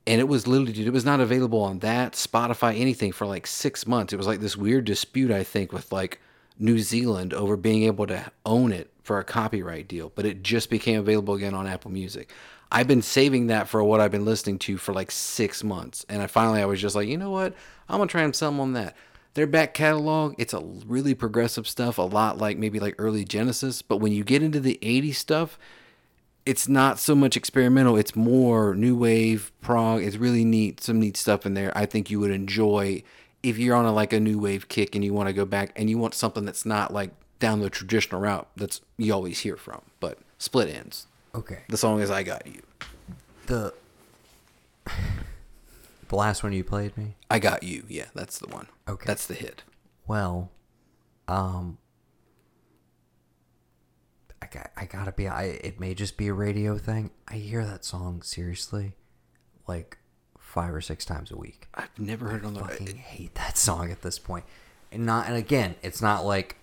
B: and it was literally dude, it was not available on that spotify anything for like six months it was like this weird dispute i think with like new zealand over being able to own it for a copyright deal but it just became available again on apple music i've been saving that for what i've been listening to for like six months. And i finally i was just like you know what? I'm gonna try and sell them on that. Their back catalog it's a really progressive stuff a lot like maybe like early genesis. But when you get into the 80s stuff it's not so much experimental. It's more new wave prog. It's really neat some neat stuff in there. I think you would enjoy if you're on a like a new wave kick and you want to go back and you want something that's not like down the traditional route that's you always hear from. But Split Enz,
A: Okay.
B: the song is "I Got You."
A: The the last one you played me.
B: I got you. Yeah, that's the one.
A: Okay.
B: that's the hit.
A: Well, um, I got I gotta be. I it may just be a radio thing. I hear that song seriously, like five or six times a week.
B: I've never heard it on the
A: fucking hate that song at this point. And not and again, it's not like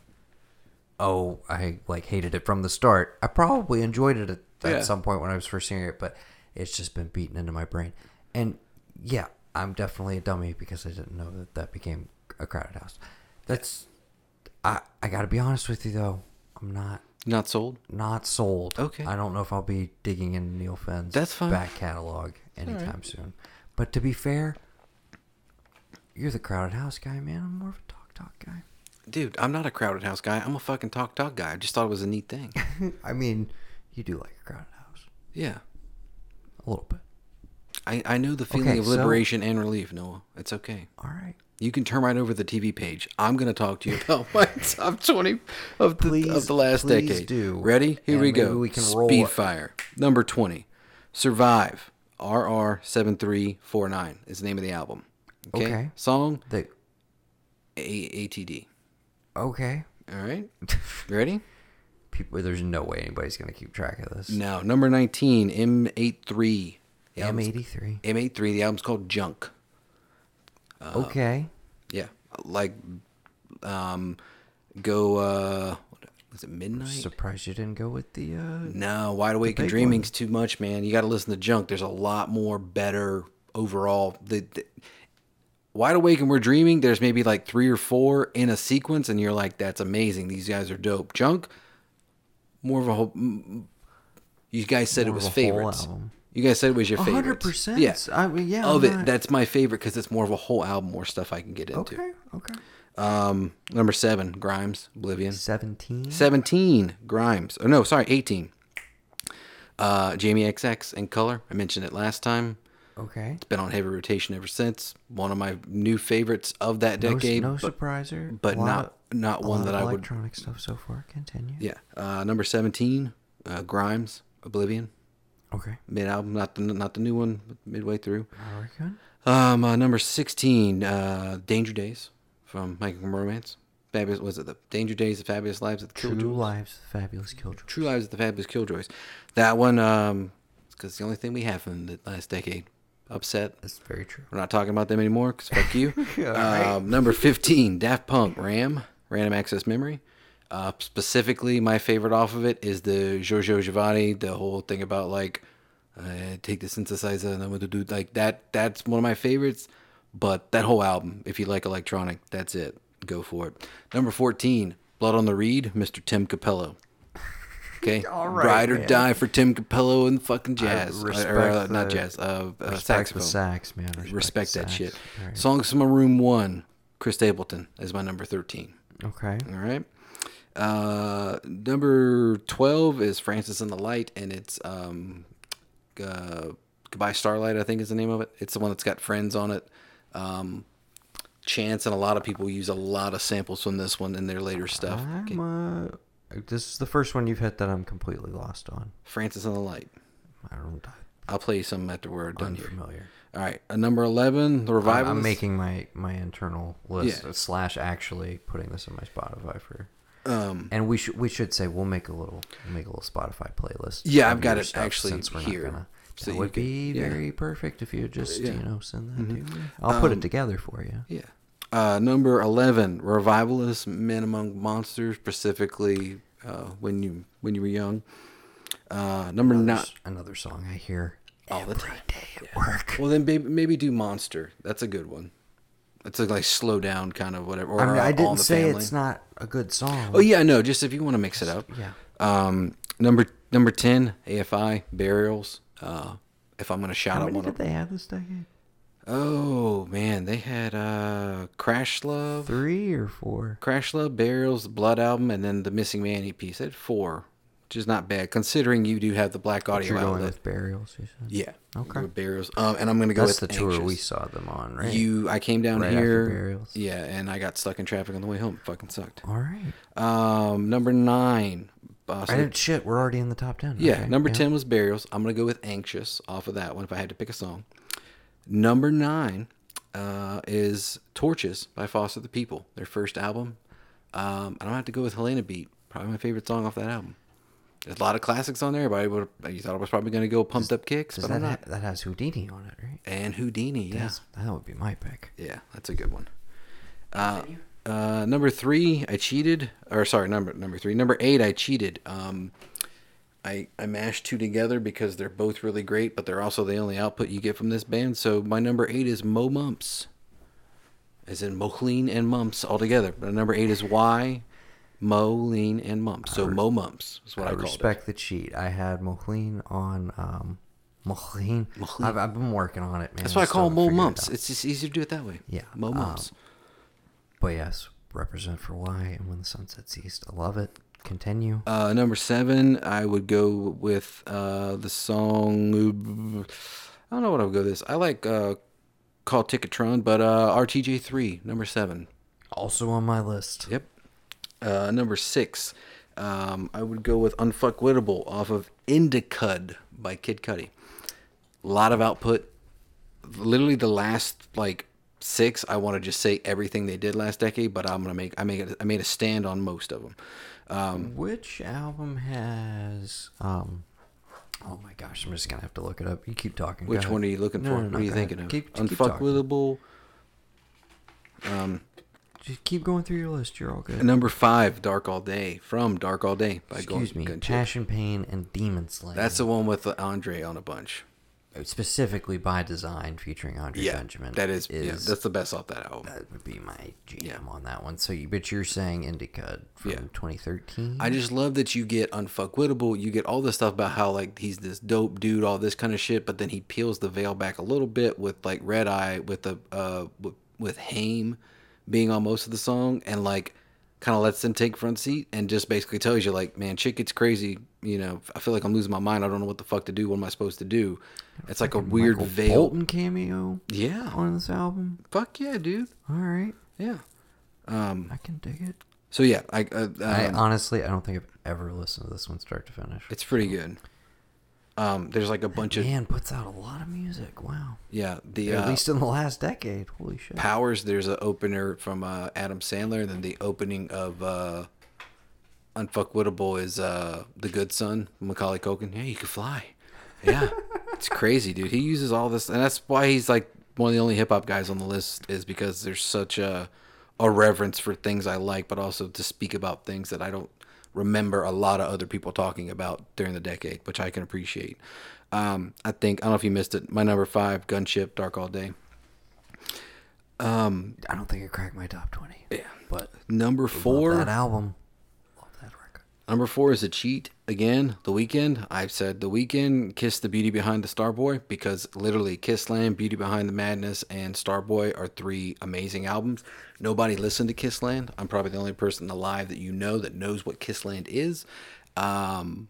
A: oh, I like hated it from the start. I probably enjoyed it at, at
B: Yeah.
A: some point when I was first hearing it, but it's just been beaten into my brain. And yeah, I'm definitely a dummy because I didn't know that that became a crowded house. That's I I got to be honest with you though. I'm not
B: Not sold.
A: not sold.
B: Okay.
A: I don't know if I'll be digging into Neil Finn's
B: That's fine.
A: back catalog anytime soon. But to be fair, you're the crowded house guy, man. I'm more of a talk talk guy.
B: Dude, I'm not a crowded house guy. I'm a fucking talk talk guy. I just thought it was a neat thing.
A: I mean, you do like a crowded house
B: yeah.
A: a little bit.
B: I, I know the feeling
A: Okay,
B: of
A: so-
B: liberation and relief, Noah. It's okay.
A: All right.
B: You can turn right over the TV page. I'm going to talk to you about my top 20 of the,
A: Please-
B: of the last
A: please
B: decade.
A: do.
B: Ready? Here
A: And
B: we go.
A: we can roll-
B: Speedfire. Number 20. Survive. RR7349 is the name of the album. Okay.
A: Okay.
B: Song
A: The
B: A- ATD.
A: okay.
B: All right. Ready?
A: People, there's no way anybody's gonna keep track of this.
B: Now, number 19, M83. The
A: M83.
B: M83. The album's called Junk. Uh,
A: okay.
B: Yeah, like um, go. uh Was it midnight?
A: Surprised you didn't go with the. uh
B: no, Wide Awake and Dreaming's too much, man. You got to listen to Junk. There's a lot more better overall. The, the Wide Awake and We're Dreaming. There's maybe like three or four in a sequence, and you're like, "That's amazing. These guys are dope." Junk, more of a whole. You guys said
A: More
B: it was favorites. You guys said it was your favorite.
A: hundred percent.
B: Yeah.
A: I mean, yeah.
B: of
A: I'm
B: it,
A: not-
B: that's my favorite because it's more of a whole album, more stuff I can get into.
A: okay. Okay.
B: Um, number seven, Grimes, Oblivion.
A: Seventeen.
B: 17, Grimes. Oh, no, sorry, 18. Uh, Jamie XX in color. I mentioned it last time.
A: Okay.
B: It's been on heavy rotation ever since. One of my new favorites of that decade.
A: no
B: but,
A: surpriser.
B: but not-
A: of-
B: not one that I would-
A: Electronic stuff so far. Continue.
B: yeah. Uh, number 17, uh, Grimes, Oblivion.
A: Okay.
B: Mid album, not the not the new one, but midway through. Um, uh, number 16, uh, Danger Days from Chemical Romance. Fabulous, was it the Danger Days, the Fabulous Lives of the
A: True
B: Killjoys?
A: Lives, the Fabulous Killjoy.
B: True Lives of the Fabulous Killjoys. That one, um, because it's the only thing we have from the last decade. Upset.
A: That's very true.
B: We're not talking about them anymore because fuck you.
A: Alright.
B: um, number 15, Daft Punk, RAM, Random Access Memory. Uh, specifically, my favorite off of it is the Giorgio Giovanni, the whole thing about like, uh, take the synthesizer and I'm going to do like that. That's one of my favorites. But that whole album, if you like electronic, that's it. Go for it. Number 14, Blood on the Reed, Mr. Tim Cappello. Okay,
A: All right,
B: ride or
A: man.
B: die for Tim Cappello and fucking jazz,
A: I respect
B: or, uh, not jazz, uh, uh, saxophone
A: sax, man. Respect,
B: respect that
A: sax.
B: shit.
A: Right.
B: Songs from room one, Chris Stapleton is my number thirteen.
A: Okay.
B: All right. Uh, number twelve is Francis and the Light, and it's um, uh, Goodbye Starlight, I think is the name of it. It's the one that's got friends on it. Um, Chance and a lot of people use a lot of samples from this one in their later stuff. Okay.
A: I'm, uh, this is the first one you've hit that I'm completely lost on.
B: Francis and the Light.
A: I don't.
B: I'll play you some after we're done here. All right, uh, number eleven, the
A: I'm,
B: revival.
A: I'm making my my internal list
B: Yeah.
A: slash actually putting this in my Spotify for.
B: Um,
A: And we should we should say we'll make a little we'll make a little Spotify playlist.
B: Yeah, I've got it actually
A: since we're not
B: here,
A: gonna-
B: so
A: that would
B: can-
A: be
B: yeah.
A: very perfect if you just
B: Yeah.
A: you know send that
B: Mhm.
A: to me. I'll put
B: Um,
A: it together for you.
B: Yeah. Uh, number 11, Revivalist Men Among Monsters, specifically uh, when you when you were young. Uh, number
A: Another,
B: nine.
A: another song I hear
B: All the time.
A: day at work.
B: Well, then maybe, maybe do Monster. That's a good one. It's a like slow down kind of whatever. Or
A: I mean, I didn't say
B: Family.
A: it's not a good song.
B: Oh yeah, no. Just if you want to mix it up.
A: Yeah.
B: Um, number number 10, AFI Burials. Uh, if I'm gonna shout
A: How
B: out
A: many
B: one
A: did
B: of
A: they have this decade?
B: Oh man, they had uh, Crash Love.
A: Three or four?
B: Crash Love, Burials, the Blood album, and then the Missing Man EP. They had four which is not bad considering you do have the black audio
A: You're going
B: outlet.
A: with burials, you said?
B: Yeah.
A: Okay.
B: With Burials. Um, and I'm gonna go
A: That's the
B: with
A: tour we saw them on, right?
B: You, I came down
A: Right
B: here.
A: Burials.
B: Yeah, and I got stuck in traffic on the way home. Fucking sucked.
A: All right.
B: Um, number nine. Uh, so-
A: I didn't shit. We're already in the top ten.
B: yeah,
A: Okay,
B: number ten was Burials. I'm gonna go with Anxious off of that one if I had to pick a song. Number nine uh, is Torches by Foster the People, their first album. Um, I don't have to go with Helena Beat. Probably my favorite song off that album. There's a lot of classics on there, but I would you thought I was probably gonna go Pumped Up Kicks,
A: Does
B: but I'm
A: that
B: not.
A: ha- that has Houdini on it, right?
B: and Houdini, yeah.
A: That's- that would be my pick.
B: Yeah, that's a good one. Uh, uh, number three, I cheated. Or sorry, number number three, number eight, I cheated. Um, I I mashed two together because they're both really great, but they're also the only output you get from this band. So my number eight is Mo Mumps, as in Moline and Mumps all together. But number eight is Y, Mo, Lean, and Mumps. So Mo Mumps is what I,
A: I respect the cheat. I had Mohlin on. Um, Mohlin. I've, I've been working on it, man.
B: it. That's why I call Mo
A: figured it
B: Mumps. It's just easier to do it that way.
A: Yeah,
B: Mo
A: um,
B: Mumps.
A: But yes, represent for Y and when the sun sets east. I love it. Continue.
B: Uh, number seven, I would go with uh, the song. I don't know what I would go with this. I like uh, called Ticketron, but uh, RTJ3, number seven.
A: also on my list.
B: Yep. Uh, number six, um, I would go with Unfuckwittable off of Indicud by Kid Cudi. A lot of output. Literally the last like six, I want to just say everything they did last decade, but I'm gonna make I make I made a stand on most of them. Um,
A: Which album has? Um, oh my gosh, I'm just gonna have to look it up. You keep talking.
B: Which one are you looking for?
A: no, no,
B: what are you
A: ahead.
B: thinking of?
A: Keep, talking.
B: Unfuckwittable.
A: Just keep going through your list. You're all good.
B: Number five, Dark All Day from Dark All Day by
A: Excuse
B: Gun-
A: me.
B: Gunship.
A: Passion, Pain, and Demon Slayer.
B: That's the one with Andre on a bunch.
A: Specifically by design, featuring Andre
B: Yeah,
A: Benjamin.
B: that is, yeah, that's the best off that album.
A: that would be my jam
B: Yeah.
A: on that one. So, you, but you're saying Indicud from
B: Yeah.
A: 2013?
B: I just love that you get unfuckwittable. You get all this stuff about how like he's this dope dude, all this kind of shit, but then he peels the veil back a little bit with like Red Eye, with the uh with, with Haim being on most of the song, and like kind of lets them take front seat and just basically tells you like, man, shit gets crazy. You know, I feel like I'm losing my mind. I don't know what the fuck to do. What am I supposed to do? It's like a weird
A: Michael
B: veil.
A: Bolton cameo
B: Yeah.
A: on this album.
B: Fuck yeah, dude.
A: All right,
B: Yeah. Um.
A: I can dig it.
B: So yeah, I. Uh,
A: I
B: um,
A: honestly, I don't think I've ever listened to this one start to finish.
B: it's pretty good. Um. There's like a bunch of
A: Man puts out a lot of music. Wow.
B: yeah. The
A: At
B: uh,
A: least in the last decade. Holy shit.
B: Powers, there's an opener from uh, Adam Sandler. And then the opening of uh, Unfuckwittable is uh, The Good Son, Macaulay Culkin. Yeah, you can fly. Yeah, it's crazy, dude. He uses all this, and that's why he's like one of the only hip hop guys on the list. Is because there's such a a reverence for things I like, but also to speak about things that I don't remember a lot of other people talking about during the decade, which I can appreciate. Um, I think I don't know if you missed it. My number five, Gunship, Dark All Day.
A: Um, I don't think it cracked my top 20.
B: Yeah.
A: But
B: Number four.
A: that album.
B: Number four is a cheat again. The Weeknd. I've said the Weeknd. Kiss the beauty behind the Starboy because literally Kissland, Beauty Behind the Madness, and Starboy are three amazing albums. Nobody listened to Kissland. I'm probably the only person alive that you know that knows what Kissland is. Um,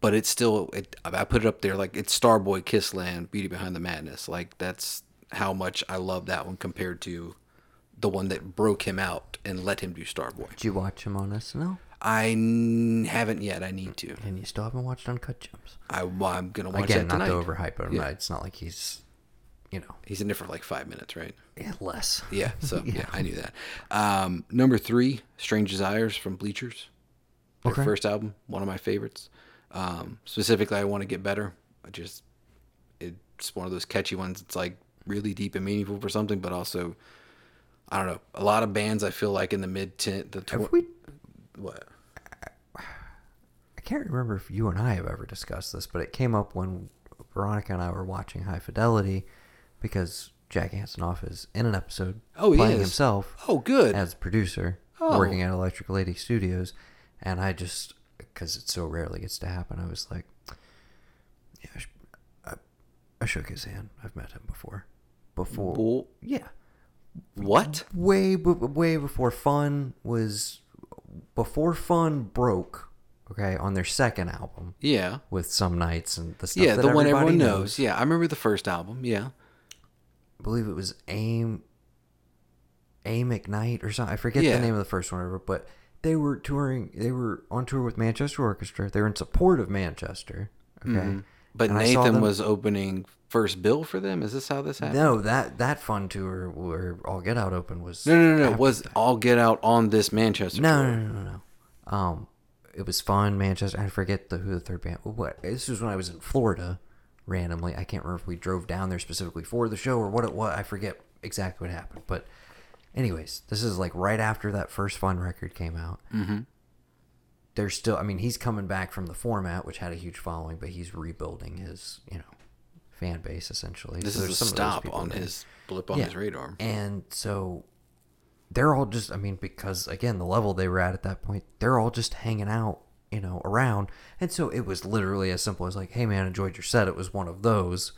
B: but it's still. It, I put it up there like it's Starboy, Kissland, Beauty Behind the Madness. Like that's how much I love that one compared to the one that broke him out and let him do Starboy.
A: Did you watch him on SNL?
B: I n- haven't yet. I need to.
A: And you still haven't watched Uncut Gems?
B: I, well, I'm gonna watch
A: Again,
B: that
A: not
B: tonight.
A: to overhype him.
B: Yeah.
A: It's not like he's, you know,
B: He's in there for like five minutes, right?
A: yeah, less.
B: Yeah. So yeah, I knew that. Um, number three, "Strange Desires" from Bleachers, their
A: Okay.
B: first album, one of my favorites. Um, specifically, I want to get better. I just it's one of those catchy ones. It's like really deep and meaningful for something, but also I don't know. A lot of bands I feel like in the mid ten, the
A: Have
B: tw-
A: we?
B: what?
A: I can't remember if you and I have ever discussed this, but it came up when Veronica and I were watching High Fidelity because Jack Antonoff is in an episode
B: Oh,
A: playing
B: is?
A: himself
B: Oh, good.
A: as producer
B: Oh.
A: working at Electric Lady Studios, and I just because it so rarely gets to happen, I was like, yeah, I, sh- I, I shook his hand. I've met him before, before,
B: Bull-
A: yeah,
B: What?
A: way b- way before fun was before fun broke Okay, on their second album
B: Yeah.
A: with some nights and the stuff
B: Yeah, the one everyone knows. Yeah, I remember the first album. Yeah.
A: I believe it was Aim Aim McKnight or something. I forget
B: Yeah.
A: the name of the first one ever, but they were touring. They were on tour with Manchester Orchestra. They were in support of Manchester. Okay,
B: Mm-hmm. But
A: And
B: Nathan
A: them-
B: was opening first bill for them. Is this how this happened?
A: No, that that fun tour where All Get Out open was
B: No, no, no. no. Was all get out on this Manchester?
A: no, no, no, no, no. Um, it was fun. Manchester. I forget the who the third band. What this was when I was in Florida, randomly. I can't remember if we drove down there specifically for the show or what it was. I forget exactly what happened. But, anyways, this is like right after that first fun record came out. Mm-hmm. There's still. I mean, he's coming back from the format, which had a huge following, but he's rebuilding his, you know, fan base essentially.
B: This
A: So
B: is a
A: some of those
B: stop on
A: there.
B: his blip on
A: Yeah.
B: his radar.
A: And so they're all just, I mean, because again, the level they were at at that point, they're all just hanging out, you know, around. And so it was literally as simple as like, hey man, enjoyed your set. It was one of those.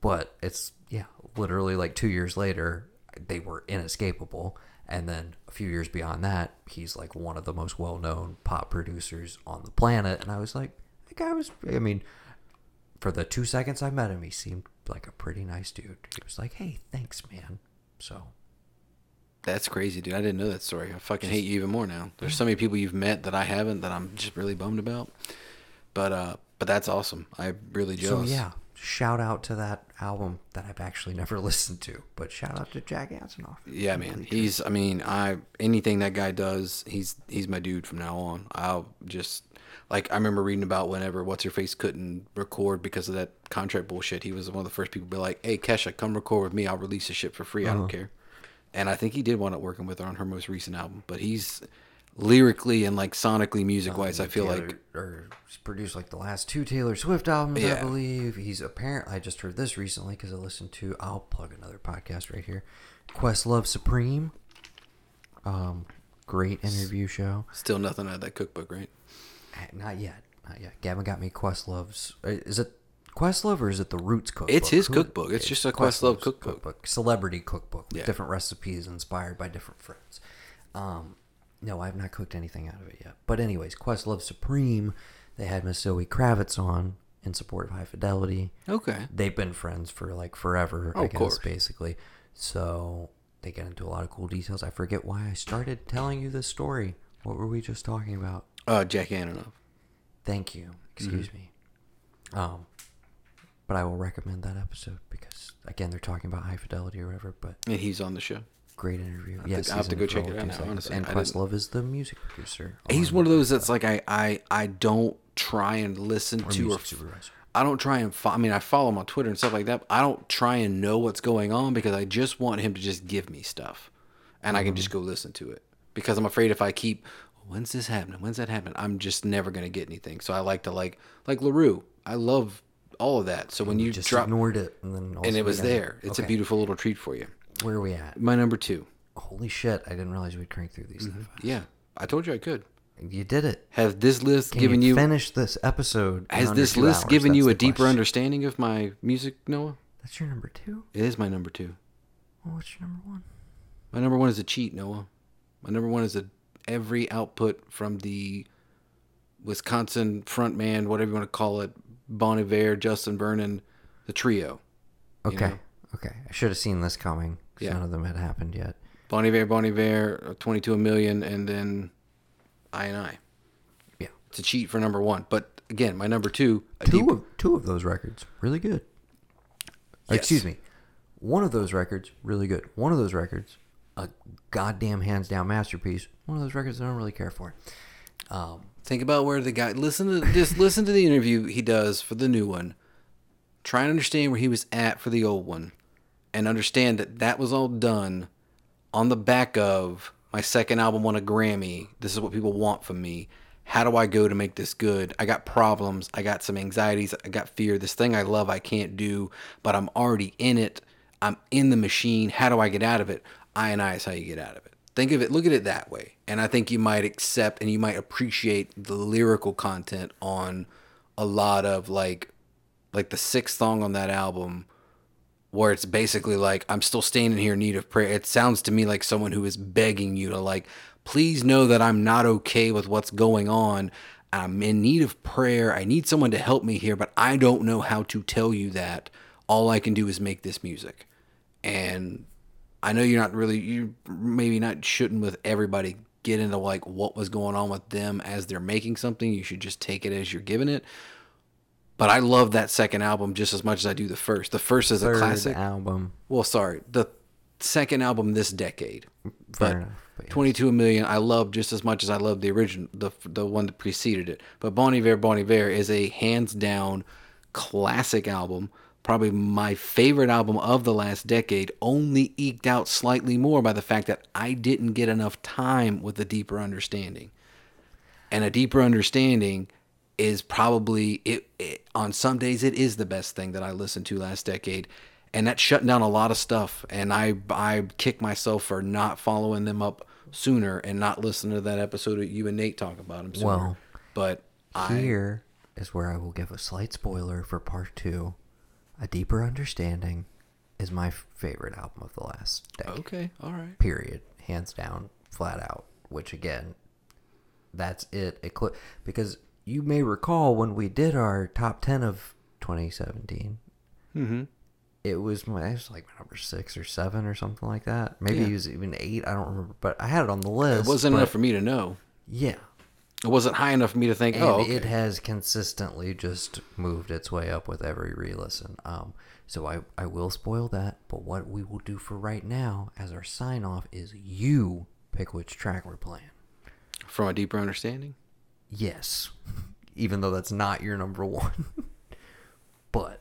A: But it's, yeah, literally like two years later, they were inescapable. And then a few years beyond that, he's like one of the most well known pop producers on the planet. And I was like, the guy was, I mean, for the two seconds I met him, he seemed like a pretty nice dude. He was like, hey, thanks, man. So
B: That's crazy, dude. I didn't know that story. I fucking hate you even more now. There's so many people you've met that I haven't that I'm just really bummed about. But uh, but that's awesome. I'm really jealous.
A: So yeah, shout out to that album that I've actually never listened to, but shout out to Jack Antonoff.
B: Yeah, man. He's. I mean, I anything that guy does, he's he's my dude from now on. I'll just like I remember reading about whenever what's your face couldn't record because of that contract bullshit. He was one of the first people to be like, "Hey, Kesha, come record with me. I'll release the shit for free. I don't care." And I think he did wind up working with her on her most recent album. But he's lyrically and like sonically, music wise, I feel
A: Taylor-
B: like
A: or he's produced like the last two Taylor Swift albums, I believe. He's apparently I just heard this recently because I listened to. I'll plug another podcast right here. Questlove Supreme. Um, great interview show.
B: still nothing out of that cookbook, right?
A: Eh, Not yet, not yet. Gavin got me Questlove's. Is it Questlove or is it the Roots cookbook?
B: It's his
A: Who-
B: cookbook. It's just a Questlove cookbook.
A: celebrity cookbook with
B: Yeah.
A: different recipes inspired by different friends. Um, no, I have not cooked anything out of it yet. But anyways, Questlove Supreme. They had Miss Zoe Kravitz on in support of High Fidelity.
B: Okay.
A: They've been friends for like forever,
B: Oh,
A: I
B: of
A: guess,
B: course.
A: basically. So they get into a lot of cool details. I forget why I started telling you this story. What were we just talking about?
B: Uh, Jack Antonoff.
A: Thank you. Excuse
B: Mm-hmm.
A: me. Um, but I will recommend that episode because again, they're talking about high fidelity or whatever. But
B: And he's on the show.
A: great interview.
B: to-
A: yes,
B: I'll have to go check it out now, honestly.
A: And
B: I
A: Questlove is the music producer.
B: He's
A: on
B: one of those that's like I I I don't try and listen
A: Or
B: to or
A: supervisor.
B: I don't try and fo- I mean I follow him on Twitter and stuff like that. I don't try and know what's going on because I just want him to just give me stuff, and I can just mm-hmm. go listen to it because I'm afraid if I keep oh, when's this happening when's that happening I'm just never gonna get anything. So I like to like like Larue. I love all of that. So when you
A: just
B: drop
A: ignored it, and then
B: and it was
A: sudden-
B: there, it's a beautiful little treat for you.
A: Where are we at?
B: My number two.
A: Holy shit! I didn't realize we'd crank through these. Mm-hmm. fast.
B: Yeah, I told you I could.
A: You did it.
B: Has this list
A: Can
B: given
A: you,
B: you
A: finish this episode?
B: Has this list
A: hours?
B: given you a deeper
A: question.
B: understanding of my music, Noah?
A: That's your number two.
B: It is my number two.
A: Well, what's your number one?
B: My number one is a cheat, Noah. My number one is a every output from the Wisconsin frontman, whatever you want to call it, Bon Iver, Justin Vernon, the trio.
A: Okay.
B: know?
A: Okay. I should have seen this coming.
B: Yeah.
A: None of them had happened yet.
B: Bon Iver, Bon Iver, uh, 22 a million, and then I and I.
A: Yeah.
B: It's a cheat for number one. But again, my number two,
A: Two
B: deep,
A: of two of those records really good.
B: Yes.
A: Excuse me. One of those records really good. One of those records a goddamn hands down masterpiece. One of those records I don't really care for. Um,
B: Think about where the guy listen to just listen to the interview he does for the new one. Try and understand where he was at for the old one, and understand that that was all done on the back of my second album won a Grammy. This is what people want from me. How do I go to make this good? I got problems. I got some anxieties. I got fear. This thing I love, I can't do, but I'm already in it. I'm in the machine. How do I get out of it? I and I is how you get out of it. Think of it, look at it that way. And I think you might accept and you might appreciate the lyrical content on a lot of like like the sixth song on that album where it's basically like I'm still standing here in need of prayer. It sounds to me like someone who is begging you to like please know that I'm not okay with what's going on. I'm in need of prayer. I need someone to help me here, but I don't know how to tell you that. All I can do is make this music. And I know you're not really you maybe not shouldn't with everybody get into like what was going on with them as they're making something. You should just take it as you're giving it. But I love that second album just as much as I do the first. The first is a classic.
A: album.
B: Well, sorry, the second album this decade.
A: Fair
B: but
A: enough, but yes.
B: 22 a million I love just as much as I love the original the the one that preceded it. But Bon Iver Bon Iver is a hands down classic album, probably my favorite album of the last decade, only eked out slightly more by the fact that I didn't get enough time with a deeper understanding. And a deeper understanding is probably it, it on some days it is the best thing that I listened to last decade and that shut down a lot of stuff and I I kick myself for not following them up sooner and not listening to that episode of you and Nate talk about them sooner.
A: Well,
B: but I
A: Here is where I will give a slight spoiler for part two. A deeper understanding is my favorite album of the last decade.
B: okay, all right.
A: Period. Hands down, flat out. Which again, that's it. cl- because you may recall when we did our top ten of 2017.
B: Mhm.
A: It was my it was like my number six or seven or something like that. Maybe
B: Yeah.
A: it was even eight. I don't remember, but I had it on the list.
B: It wasn't
A: but-
B: enough for me to know.
A: Yeah,
B: It wasn't high enough for me to think,
A: and
B: oh, okay.
A: it has consistently just moved its way up with every re-listen. Um, so I I will spoil that, but what we will do for right now as our sign off is you pick which track we're playing.
B: from a deeper understanding.
A: Yes, even though that's not your number one, but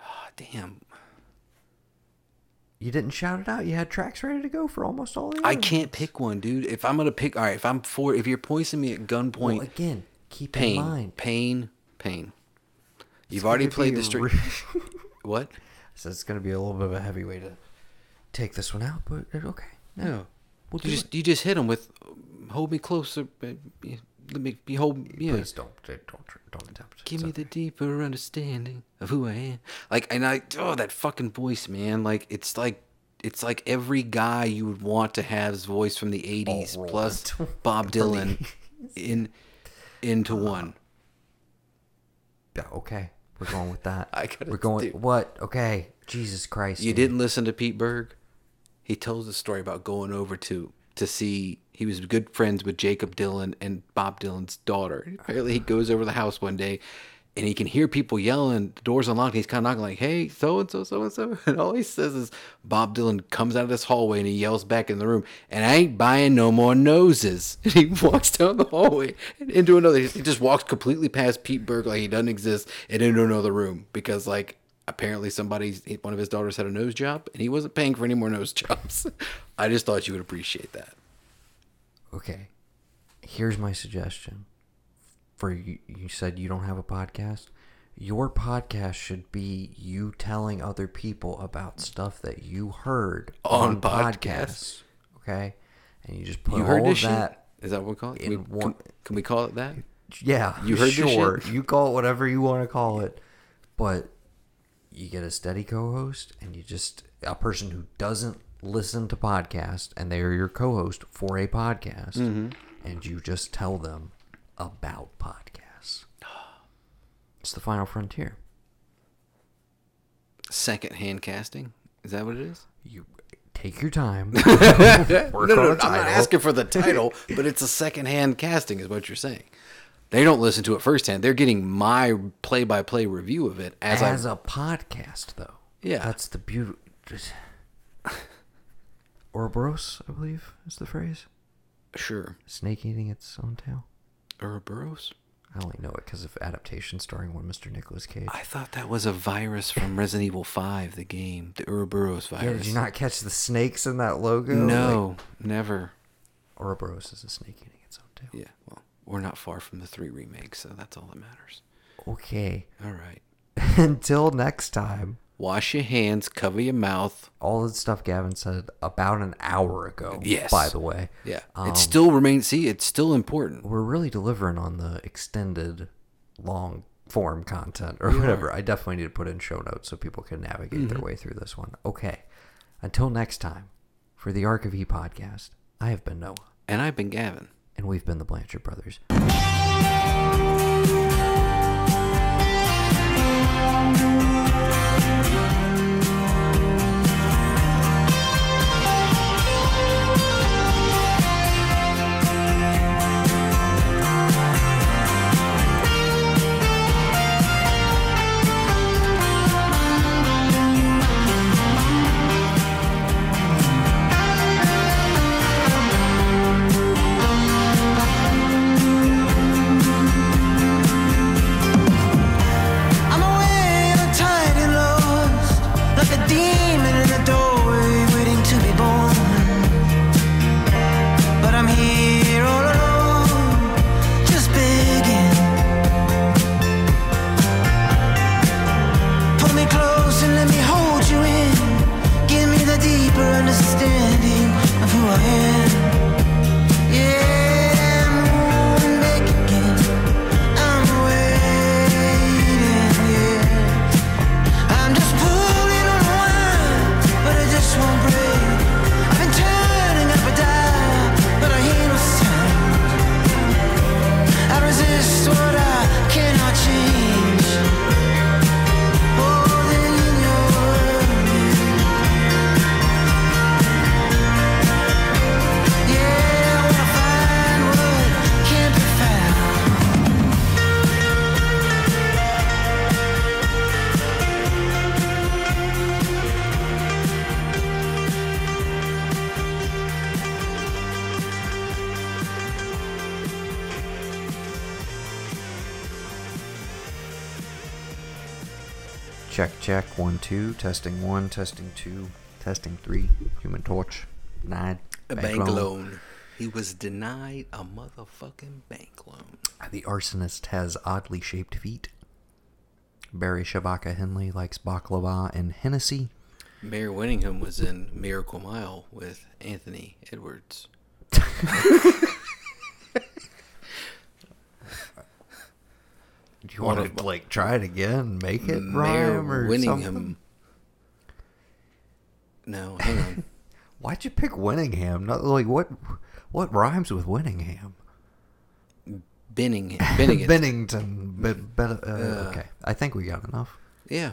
B: Oh, damn.
A: You didn't shout it out. You had tracks ready to go for almost all the.
B: I can't pick one, dude. If I'm gonna pick, all right. If I'm for, if you're pointing me at gunpoint,
A: Well, again, keep
B: pain,
A: in mind.
B: pain, pain. You've
A: it's
B: already played
A: be
B: this.
A: re-
B: what?
A: so it's going to be a little bit of a heavy way to take this one out, but uh, okay. No,
B: No,
A: we'll
B: you just
A: it.
B: you just hit him with, hold me closer. yeah, Let me behold. Yeah.
A: Please don't don't don't, don't attempt.
B: Give
A: It's
B: me the deeper understanding of who I am. Like, and I, oh, that fucking voice, man. Like, it's like, it's like every guy you would want to have's voice from the '80s
A: rolled
B: plus Bob Dylan in into uh, one.
A: Yeah, okay. We're going with that.
B: I gotta
A: We're going what? Okay. Jesus Christ.
B: You
A: dude.
B: didn't listen to Pete Berg? He tells the story about going over to to see. He was good friends with Jakob Dylan and Bob Dylan's daughter. Apparently, he goes over the house one day, and he can hear people yelling. The door's unlocked. He's kind of knocking like, "Hey, so and so, so and so," and all he says is, "Bob Dylan comes out of this hallway and he yells back in the room, and I ain't buying no more noses." And he walks down the hallway and into another. He just walks completely past Pete Berg like he doesn't exist and into another room because like apparently somebody one of his daughters had a nose job and he wasn't paying for any more nose jobs i just thought you would appreciate that
A: Okay. Here's my suggestion. For you, you said you don't have a podcast. Your podcast should be you telling other people about stuff that you heard
B: On
A: on,
B: podcasts.
A: podcasts. Okay, and you just put
B: you heard
A: all of that.
B: shit is that what we call it can we,
A: one-
B: can, can we call it that
A: Yeah,
B: You heard this
A: sure. You call it whatever you want to call it, but you get a steady co-host, and you just a person who doesn't listen to podcasts, and they are your co-host for a podcast,
B: Mm-hmm.
A: and you just tell them about podcasts. It's the final frontier.
B: second hand casting is that what it is
A: You take your time.
B: no, no,
A: a
B: i'm not asking for the title but it's a second hand casting is what you're saying they don't listen to it firsthand they're getting my play by play review of it as,
A: as a podcast, though.
B: Yeah.
A: that's the beauty. Ouroboros, I believe, is the phrase.
B: sure
A: Snake eating its own tail.
B: Ouroboros?
A: I only know it because of adaptation starring one Mr. Nicolas Cage.
B: I thought that was a virus from Resident Evil 5, the game, the Ouroboros virus.
A: yeah, did you not catch the snakes in that logo? Like,
B: No, never.
A: Ouroboros is a snake eating its own tail.
B: Yeah, well, we're not far from the three remakes, so that's all that matters.
A: Okay.
B: All right.
A: Until next time,
B: Wash your hands, cover your mouth.
A: All the stuff Gavin said about an hour ago.
B: Yes.
A: By the way.
B: Yeah.
A: Um,
B: it still remains, see, it's still important.
A: We're really delivering on the extended, long form content or yeah. whatever. I definitely need to put in show notes so people can navigate mm-hmm. their way through this one. Okay. Until next time, for the Ark of E podcast, I have been Noah.
B: And I've been Gavin.
A: And we've been the Blanchard Brothers.
D: I'm
A: Check. One, two. Testing one, testing two, testing three. Human Torch. Denied.
B: A bank loan. He was denied a motherfucking bank loan.
A: The arsonist has oddly shaped feet. Barry Shabaka Henley likes baklava and Hennessy.
B: Mare Winningham was in Miracle Mile with Anthony Edwards.
A: Do you want
B: of-
A: to like try it again, make it
B: Mare
A: rhyme or
B: Winningham.
A: something?
B: No, hang on.
A: Why'd you pick Winningham? Not like what? What rhymes with Winningham?
B: Benning, Bennigan.
A: Bennington. But, but uh, okay, I think we got enough.
B: yeah,